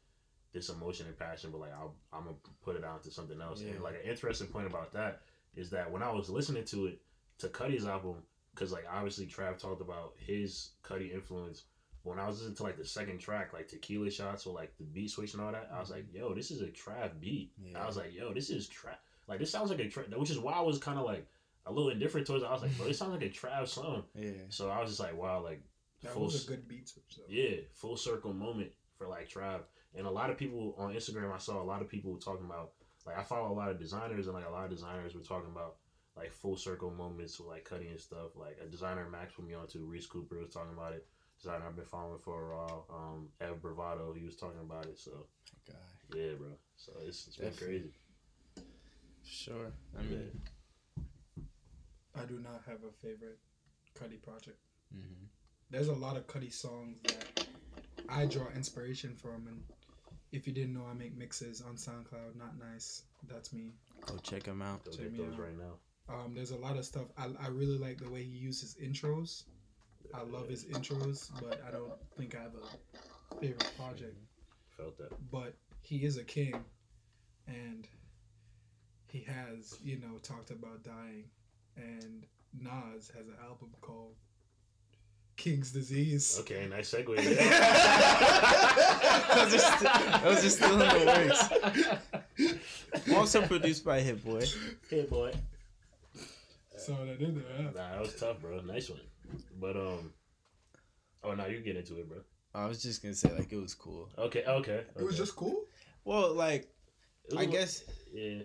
this emotion and passion, but like I'll, I'm gonna put it out to something else. Yeah. And like an interesting point about that is that when I was listening to it to Cudi's album, because like obviously Trav talked about his Cudi influence. But when I was listening to like the second track, like Tequila Shots or like the beat switch and all that, I was like, yo, this is a Trav beat. Yeah. I was like, yo, this is Trav. Like this sounds like a Trav, which is why I was kind of like a little indifferent towards. it. I was like, bro, this sounds like a Trav song. yeah So I was just like, wow, like That full, was a good beat switch though. yeah, full circle moment for like Trav. And a lot of people on Instagram, I saw a lot of people talking about like I follow a lot of designers and like a lot of designers were talking about like full circle moments with like cutting and stuff. Like a designer Max put me on to Reese Cooper was talking about it. Designer I've been following for a while. Um, Ev Bravado, he was talking about it. So guy yeah, bro. So it's, it's been crazy. sure i mean I do not have a favorite. Cudi project. Mm-hmm. There's a lot of Cudi songs that I draw inspiration from, and if you didn't know, I make mixes on SoundCloud. Not nice. That's me. Go check them out. Go Check get me those out. right now. Um, there's a lot of stuff. I, I really like the way he uses intros. I love his intros, but I don't think I have a favorite project. Felt that. But he is a king, and he has, you know, talked about dying. And Nas has an album called King's Disease. Okay, nice segue. those, are sti- those are still in the works. Also produced by Hit Boy. Hit boy. So that in there. Nah, that was tough, bro. Nice one. But um, oh, now you get into it, bro. I was just gonna say like it was cool. Okay, okay. It was just cool. Well, like It was I a- guess Yeah.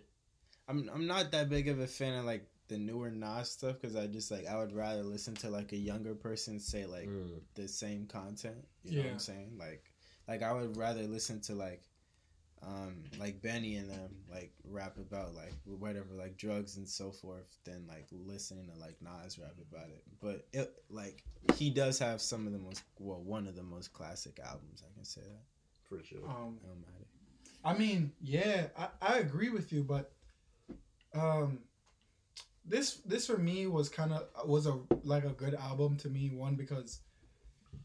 I'm I'm not that big of a fan of like the newer Nas stuff because I just like I would rather listen to like a younger person say like Mm. the same content. You know what Yeah. I'm saying? Like like I would rather listen to like um like Benny and them like rap about like whatever like drugs and so forth than like listening to like Nas rap about it. But it like he does have some of the most well one of the most classic albums. I can say that. For sure. Um, Illmatic. I mean, yeah, I, I agree with you, but um, this this for me was kind of was a like a good album to me. One because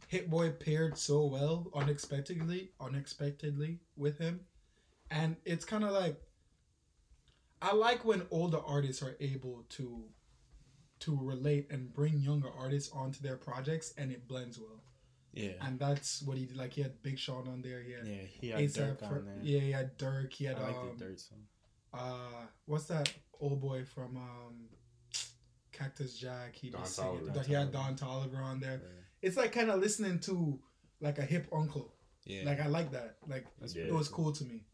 Hit Boy paired so well unexpectedly, unexpectedly with him, and it's kind of like I like when older artists are able to to relate and bring younger artists onto their projects, and it blends well. Yeah. And that's what he did. Like he had Big Sean on there. He had Yeah, he had A$AP Dirk on there. Yeah, he had Durk. He had I like um, the Dirt song. uh, what's that old boy from um, Cactus Jack? He Don was singing. Toliver. He had Don Toliver on there. It's like kind of listening to like a hip uncle. Yeah. Like I like that. Like That's Yeah. it was cool to me.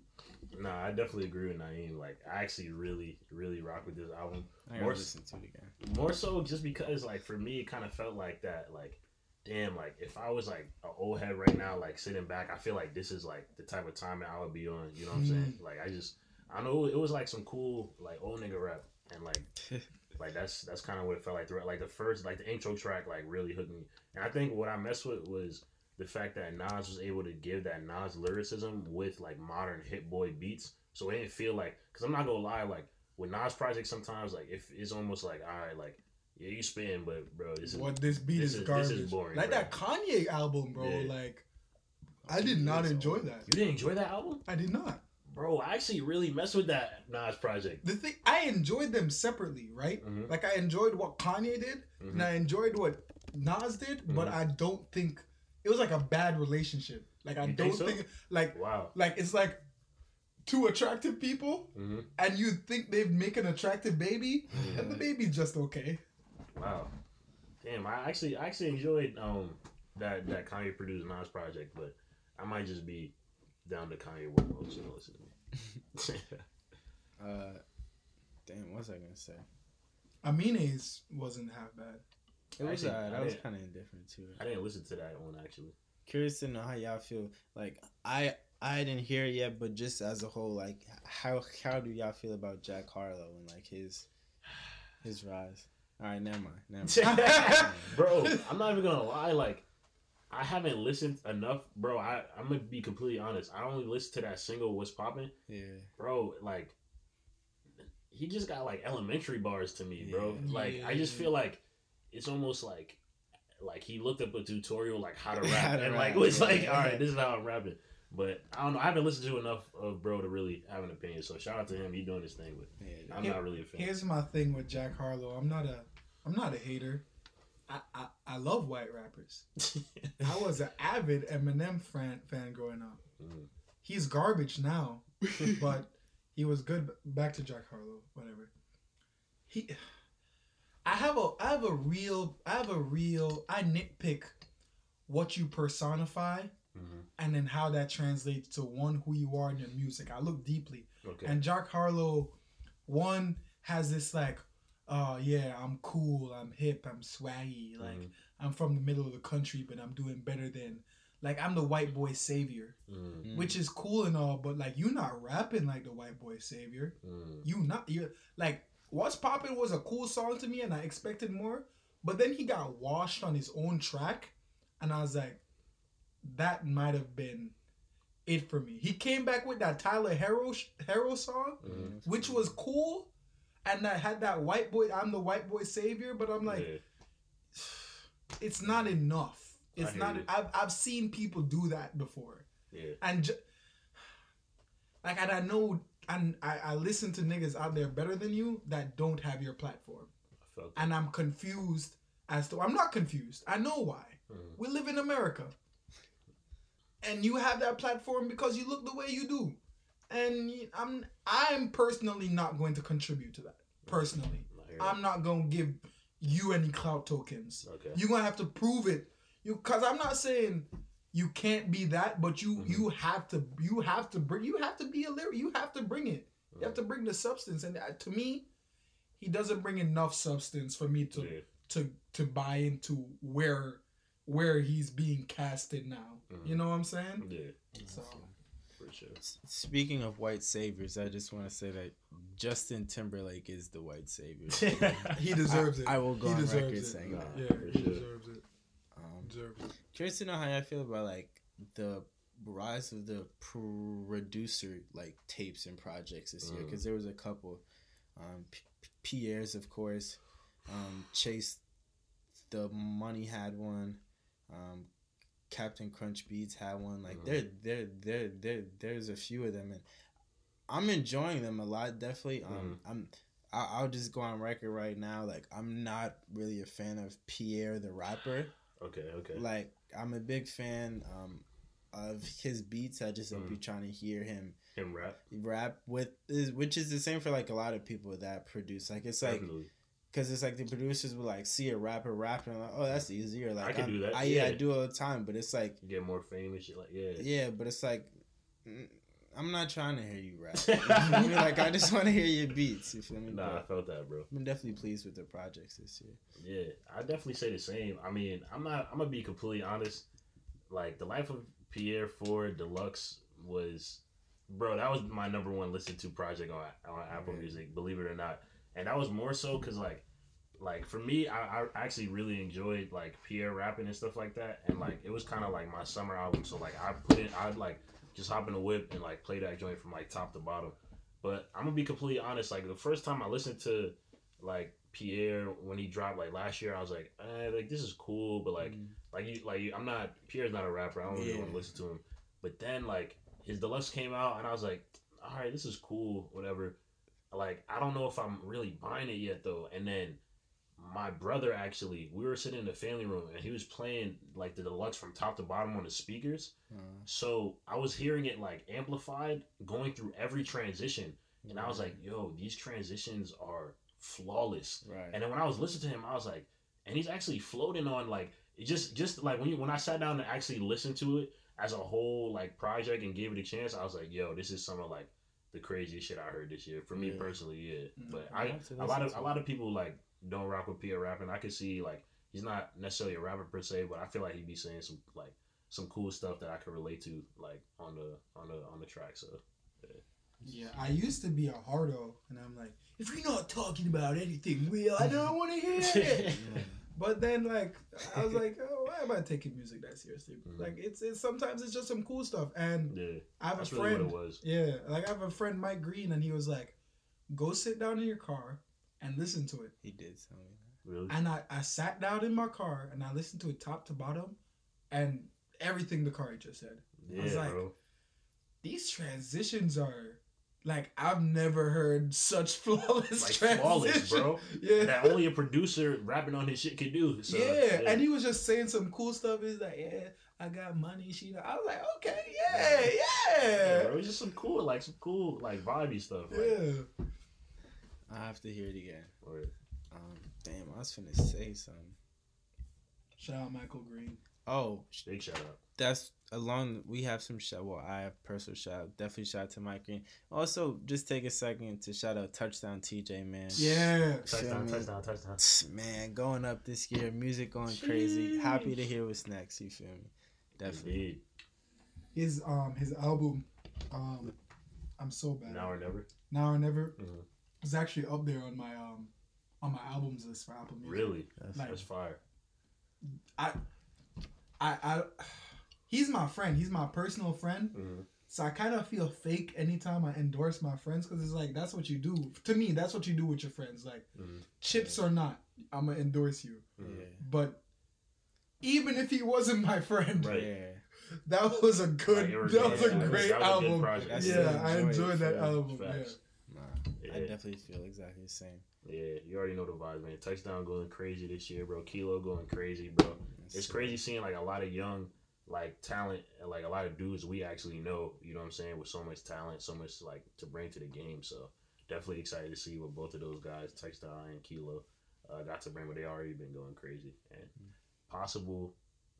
Nah, I definitely agree with Naeem. Like, I actually really, really rock with this album. I More, listen to it again. more so just because, like, for me, it kind of felt like that. Like, damn, like, if I was, like, an old head right now, like, sitting back, I feel like this is, like, the type of time I would be on. You know what I'm saying? Mm. Like, I just, I know it was, like, some cool, like, old nigga rap. And, like, like that's that's kind of what it felt like throughout like the first like the intro track like really hooked me and i think what i messed with was the fact that nas was able to give that nas lyricism with like modern hit boy beats so it didn't feel like because i'm not gonna lie like with nas projects sometimes like if it's almost like all right like yeah you spin but bro this is What this beat this is, is- garbage. this is boring, like bro. that Kanye album, bro. Yeah. Like I did not enjoy that. you didn't enjoy that album I did not. bro i actually really messed with that nas project The thing I enjoyed them separately, right? Mhm. Like I enjoyed what Kanye did, Mhm. and I enjoyed what Nas did, but Mhm. I don't think it was like a bad relationship. Like I You don't think so? think like wow like it's like two attractive people, hmm and you think they'd make an attractive baby, and the baby's just okay. Wow. Damn, I actually I actually enjoyed um that that Kanye produced Nas project, but I might just be down to Kanye one more so listen to me. Uh, damn, what was I gonna say? Amine's wasn't half bad. It was Actually, uh, alright. I I was kind of indifferent to it. I didn't listen to that one actually. Curious to know how y'all feel. Like I, I didn't hear it yet, but just as a whole, like how how do y'all feel about Jack Harlow and like his his rise? All right, never mind. Never mind. bro, I'm not even gonna lie, like I haven't listened enough, bro. I I'm gonna be completely honest. I only listened to that single "What's Poppin'," yeah, bro. Like he just got like elementary bars to me, bro. Yeah. Like I just feel like it's almost like like he looked up a tutorial like how to rap How to and like rap, was yeah. like, all right, this is how I'm rapping. But I don't know. I haven't listened to enough of bro to really have an opinion. So shout out to him. He's doing his thing, but yeah. I'm Here- not really a fan. Here's my thing with Jack Harlow. I'm not a I'm not a hater. I, I, I love white rappers. I was an avid Eminem fan fan growing up. Mhm. He's garbage now, but he was good. Back to Jack Harlow, whatever. He, I have a I have a real I have a real I nitpick what you personify Mhm. and then how that translates to one who you are in your music. I look deeply. Okay. And Jack Harlow, one has this like, uh, yeah, I'm cool, I'm hip, I'm swaggy, like Mhm. I'm from the middle of the country, but I'm doing better than, like I'm the white boy savior, Mm. which is cool and all, but like you're not rapping like the white boy savior. mm, You not you like what's poppin' was a cool song to me, and I expected more, But then he got washed on his own track, and I was like, that might have been it for me. He came back with that Tyler Herro Herro song, Mhm. which was cool, and that had that white boy. I'm the white boy savior, but I'm like, Yeah. it's not enough. It's not. you. I've I've seen people do that before, Yeah. and ju- like, and I know, and I I listen to niggas out there better than you that don't have your platform, and I'm confused as to. I'm not confused. I know why. Mhm. We live in America, and you have that platform because you look the way you do, and I'm I'm personally not going to contribute to that. Personally, I'm not gonna give you any clout tokens. Okay. You're gonna have to prove it. You cause I'm not saying you can't be that, but you Mm-hmm. you have to you have to bring you have to be a lyric. You have to bring it. You have to bring the substance. And uh, to me, he doesn't bring enough substance for me to Yeah. to to buy into where where he's being casted now. Mm-hmm. You know what I'm saying? Yeah. So For sure. Speaking of white saviors, I just want to say that Justin Timberlake is the white savior. he deserves it. I will go he on record it. saying that. Yeah, For he sure. deserves it. Um, Deserves it. Curious to know how I feel about like the rise of the producer like tapes and projects this year Mm. because there was a couple. Um, P- P- Pi'erre's of course, um, Chase, the Money had one. Um, Captain Crunch Beats had one. Like Mhm. there, there, there, there, there's a few of them, and I'm enjoying them a lot. Definitely. Um, I'm. I- I'll just go on record right now. Like I'm not really a fan of Pi'erre the rapper. Okay. Okay. Like I'm a big fan um, of his beats. I just don't be trying to hear him Him rap. rap with, is, which is the same for like a lot of people that produce. Like it's like Definitely. because it's like the producers will like see a rapper rapping, and like oh that's easier. like I can I'm- do that, I, yeah, I do all the time. But it's like You get more famous, and shit. Like yeah. yeah, but it's like. I'm not trying to hear you rap. Like I just want to hear your beats. You feel me? Nah, I felt that, bro. I'm definitely pleased with the projects this year. Yeah, I definitely say the same. I mean, I'm not. I'm gonna be completely honest. Like the life of Pi'erre 4 Deluxe was, bro. That was my number one listened to project on on Apple Music. Believe it or not, and that was more so because like, like for me, I, I actually really enjoyed like Pi'erre rapping and stuff like that, and like it was kind of like my summer album. So like I put it, I'd like just hop in the whip and like play that joint from like top to bottom. But I'm gonna be completely honest. Like the first time I listened to like Pi'erre when he dropped like last year, I was like, eh, like this is cool, but like, like you, like I'm not Pi'erre's not a rapper. I don't really Yeah. want to listen to him. But then like his deluxe came out, and I was like, all right, this is cool, whatever. Like I don't know if I'm really buying it yet though. And then my brother actually, we were sitting in the family room, and he was playing like the deluxe from top to bottom on the speakers. Uh, So I was hearing it like amplified, going through every transition, and I was like, "Yo, these transitions are flawless." right. And then when I was listening to him, I was like, and he's actually floating on like it just just like when you when I sat down and actually listened to it as a whole like project and gave it a chance, I was like, "Yo, this is some of like the craziest shit I heard this year." For me Yeah. personally, yeah. Mm. But I I a lot of a lot of people like don't rock with Pi'erre rapping. I could see like he's not necessarily a rapper per se, but I feel like he'd be saying some like some cool stuff that I could relate to like on the on the on the track. So Yeah, I used to be a hardo, and I'm like, if you're not talking about anything real, I don't want to hear it. But then, like, I was like, oh, why am I taking music that seriously? Mhm. Like, it's, it's sometimes it's just some cool stuff. And yeah, I have a really friend. was. Yeah, like I have a friend, Mike Green, and he was like, go sit down in your car and listen to it. He did tell me that. Really, And I, I sat down in my car and I listened to it top to bottom, and everything the car just said. yeah, was like, bro. These transitions are like I've never heard such flawless Like transitions. flawless, bro. Yeah. That only a producer rapping on his shit could do. So, yeah, and he was just saying some cool stuff. He's like, "Yeah, I got money." She, I was like, "Okay, yeah, Yeah, yeah, bro, it's just some cool, like some cool, like vibey stuff. Like, yeah." I have to hear it again. or- Um, damn, I was finna say something. Shout out Michael Green. Oh, big shout out. that's along. We have some shout. Well, I have personal shout. out. Definitely shout out to Mike Green. Also, just take a second to shout out Touchdown TJ man. Yeah, Touchdown, Feel touchdown, touchdown. Man, going up this year, music going crazy. Happy to hear what's next. You feel me? Definitely. Indeed. his um his album, um, I'm so bad. Now or never. Now or never Mhm. Is actually up there on my um on my albums list for Apple Music. Really? That's- Like, That's fire. I, I, I, he's my friend. He's my personal friend. Mhm. So I kind of feel fake anytime I endorse my friends because it's like that's what you do. To me, that's what you do with your friends. Like Mhm. chips or not, I'm gonna endorse you. Yeah. But even if he wasn't my friend, Right. Yeah. that was a good. Like, that was yeah, a great was album. project. Yeah. I enjoyed that yeah. album. Facts. Yeah. I definitely feel exactly the same. Yeah, you already know the vibes, man. Touchdown going crazy this year, bro. Kilo going crazy, bro. It's crazy seeing like a lot of young like talent and like a lot of dudes we actually know, you know what I'm saying, with so much talent, so much like to bring to the game. So definitely excited to see what both of those guys, Touchdown and Kilo, uh, got to bring, but they already been going crazy. And possible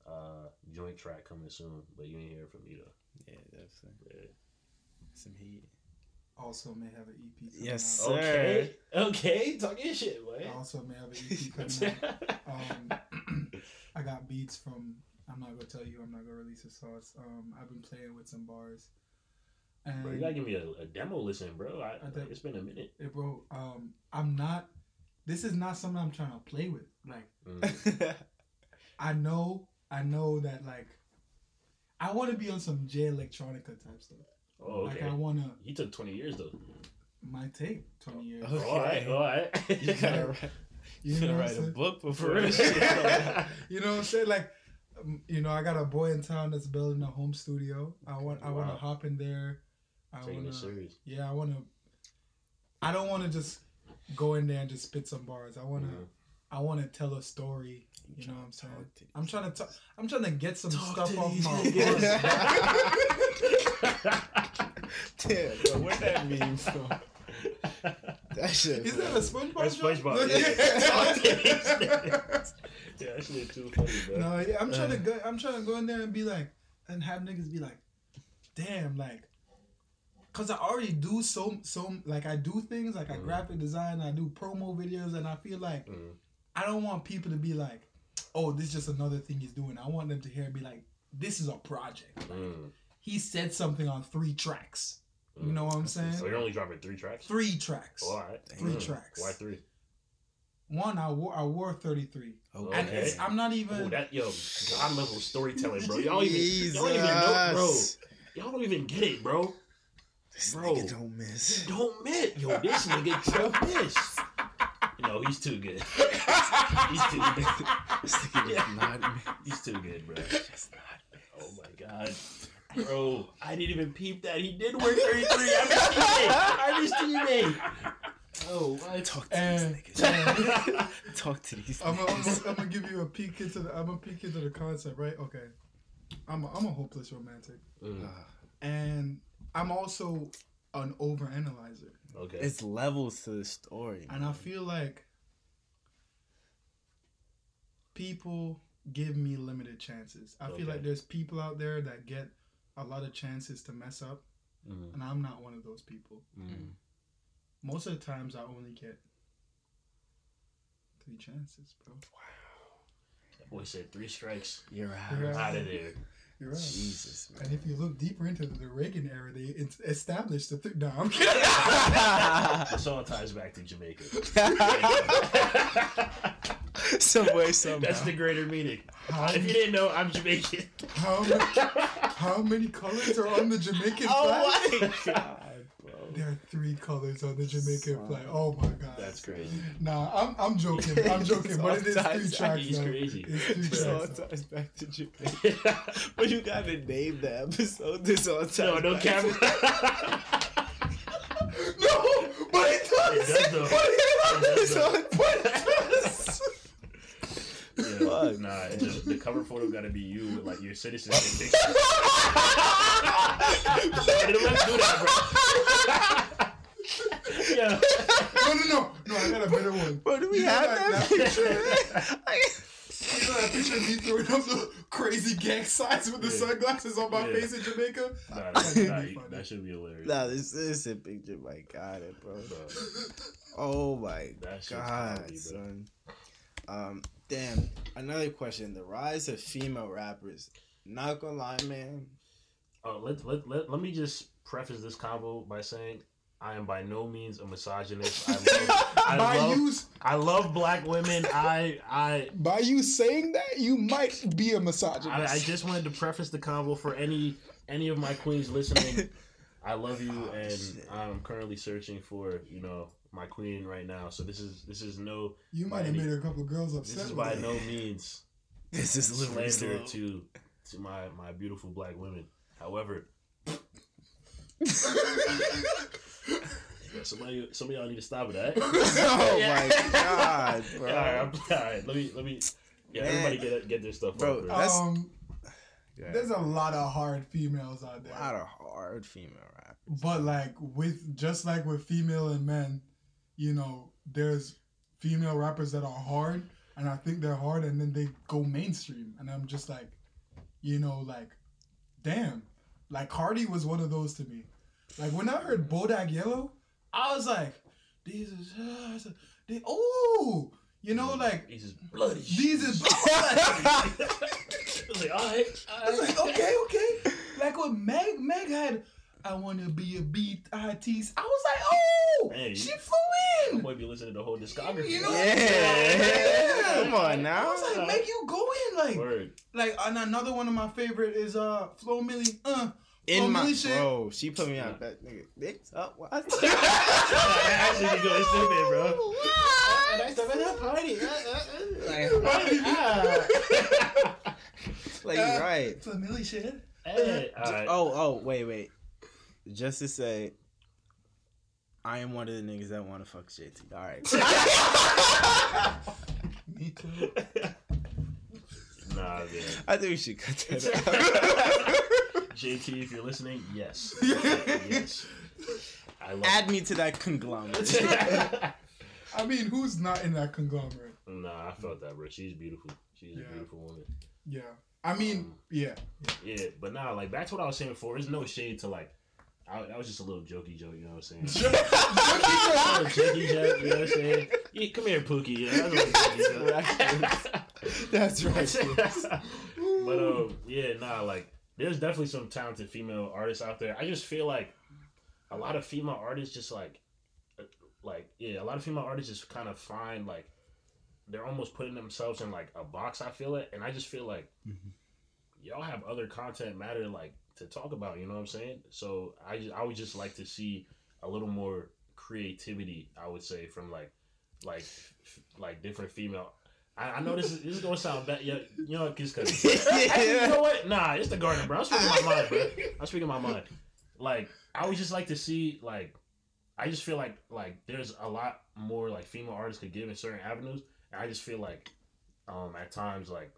uh joint track coming soon, but you ain't hear from me though. Yeah, definitely. Yeah. Some heat. Also may have an EP. Coming Yes, out. sir. Okay. Okay, talking shit, boy. Also may have an EP coming out. Um, I got beats from. I'm not gonna tell you. I'm not gonna release a sauce. Um, I've been playing with some bars. And Bro, you gotta give me a, a demo listen, bro. I, I think- it's been a minute. Hey, bro, um, I'm not. This is not something I'm trying to play with. Like, Mm. I know, I know that like, I want to be on some Jay Electronica type stuff. Oh, Like, okay. I wanna. You took 20 years though. Might take 20 years. Okay. All right, all right. you gotta write, You you know gotta what write a book before For real. this you know what I'm saying? Like, um, you know, I got a boy in town that's building a home studio. I want, I want to hop in there. I Taking wanna, serious. yeah, I want to. I don't want to just go in there and just spit some bars. I want to, Mhm. I want to tell a story. You know what I'm saying? I'm trying to, talk, I'm trying to get some Talk stuff off my. niggas. heart. Damn, bro, where'd that meme from? That shit. Is that a SpongeBob? That's joke? SpongeBob, yeah. yeah, that shit too funny, bro. No, yeah, I'm trying to go. I'm trying to go in there and be like, and have niggas be like, damn, like, cause I already do so so like I do things like I Mhm. graphic design, I do promo videos, and I feel like Mhm. I don't want people to be like, oh, this is just another thing he's doing. I want them to hear and be like, this is a project. Mm. He said something on three tracks. You know what I'm saying? So you're only dropping three tracks? Three tracks. Oh, all right. Three Mm. tracks. Why three? One, I wore I wore 33. Okay. And it's, I'm not even. Oh, that yo, god level storytelling, bro. Y'all even, y'all don't even know, bro. Y'all don't even get it, bro. This Bro. nigga don't miss. Don't miss, yo. This nigga don't miss. No, he's too good. he's too good. This nigga does not miss. He's too good, bro. Oh my god. Bro, I didn't even peep that. He did wear 33. I missed teammate. I missed teammate. Oh, what? Talk to And, these niggas. Talk to these I'm gonna niggas. I'm gonna give you a peek into the I'm gonna peek into the concept, right? Okay, I'm a, I'm a hopeless romantic, Mm, and I'm also an overanalyzer, okay. It's levels to the story. and I feel like people give me limited chances. I feel like there's people out there that get a lot of chances to mess up, Mhm. and I'm not one of those people. Mm. Most of the times, I only get three chances, bro. Wow. That boy said three strikes. You're out. You're out. Out of there. You're right. Jesus, man. And if you look deeper into the Reagan era, they established the. Th- no, I'm kidding. This all ties back to Jamaica. Some way, somehow. That's the greater meaning. How, If you didn't know, I'm Jamaican. how, many, how many colors are on the Jamaican Oh flag? my god, bro. There are three colors on the Jamaican flag. Oh my god. That's crazy. Nah, I'm I'm joking. I'm joking, but it is three Sometimes tracks. he's though. crazy. It's three This all tracks. ties back to Jamaica. But you gotta name the episode. This all ties no, no back camera. No, but it does. It does, though. But it It does. does. But it does. Yeah, Fuck. nah, it's just, the cover photo gotta be you with like your citizenship picture. Let's do that, bro. yeah. No, no, no, no. I got a better one. Bro, do we You have that- that, that picture? You know that picture of me throwing up the crazy gang signs with the Yeah. sunglasses on my Yeah. face in Jamaica? Nah, That that, should nah, be you- funny. that should be hilarious. nah, this is a picture. My God, it, bro. Oh my That God, comedy, son. Um, damn. Another question: The rise of female rappers. Not gonna lie, man. Uh, let, let, let, let me just preface this combo by saying I am by no means a misogynist. I love, I By love, you, I love black women. I I by you saying that, you might be a misogynist. I, I just wanted to preface the convo for any any of my queens listening. I love you, Oh, and shit. I'm currently searching for you know my queen right now. So this is this is no you might have any- made a couple girls upset. this is by that. no means This is literally slander slow. to to my my beautiful black women. However, yeah, somebody some of y'all need to stop with that. oh Yeah. my god, bro. all, right, I'm- all right, let me let me. Yeah, Man. everybody get get their stuff, Bro, up, bro. that's- Um, Yeah. there's a lot of hard females out there. a lot of hard female rap. But like with just like with female and men, you know, there's female rappers that are hard, and I think they're hard, and then they go mainstream, and I'm just like, you know, like, damn, like Cardi was one of those to me. Like when I heard Bodak Yellow, I was like, these is, uh, they, oh, you know, like These is bloody. these is. I was like, all right, all I was like, okay, okay. Like what Meg, Meg had, I want to be a beat artist. I was like, oh, Hey. she flew in. Boy, be listening to the whole discography. You know, Yeah. Come on now. I was like, make you go in, like, Word. like and another one of my favorite is uh Flo Milli. Uh, In Flo my Milli shit. bro, she put me on that nigga. Dicks up. What? Actually, be good. Stupid, bro. What? That's a party. Like you're right. Flo Milli shit. Hey, uh, all right. Oh, oh, wait, wait. Just to say, I am one of the niggas that want to fuck JT. All right. Me too. Nah, man. I think we should cut that out. JT, if you're listening, yes. yes. I love Add me to that conglomerate. I mean, who's not in that conglomerate? Nah, I felt that, bro. She's beautiful. She's Yeah. a beautiful woman. Yeah. I mean, um, yeah. Yeah, but nah, like back to what I was saying before. There's no shade to like. I, that was just a little jokey joke, you know what I'm saying? Jokey joke, you know what I'm saying? Yeah, come here, Pookie. Yeah, that was a little jokey joke. That's right. but um, yeah, nah, like there's definitely some talented female artists out there. I just feel like a lot of female artists just like, uh, like yeah, a lot of female artists just kind of find like they're almost putting themselves in like a box. I feel it, and I just feel like y'all have other content matter like to talk about. You know what I'm saying? So I just, I would just like to see a little more creativity. I would say from like like like different female. I, I know this is this is gonna sound bad, yeah, you know, cause, cause Actually, you know what? Nah, it's the garden, bro. I'm speaking my mind, bro. I'm speaking my mind. Like, I would just like to see, like, I just feel like, like, there's a lot more like female artists could give in certain avenues, and I just feel like, um, at times, like,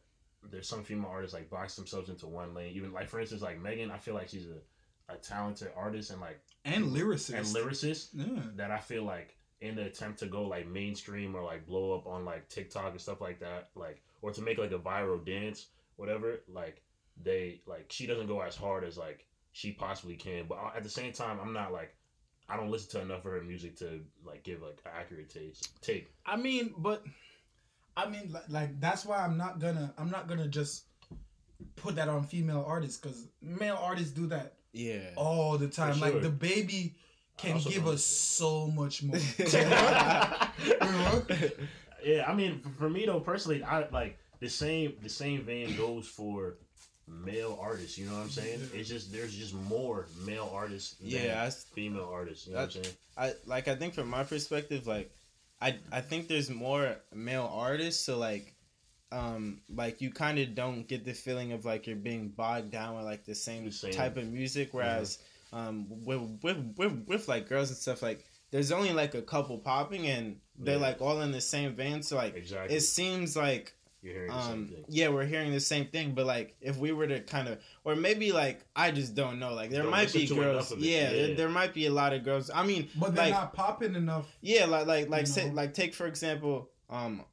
there's some female artists like box themselves into one lane. Even like, for instance, like Megan, I feel like she's a, a talented artist and like And lyricist. and lyricist Yeah. that I feel like in the attempt to go like mainstream or like blow up on like TikTok and stuff like that, like or to make like a viral dance, whatever, like they like she doesn't go as hard as like she possibly can. But uh, at the same time, I'm not like I don't listen to enough of her music to like give like an accurate taste take. I mean, but I mean, like, like that's why I'm not gonna I'm not gonna just put that on female artists because male artists do that Yeah. all the time. Like the baby can give us so much more. yeah, I mean, for, for me though, personally, I like the same. The same vein goes for male artists. You know what I'm saying? It's just there's just more male artists than Yeah, I- female artists. You know what I'm saying? I like I think from my perspective, like I I think there's more male artists, so like um like you kind of don't get the feeling of like you're being bogged down with like the same, same. type of music whereas um with, with with with like girls and stuff like there's only like a couple popping and they're Yeah. like all in the same vein so like Exactly. it seems like You're hearing the same um thing. yeah we're hearing the same thing but like if we were to kind of or maybe like i just don't know like there Don't might be girls enough of yeah, There, there might be a lot of girls i mean but they're like not popping enough. yeah like like like say like take for example um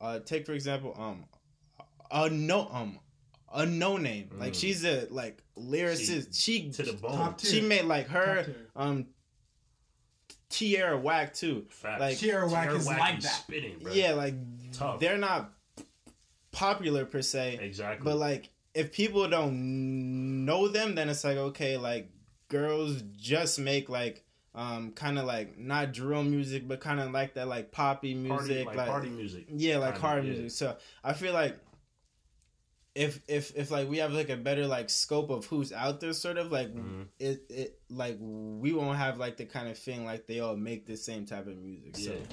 uh take for example um a no um a no name like Mm. she's a like lyricist she to the bone. Top she made like her tier. um Tierra Whack too Facts. like Tierra Whack is Whack like that. Spitting, bro. yeah like Tough. they're not popular per se exactly. but like, if people don't know them, then it's like okay, like girls just make like um, kind of like not drill music, but kind of like that like poppy music, Party, like, party music. Yeah, like Kinda, hard yeah. music. So I feel like if if if like we have like a better like scope of who's out there, sort of like Mhm. it it like we won't have like the kind of thing like they all make the same type of music. So Yeah.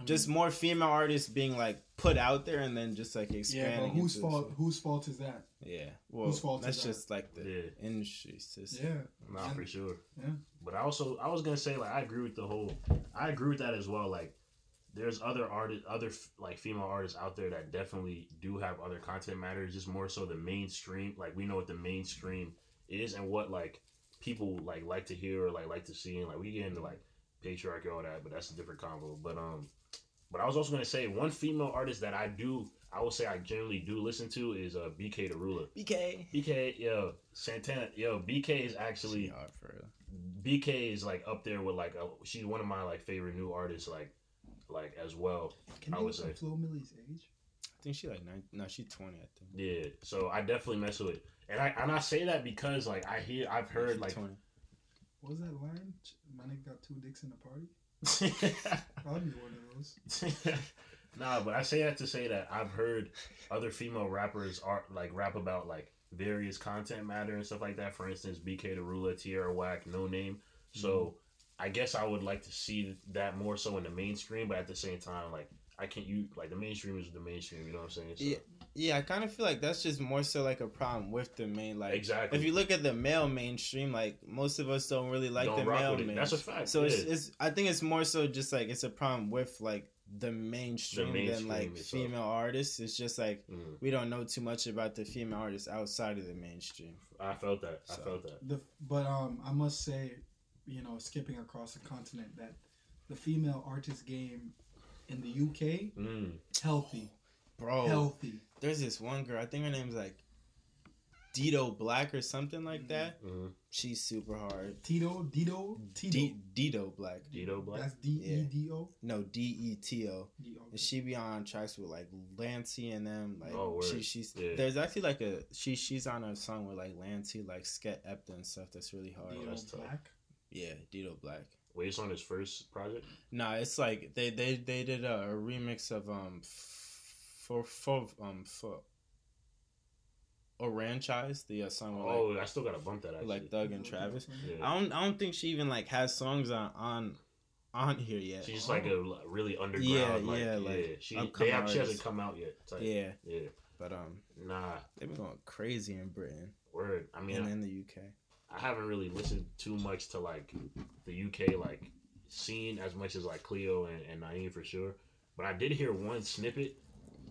I mean, just more female artists being like put out there and then just like yeah, expanding. but whose into- fault? Whose fault is that? Yeah, well, whose fault is that's that? just like the Yeah. industry system. Yeah, Nah, And- for sure. yeah. But I also I was gonna say like I agree with the whole. I agree with that as well. Like, there's other artists, other like female artists out there that definitely do have other content matters. Just more so the mainstream. Like we know what the mainstream is and what like people like like to hear or like like to see. And like we get into like patriarchy all that, but that's a different convo. But um, but I was also gonna say one female artist that I do. I will say I generally do listen to is uh Bktherula. BK. BK, yo, Santana, yo, BK is actually hard for real. BK is like up there with like a, she's one of my like favorite new artists like like as well. Can I you would say Flo Milli's age? I think she like nine. No, she's twenty. I think. Yeah, so I definitely mess with it, and I and I say that because like I hear I've heard She like 20. What was that line? Ch- My nigga got two dicks in the party. I'll be one of those. nah, but I say that to say that I've heard other female rappers are like rap about like various content matter and stuff like that. For instance, Bktherula, Tierra Whack, Noname. So mm-hmm. I guess I would like to see that more so in the mainstream, but at the same time, like I can't you like the mainstream is the mainstream. You know what I'm saying? So, Yeah, yeah. I kind of feel like that's just more so like a problem with the main like. Exactly. If you look at the male mainstream, like most of us don't really like Don't the male with main. That's a fact, So it's, yeah. it's I think it's more so just like it's a problem with like the mainstream, than mainstream like itself. female artists. It's just like Mhm. we don't know too much about the female artists outside of the mainstream. I felt that. I felt that. The but um, I must say, you know, skipping across the continent, that the female artist game in the UK Mm. healthy, Bro, healthy. there's this one girl. I think her name's like Deto Black or something like that. Mhm. She's super hard. Tito, Dito, Tito. D- Deto Black. Deto Black. That's D E D O. No, D E T O. And she be on tracks with like Lancey and them. Like Oh, word. she, she's Yeah. there's actually like a she she's on a song with like Lancey, like Skepta and stuff. That's really hard. Oh, that's tough. Black. Yeah, Deto Black. Wait, it's on his first project. Nah, it's like they they they did a, a remix of um f- for for um for Franchise the uh, song with like, Oh, I still gotta bump that. Actually. like Doug and Travis. Yeah. I don't I don't think she even like has songs on on on here yet. She's just like a really underground. Yeah, like, yeah, yeah, like, She they have, she hasn't come out yet. type. yeah, yeah. but um Nah, they've been going crazy in Britain word. I mean, and I, in the UK. I haven't really listened too much to like the UK like scene as much as like Cleo and, and Naeem for sure. But I did hear one snippet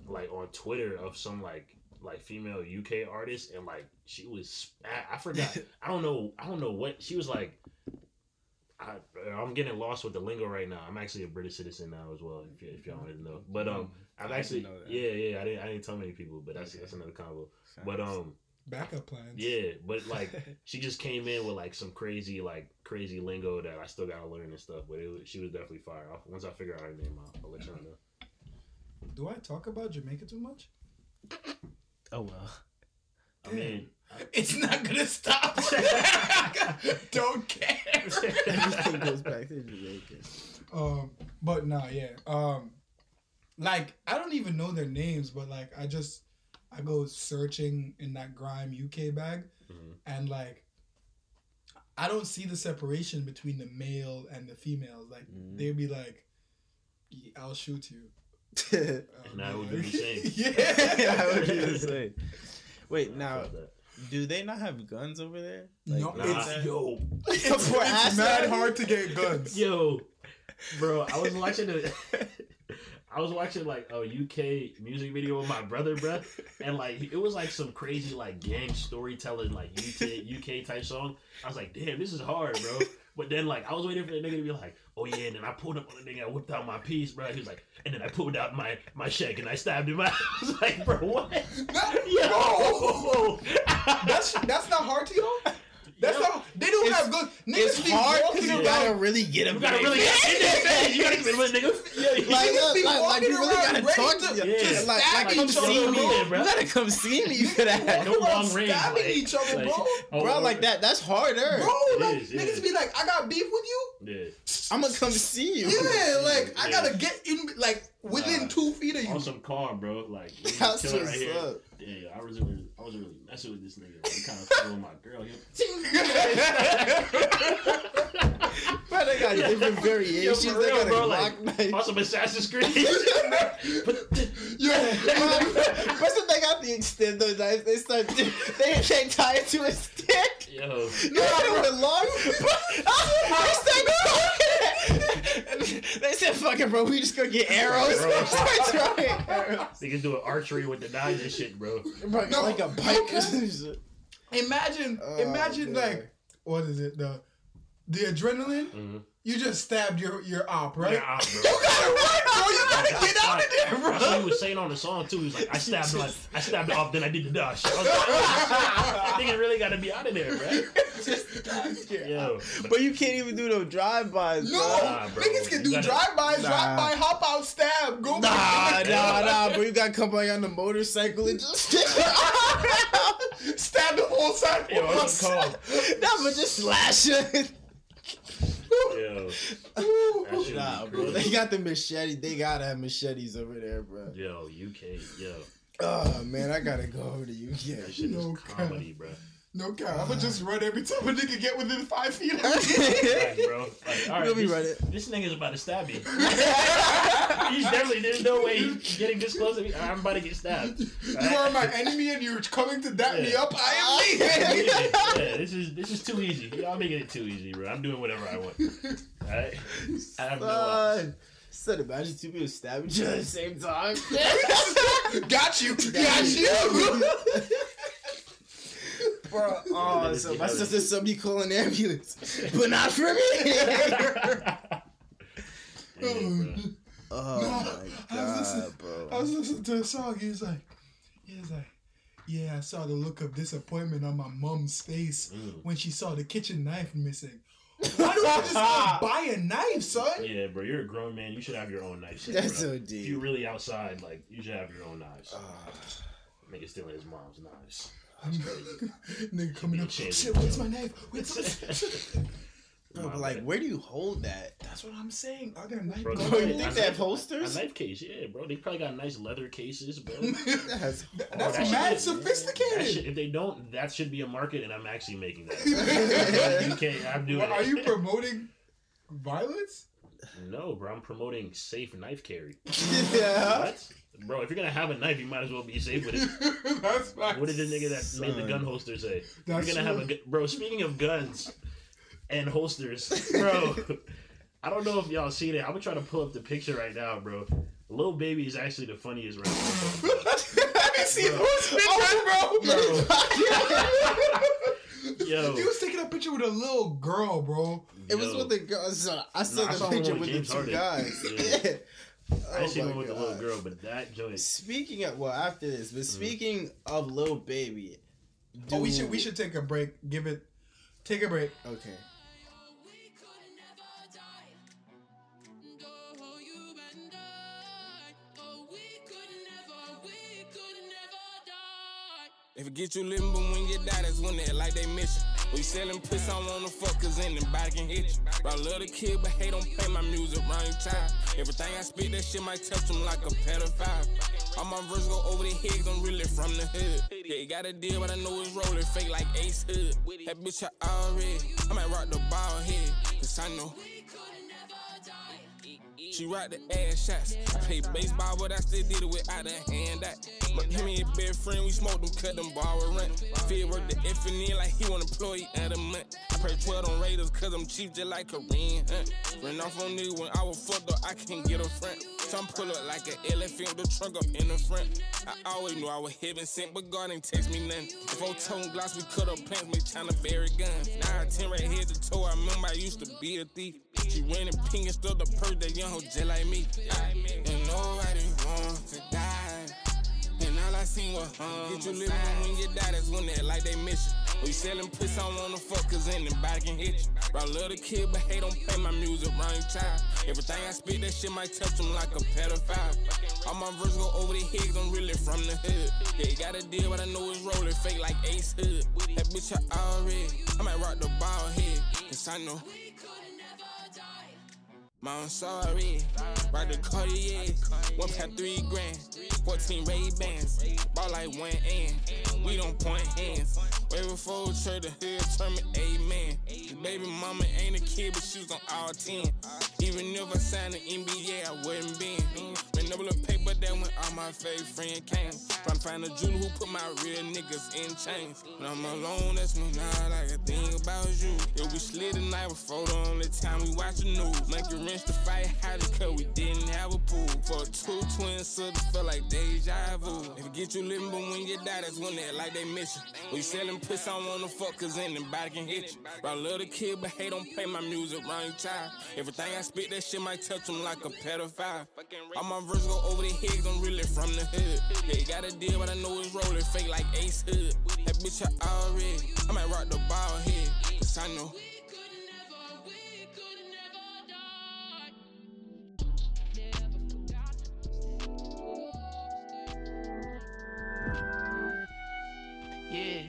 like on Twitter of some like like female UK artist and like she was I, I forgot I don't know I don't know what she was like I, I'm getting lost with the lingo right now. I'm actually a British citizen now as well. If, y- if y'all wanted to know, but um, I've actually yeah yeah I didn't I didn't tell many people, but that's Okay. that's another combo. But um, Backup plans. yeah, but like she just came in with like some crazy like crazy lingo that I still gotta learn and stuff. But it was, she was definitely fire. I'll, once I figure out her name, I'll, I'll let y'all know. Do I talk about Jamaica too much? Oh well. I mean, It's not gonna stop. Don't care. Everything goes back to Jamaica. Um, but nah, yeah. Um, like I don't even know their names, but like I just I go searching in that grime UK bag, Mhm. and like I don't see the separation between the male and the females. Like Mhm. they'd be like, "I'll shoot you." And I would do the same. yeah, I would do the same. Wait, I now do they not have guns over there? No, Nah, it's- yo, It's, it's mad hard to get guns. yo, bro, I was watching a, I was watching like a UK music video with my brother, bro, and like it was like some crazy like gang storytelling like UK UK type song. I was like, damn, this is hard, bro. But then like I was waiting for the nigga to be like, oh yeah, and then I pulled up on the nigga, I whipped out my piece, bro. He was like, and then I pulled out my my shank and I stabbed him. I was like, bro, what? No, Yo, That's that's not hard to you. That's Yo. not They don't It's- have good. Niggas It's be hard walking because you around- gotta really get him. You gotta really get in their face. You gotta get with nigga. Yeah, Like, Niggas uh, be like, like you really gotta ready talk to- to, Yeah. yeah. like, like come each see me. bro. You gotta come see me for that, no long range. stabbing like, each other, like, bro. oh, bro. oh, Like that, that's harder. Bro, like is, niggas yeah. be like, I got beef with you. Yeah. I'm gonna come see you. Yeah, like I gotta get in, like within Nah. two feet of you. On some calm, bro. Like, That's what's right here. up. Yeah, I was really, I was really messing with this nigga. He kind of throwing my girl. He, Bro, they got different Yo, variations. for they real, got a bro. Glock Like, knife. on some Assassin's Creed. Yo, First, when they got the extendo knife, they start. They they tie it to a stick. Yo. No, it went long. they start going. They said, "Fuck it, bro. We just gonna get arrows." Bro. Start throwing arrows. Niggas doing archery with the knives and shit, bro. Bro, No, like a no bike. imagine, Oh, imagine man. like what is it? The the adrenaline. Mhm. You just stabbed your your op, right? Yeah, ah, bro. You gotta run, bro. You gotta get out of there, That's what he was saying on the song too. He was like, I stabbed like I stabbed it off, then I did the dash. I was like, oh, shit. Nigga really gotta be out of there, bro. Just Yo, But you can't even do no drive-bys. No, Nah, bro. niggas can do gotta- drive-bys, Nah. drive-by, hop out, stab, go Nah, back. nah, nah, bro. You gotta come by on the motorcycle and just stab the whole side. Yo, what's it called? nah, but just slash it. Yo, that shit Nah, would bro. crazy. They got the machete. They gotta have machetes over there, bro. Yo, UK, yo, Oh man, I gotta go over to UK. that UK. shit No is comedy, bro. No cap. I'ma just run every time a nigga get within five feet of me. Like, bro, like, all right, You'll be this, running. this nigga's about to stab me. He's definitely there's no way he's getting this close to me. I'm about to get stabbed. You are my enemy and you're coming to dap me up. I am leaving. yeah, this is this is too easy. Y'all making it too easy, bro. I'm doing whatever I want. Alright? I have no options. Son, son, imagine two people stabbing each other at the same time. Got you. Got you. Bro, oh, so my sister saw me call an ambulance, but not for me. Oh No, my I was listening- god, bro. I was listening to a song. He was like, he was like, yeah, I saw the look of disappointment on my mom's face Mm. when she saw the kitchen knife missing. Why don't you just go buy a knife, son? Yeah, bro, you're a grown man. You should have your own knife. set, That's bro. so If you're really outside, like you should have your own knives. Ah. Nigga stealing his mom's knives. Nigga coming up, Change shit, it, where's bro. my knife? Where's my No, My but like, where do you hold that? That's what I'm saying. Are there knife Bro, guards? you a think knife- they have holsters? A knife case, yeah, bro. They probably got nice leather cases, bro. That's That's Oh, that mad shit- sophisticated. That should, if they don't, that should be a market, and I'm actually making that. you can't. I'm doing. What, are you promoting violence? No, bro. I'm promoting safe knife carry. yeah. What? Bro, if you're gonna have a knife, you might as well be safe with it. That's facts. What did the nigga that made the gun holster say? If That's you're gonna have a gu- bro. Speaking of guns and holsters, bro. I don't know if y'all seen it. I'm gonna try to pull up the picture right now, bro. Lil Baby is actually the funniest rapper. Have you seen Bro. those pictures, oh, bro? Yo, He was taking a picture with a little girl, bro. It was with the girls. So I saw Nah, I the saw picture with with the two Harden. guys. Yeah. Yeah. I didn't see Oh one my with the little God. girl, but that joint. Speaking of well, after this, but mm-hmm. speaking of Lil Baby, Oh, we should we should take a break. Give it, take a break. Okay. If it get you living, but when you die, that's when they like they miss you. We selling piss, I don't wanna fuck, cause anybody can hit you. But I love the kid, but hate don't play my music around your time. Everything I spit, that shit might touch them like a pedophile. All my verses go over the heads, I'm really from the hood. Yeah, got a deal, but I know it's rolling fake like Ace Hood. That bitch, I already, I might rock the ball head, cause I know. She rock the ass shots. Play baseball, but I still did it without a hand out. But him and his best friend, we smoked them, cut them with rent. Feel work the F like he want employee at a month. I pay 12 on Raiders, cause I'm cheap just like Korean. Huh? Ran off on nigga when I was fucked up, I can't get a front. Some pull up like an elephant, the trunk up in the front. I always knew I was heaven sent, but God ain't text me nothing. Four tone gloss, we cut up plants, me tryna bury guns. Now I 10 right head to toe, I remember I used to be a thief. She ran and pink and stole the purse, that young hoe just like me. And nobody wants to die. And all I seen was hum. Get you living when you die, that's when they like they miss you. We selling pussy, I don't wanna fuck, cause anybody can hit you. Bro, I love the kid, but hate don't play my music your child. Everything I spit, that shit might touch them like a pedophile. All my verses go over the heads, I'm really from the hood. Yeah, you got a deal, but I know it's rolling fake like Ace Hood. That bitch, I already, I might rock the ball head, cause I know. Mom, sorry. Ride the Cartier. One pack, three grand. 14 Ray Bans. Ball like one end. We don't point hands. Way before church, the hood turn me amen. Baby mama ain't a kid, but she was on all 10. Even if I signed the NBA, I wouldn't been. Remember the paper that when all my fake friend came. To find a jeweler who put my real niggas in chains. When I'm alone, that's when I can think about you. If we slid the night before the only time we watch the news. Make it rinse the hotter cause we didn't have a pool. For two twins, so it felt like deja vu. If it get you living, but when you die, that's when they like they miss you. We selling piss, I don't wanna fuck cause anybody can hit you. I love the kid, but hate don't play my music your child. Everything I spit, that shit might touch them like a pedophile. All my verses go over the heads, I'm really from the hood. They got a deal, but I know it's rolling fake like Ace Hood. That bitch, I already, I might rock the ball head, cause I know. Yeah,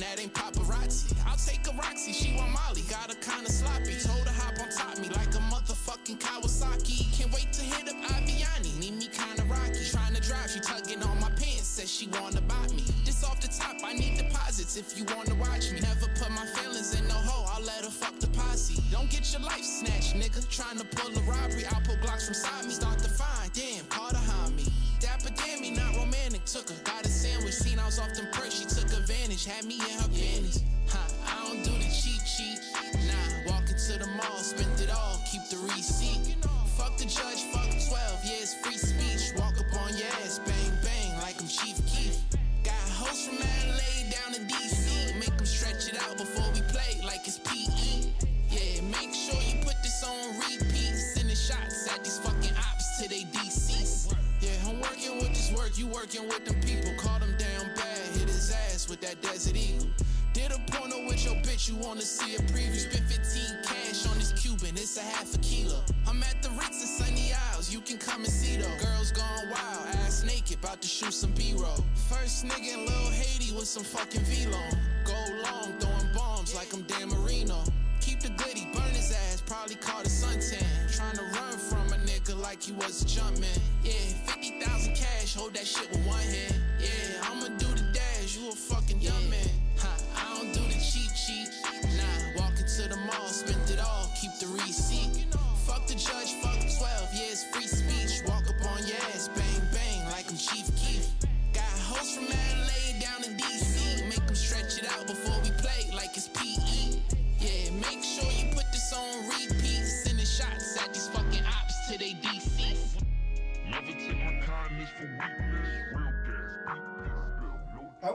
that ain't paparazzi. I'll take a Roxy, she want Molly, got her kinda sloppy. Told her hop on top me like a motherfucking Kawasaki. Can't wait to hit up Aviani, need me kinda rocky. Trying to drive, she tugging on my pants, says she wanna buy me. This off the top, I need deposits if you wanna watch me. Never put my feelings in no hole, I'll let her fuck the posse. Don't get your life snatched, nigga. Trying to pull a robbery, I'll pull blocks from side me. Start to find, damn, caught her on me. Dapper damn me, not romantic. Took her, Had me in her that Desert Eagle. Did a porno with your bitch, you wanna see a preview. Spent 15 cash on this Cuban, it's a half a kilo. I'm at the Ritz in Sunny Isles, you can come and see though. Girls gone wild, ass naked, about to shoot some B-roll. First nigga in Lil Haiti with some fucking V-Long. Go long, throwing bombs like I'm Dan Marino. Keep the goodie, burn his ass, probably caught a suntan. Trying to run from a nigga like he was a. Yeah, 50,000 cash, hold that shit with one hand.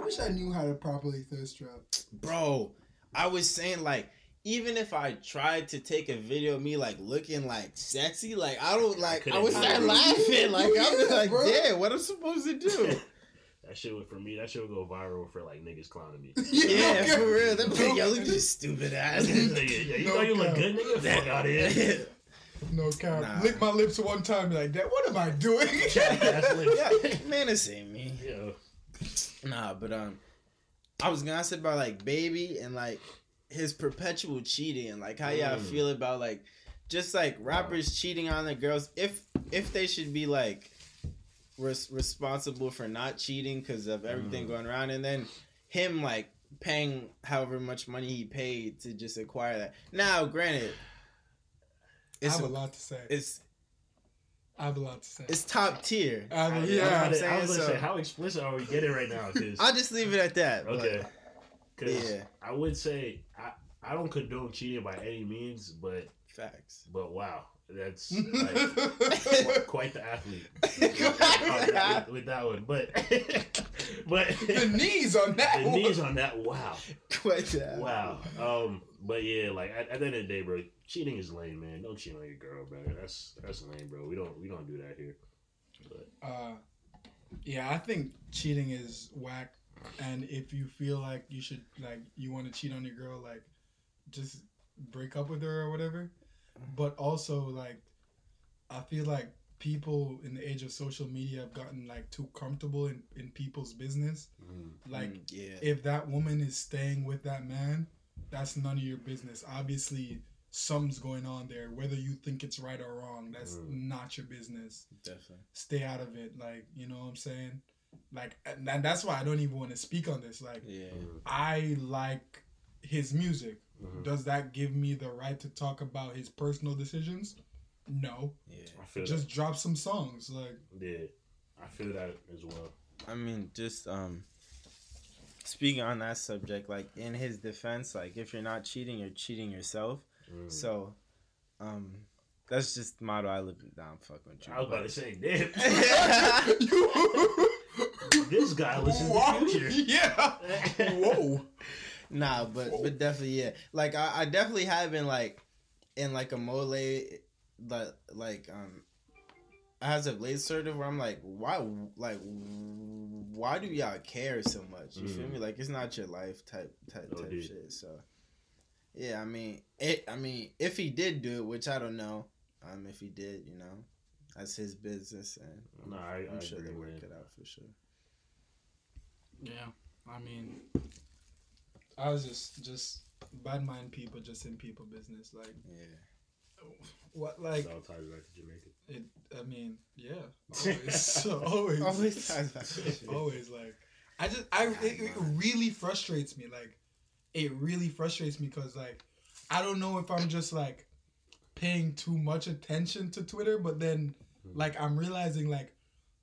Wish I knew how to properly thirst trap. Bro, I was saying like even if I tried to take a video of me like looking like sexy, like I don't like I, couldn't would start laughing. Like You I'm do just like, bro. damn, what I'm supposed to do? That shit would for me. That shit would go viral for like niggas clowning me. yeah, no for real. cap. That No yo, look at this stupid ass. Nigga, yeah, you No thought you look cap. good, nigga? Fuck out of here. No cap. Nah. Lick my lips one time, like that. What am I doing? That's yeah, man, this ain't me. Yo, Nah, but um, I was gonna say about like baby and like his perpetual cheating and like how y'all Mm. feel about like just like rappers cheating on their girls if if they should be like res- responsible for not cheating because of everything Mm. going around and then him like paying however much money he paid to just acquire that. Now, granted, I it's have a lot to say. it's I have a lot to say. it's top tier. I have a- I, yeah, was I'm gonna- I was gonna so. say, how explicit are we getting right now? Cause I'll just leave it at that. but- okay, because Yeah. I would say I I don't condone cheating by any means, but facts. But wow, that's like quite, quite the athlete with, with that one. But but the knees on that. the one. knees on that. Wow, Quite the wow. Um, but yeah, like at, at the end of the day, bro, cheating is lame, man. Don't cheat on your girl, bro. That's that's lame, bro. We don't we don't do that here. But Uh, yeah, I think cheating is whack. And if you feel like you should, like, you want to cheat on your girl, like, just break up with her or whatever. But also, like, I feel like people in the age of social media have gotten like too comfortable in, in people's business. Like, Mm, yeah. if that woman is staying with that man, that's none of your business. Obviously, something's going on there. Whether you think it's right or wrong, that's not your business. Definitely. Stay out of it. Like, you know what I'm saying? Like, and and that's why I don't even want to speak on this. Like, Yeah. I like his music. Mhm. Does that give me the right to talk about his personal decisions? No. Yeah. I feel Just drop some songs. Like. Yeah, I feel that as well. I mean, just um, speaking on that subject, like in his defense, like if you're not cheating, you're cheating yourself. Mm. So, um, that's just the motto I live down. Fuck with you. I was about to say, damn. this guy listens Wow. to Future. yeah. Whoa. Nah, but but definitely yeah. Like I, I definitely have been like in like a mole like like um as of late sort of where I'm like why like why do y'all care so much? You feel Mm. me? Like it's not your life type type No, type dude. shit. So yeah, I mean it. I mean if he did do it, which I don't know. Um, if he did, you know, that's his business, and No, I- I'm I sure agree, they work it out for sure. Yeah, I mean, I was just just bad mind people, just in people business. Like, yeah, what like It all ties back to Jamaica. it? I mean, yeah, always, so always, Always ties back to shit. always. Like, I just, I it, it really frustrates me. Like, it really frustrates me because like, I don't know if I'm just like paying too much attention to Twitter, but then mm-hmm. like I'm realizing like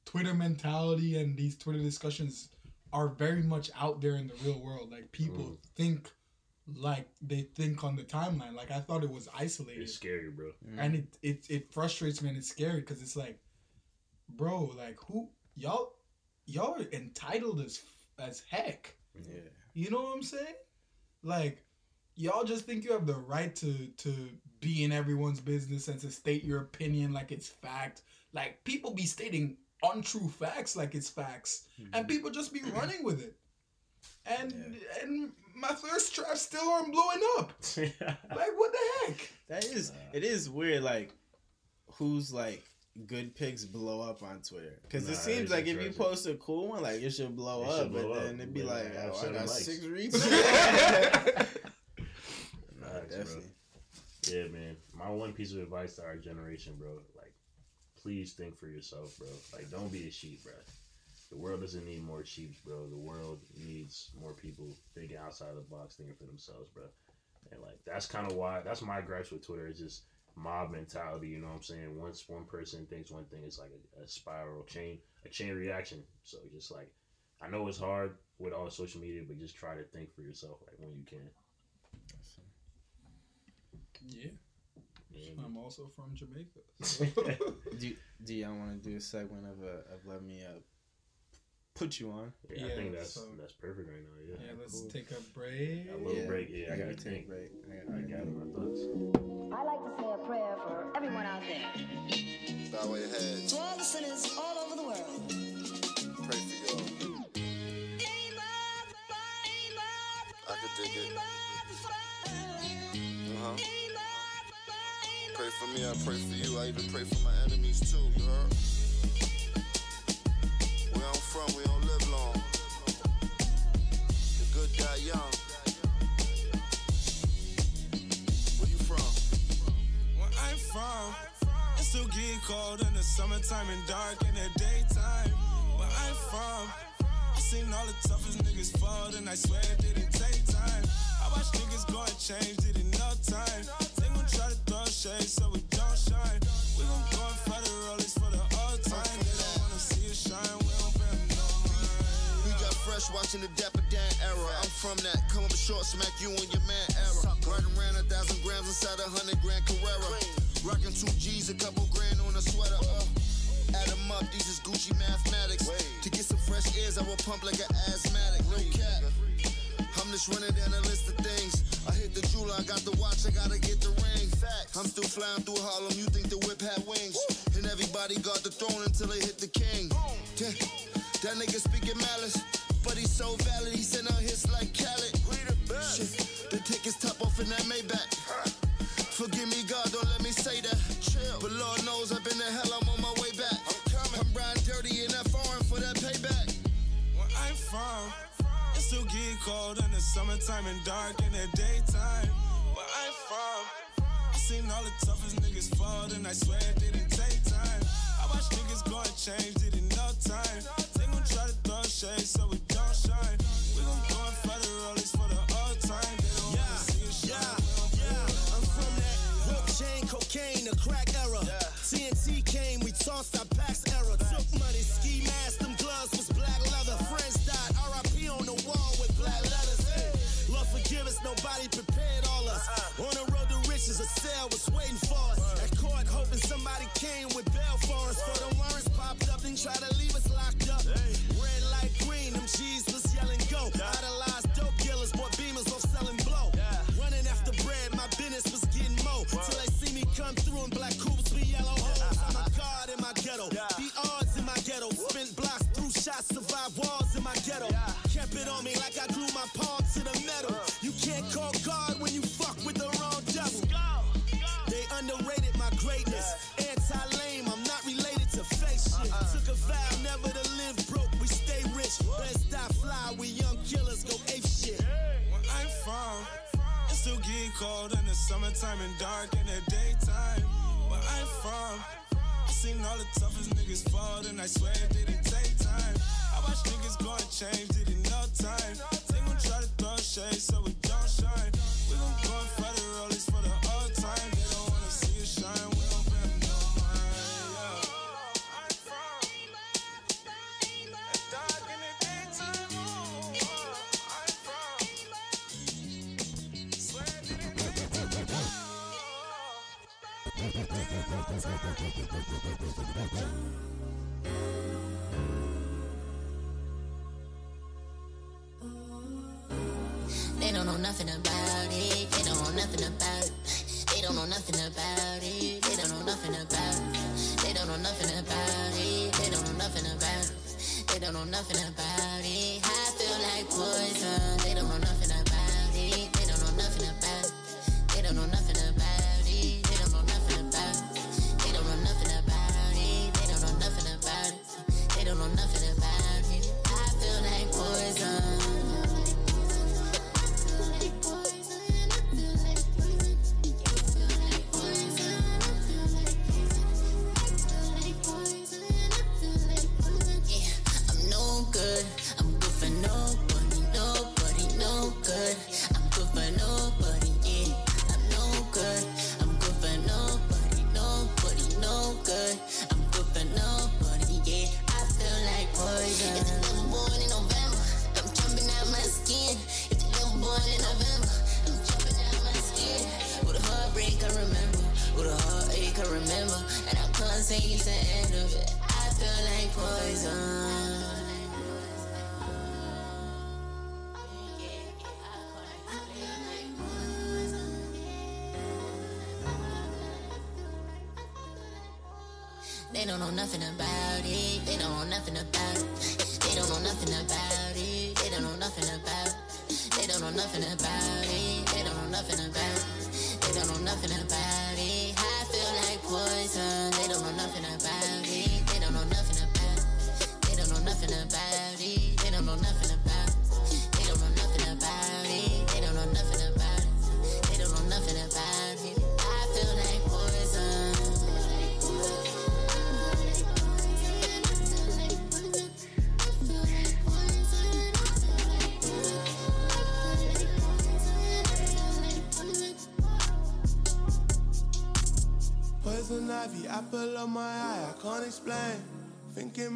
Twitter mentality and these Twitter discussions are very much out there in the real world. Like people mm. think like they think on the timeline. Like I thought it was isolated, It's scary, bro. and it it it frustrates me and it's scary because it's like, bro, like who y'all y'all are entitled as as heck. Yeah. You know what I'm saying? Like, y'all just think you have the right to to be in everyone's business and to state your opinion like it's fact. Like people be stating untrue facts like it's facts, and mm-hmm. people just be running with it. And and my thirst traps still aren't blowing up. like what the heck? That is it is weird like who's like good pics blow up on Twitter because Nah, it seems like if you post a cool one like it should blow It up should but up, then it'd be but like I oh, I got likes. six retweets. Facts, nah, definitely. Yeah, man. My one piece of advice to our generation, bro, like, please think for yourself, bro. Like, don't be a sheep, bro. The world doesn't need more sheep, bro. The world needs more people thinking outside the box, thinking for themselves, bro. And like, that's kind of why. That's my gripes with Twitter. It's just mob mentality. You know what I'm saying? Once one person thinks one thing, it's like a, a spiral chain, a chain reaction. So just like, I know it's hard with all social media, but just try to think for yourself, like when you can. Yeah. Yeah, I'm also from Jamaica. do do y'all want to do a segment of a of let me uh put you on? Yeah, I think that's so- that's perfect right now. Yeah, yeah, let's Cool. take a break. a little Yeah. break. Yeah, I Yeah, gotta take a think. break. I I gotta- gather my thoughts. I like to say a prayer for everyone out there. Bow your head. To all the sinners all over the world. Pray for y'all. I could dig it. Uh huh. Pray for me, I pray for you. I even pray for my enemies too, you heard? Where I'm from, we don't live long. The good die young. Where you from? Where I'm from, it still get cold in the summertime and dark in the daytime. Where I'm from, I seen all the toughest niggas fall, and I swear it didn't take time. I watch niggas go and change it in no time. They gon' try to throw shade so we don't shine. We gon' go fresh watching the Dapper Dan era. I'm from that. Come up short, smack you and your man era. Riding around a thousand grams inside a hundred grand Carrera. Rocking two G's, a couple grand on a sweater. Uh. Add 'em up, these is Gucci mathematics. To get some fresh airs, I will pump like an asthmatic. No cap. I'm just running down a list of things. I hit the jeweler, I got the watch, I gotta get the ring. I'm still flying through Harlem, you think the whip had wings. And everybody got the throne until they hit the king. Damn, That nigga speaking malice, but he's so valid, he sent out hits like Khaled. Shit, the tickets top off in that Maybach. Forgive me, God, don't let me say that. Chill. But Lord knows I've been to hell, I'm on my way back. I'm coming. I'm riding dirty in that foreign for that payback. Where I'm from, it still get cold in the summertime and dark in the daytime. Where I'm from, I seen all the toughest niggas fall, and I swear it didn't take time. I watch niggas go and change, it in no time. They gon' try to throw shade so we came, we tossed our packs era. Took money, ski mask, them gloves was black leather. Friends died, RIP on the wall with black letters. Hey, Lord forgive us, nobody prepared all us. Uh-huh. On the road to riches, a cell was waiting for us. At court, hoping somebody came with bail for us. For the warrants popped up and tried to leave still get cold in the summertime and dark in the daytime. Where I'm from, I seen all the toughest niggas fall, and I swear it didn't take time. I watch niggas go and change, it in no time. They gon' try to throw shade so we don't shine. We gon' go and federal nothing about it. They don't know nothing about it. They don't know nothing about it. They don't know nothing about it. They don't know nothing about it. They don't know nothing about it. They don't know nothing about it. I feel like poison.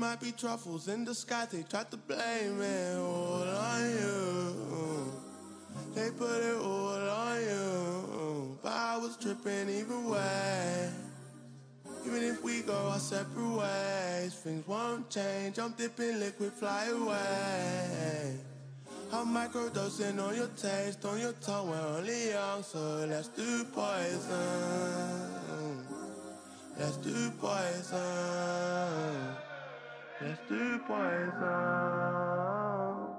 Might be truffles in the sky, they tried to blame it all on you. They put it all on you. But I was tripping either way. Even if we go our separate ways, things won't change. I'm dipping liquid, fly away. I'm microdosing on your taste, on your tongue. We're only young, so let's do poison. Let's do poison. Let's do poison. All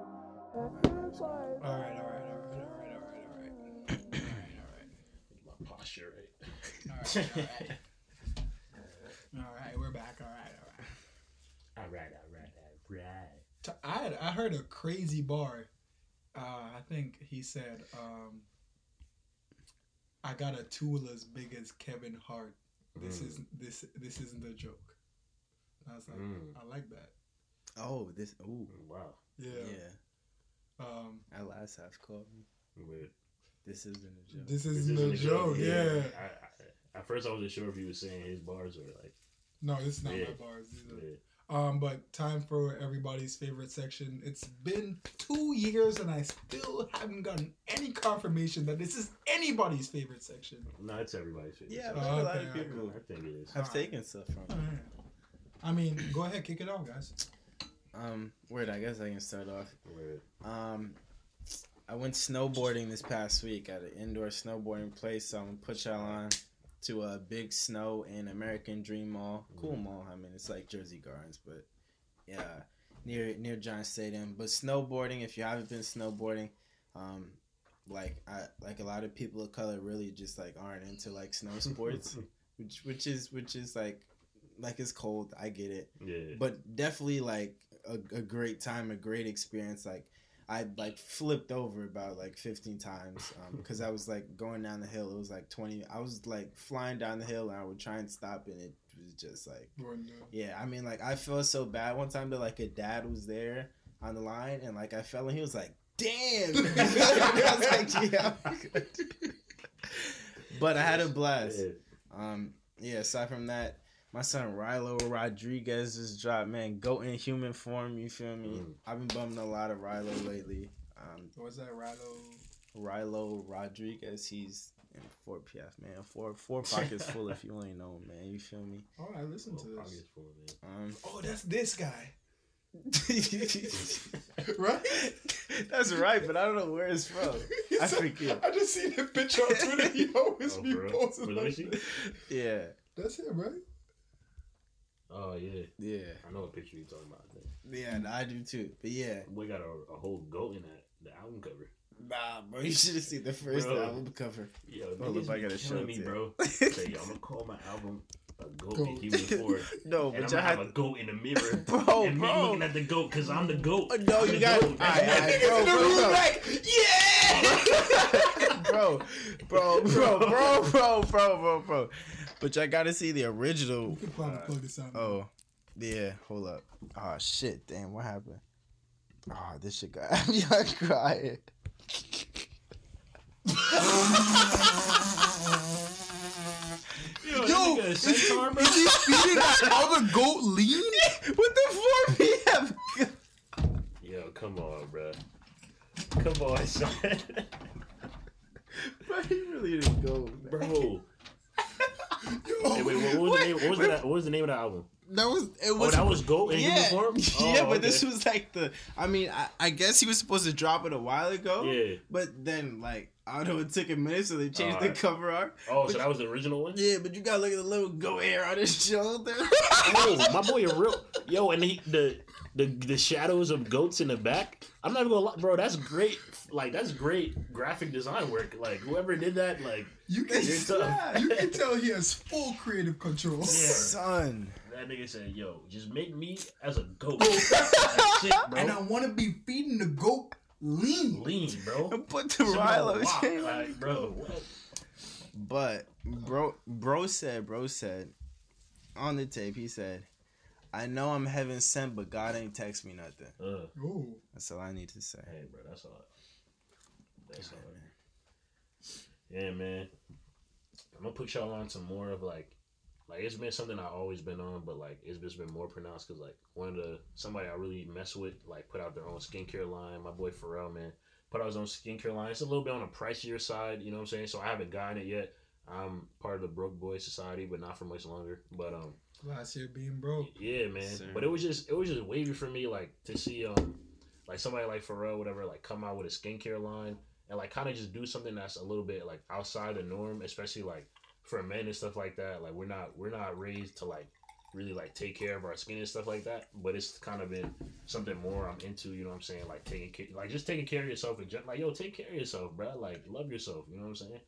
right, all right, all right, all right, all right, all right. All right, My posture, right? All right, all right. All right, we're back. All right, all right. All right, all right, all right. T- I had, I heard a crazy bar. Uh, I think he said, um, "I got a tool as big as Kevin Hart. This Mm. is this this isn't a joke." And I was like, Mm. I like that. Oh, this. Ooh. Wow. Yeah. Yeah. Um, At last half called me. Weird. This isn't a joke. this isn't a joke. Yeah. I, I, at first, I wasn't sure if he was saying his bars or like. No, it's not Yeah. my bars. Either. Yeah. Um, but time for everybody's favorite section. It's been two years and I still haven't gotten any confirmation that this is anybody's favorite section. No, it's everybody's favorite. Yeah, section. but a lot of people I think it is. I've taken stuff from it. Alright. I mean, go ahead, kick it off, guys. Um, word. I guess I can start off. Weird. Um, I went snowboarding this past week at an indoor snowboarding place. So I'm gonna put y'all on to a Big SNOW in American Dream Mall. Cool mall. I mean, it's like Jersey Gardens, but yeah, near near Giant Stadium. But snowboarding, if you haven't been snowboarding, um, like I like a lot of people of color really just like aren't into like snow sports, which which is which is like like it's cold. I get it Yeah. but definitely like a, a great time, a great experience. Like I like flipped over about like 15 times because I was like going down the hill. It was like 20. I was like flying down the hill and I would try and stop and it was just like yeah. I mean like I felt so bad one time that like a dad was there on the line and like I fell and he was like damn. I was like yeah. I'm good." but I had a blast. Um, yeah. Aside from that, my son Rylo Rodriguez just dropped man goat in human form. You feel me? I've been bumming a lot of Rylo lately. Um, What's that, Rylo? Rylo Rodriguez. He's in 4PF man. Four four pockets full if you ain't know him, man. You feel me? Oh, I listened to this. Pockets full, man. Um, Oh, that's this guy. right? That's right, but I don't know where it's from. I forget. I just seen the picture on Twitter. He always Oh, be posting Wait, let me like Yeah, That's him, right? Oh yeah. yeah, I know what picture you're talking about. Then. yeah. I do too. But yeah, We got a, a whole goat in that the album cover. nah, bro. You should have seen the first Bro. album cover. Yo, Hold niggas up, I gotta show killing me, bro. Say, yo, I'm gonna call my album a goat, in Goat. human form. No, and but I'm y'all gonna have had a goat in the mirror, Bro, and me bro. looking at the goat because I'm the goat. Uh, no, I'm you got goat. Alright, alright, Niggas in bro, bro, like, yeah! bro, bro, bro, bro, bro, bro, bro, bro. But y'all gotta see the original. You can probably plug this out. Oh, yeah. Hold up. Oh shit! Damn, what happened? Oh, this shit got me y'all crying. Yo, Yo, nigga, is centaur, bro. he feeding that other goat lean? what the fuck? We have. Yo, come on, bro. Come on, son. Bro, he really didn't go, man. bro. Hey, wait, what, what was the name? What was, the, what was the name of the album? That was it Oh, was that was goat in yeah, human form. yeah, Oh, but this was like the. I mean, I, I guess he was supposed to drop it a while ago. Yeah. But then, like, I don't know, it took a minute, so they changed the cover art. Oh, But so that was the original one. Yeah, but you gotta look at the little goat hair on his shoulder. Oh, my boy, a real yo, and he, the the the shadows of goats in the back. I'm not even gonna lie, bro. That's great. Like that's great graphic design work. Like whoever did that, like You can, You're you can tell he has full creative control. Yeah. Son. That nigga said, "Yo, just make me as a goat." That's it, bro. And I want to be feeding the goat lean. Lean, bro. Put the Some Rylo walk, chain. like, bro. What? But bro, bro said, bro said, on the tape, he said, "I know I'm heaven sent, but God ain't text me nothing." Uh, That's all I need to say. hey, bro, that's all. That's all. Yeah, man. I'm gonna put y'all on some more of like, like it's been something I've always been on, but like it's just been more pronounced because like one of the somebody I really mess with like put out their own skincare line. My boy Pharrell, man, put out his own skincare line. It's a little bit on the pricier side, you know what I'm saying? So I haven't gotten it yet. I'm part of the Broke Boy Society, but not for much longer. But um, Last year being broke. yeah, man. Sir. But it was just it was just wavy for me, like to see um like somebody like Pharrell, whatever, like come out with a skincare line and like kind of just do something that's a little bit like outside the norm, especially like for men and stuff like that. Like we're not we're not raised to like really like take care of our skin and stuff like that. But it's kind of been something more I'm into. You know what I'm saying? Like taking care, like just taking care of yourself and just like yo, take care of yourself, bro. Like love yourself. You know what I'm saying?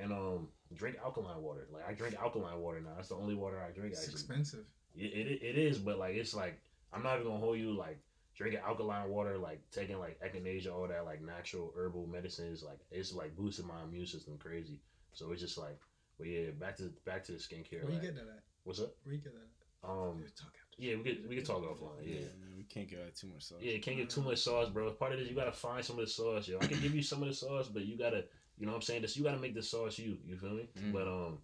And um, drink alkaline water. Like I drink alkaline water now. That's the only water I drink. It's Actually, expensive. it, it, it is, but like it's like I'm not even gonna hold you like drinking alkaline water, like taking like echinacea, all that like natural herbal medicines, like it's like boosting my immune system crazy. So it's just like, but yeah, back to back to the skincare. Where you like, get that at? What's up? Where you get that at? Um, yeah, we could we could talk offline. Yeah. man, we can't give out too much sauce. Yeah, can't get too much sauce, bro. Part of this, you gotta find some of the sauce, yo. I can give you some of the sauce, but you gotta, you know what I'm saying? This, you gotta make the sauce you. You feel me? Mm. But um.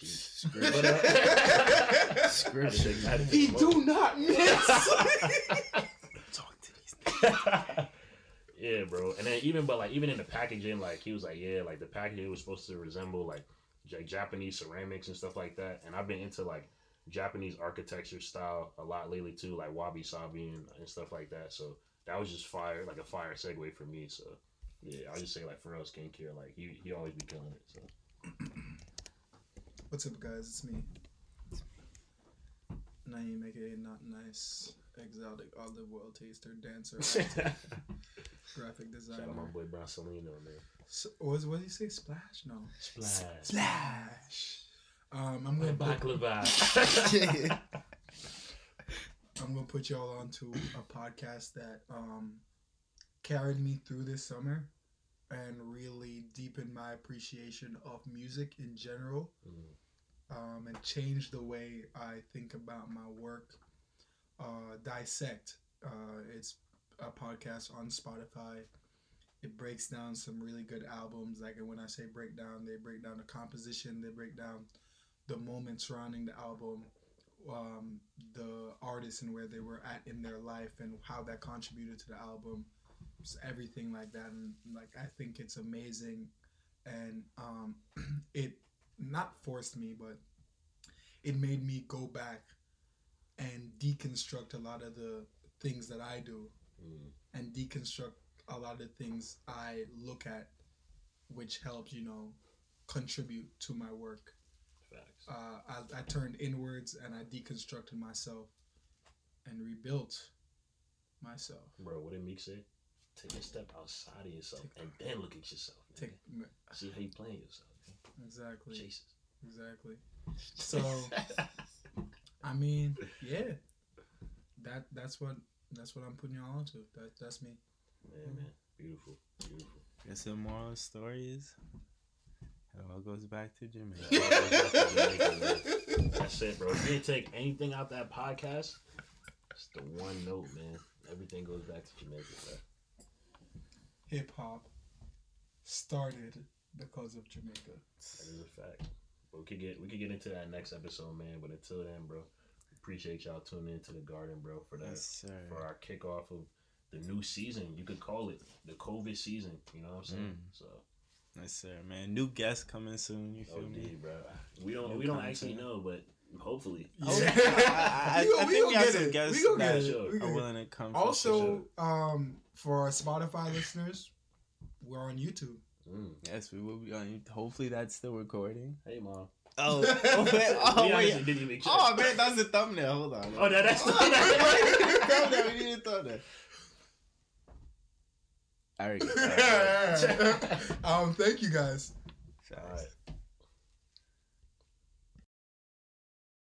Scripture. But, uh, Scripture. I had to take- I had to He do not miss. Talk to these. yeah, bro. And then even but like even in the packaging, like he was like, yeah, like the packaging was supposed to resemble like like Japanese ceramics and stuff like that. And I've been into like Japanese architecture style a lot lately too, like wabi sabi and, and stuff like that. So that was just fire, like a fire segue for me. So yeah, I'll just say like Pharrell skincare, like he he always be killing it. So What's up, guys? It's me. Naeem, aka Not Nice, exotic olive oil taster, dancer, actor, graphic shout out my designer. boy Bronsolino, man. So, what, what did he say? Splash? No. Splash. Splash. Um, I'm gonna put, baklava. I'm gonna put y'all onto a podcast that um carried me through this summer and really deepened my appreciation of music in general. Mm. um, and change the way I think about my work. Uh, Dissect. Uh, it's a podcast on Spotify. It breaks down some really good albums. Like when I say breakdown, they break down the composition, they break down the moment surrounding the album, um, the artist and where they were at in their life, and how that contributed to the album. Everything like that, and like I think it's amazing, and um, it not forced me, but it made me go back and deconstruct a lot of the things that I do Mm. and deconstruct a lot of the things I look at, which helps, you know, contribute to my work. Facts. Uh, I, I turned inwards and I deconstructed myself and rebuilt myself. Bro, what did Meek say? Take a step outside of yourself and then look at yourself. Take. See how you playing yourself. exactly. Jesus. Exactly. So, I mean, yeah, that that's what that's what I'm putting y'all onto. That that's me. Man, man. Beautiful. Beautiful. Guess the moral of the story is it all goes back to Jamaica. Yeah, all goes back to Jamaica, man. That's it, bro. If you didn't take anything out that podcast, it's the one note, man. Everything goes back to Jamaica, bro. Hip hop started because of Jamaica. That is a fact. But we could get we could get into that next episode, man. But until then, bro, appreciate y'all tuning into the garden, bro, for that Yes, for our kickoff of the new season. You could call it the COVID season. You know what I'm saying? Mm. So Yes, sir, man. New guests coming soon. You feel me? Bro. We don't New we don't content. actually know, but hopefully. Yeah. I, I, We gon- I we think we have get some it. guests We gon' get that it. sure. We are gon' willing to come. for Also, sure. um, for our Spotify listeners, we're on YouTube. Mm. yes, we will be on. Hopefully, that's still recording. Hey, mom. Oh, oh, wait, oh, wait. didn't even oh man, that's the thumbnail. Hold on. Oh, that, that's the thumbnail. We need a thumbnail. All right. um, thank you guys. Shout out. right.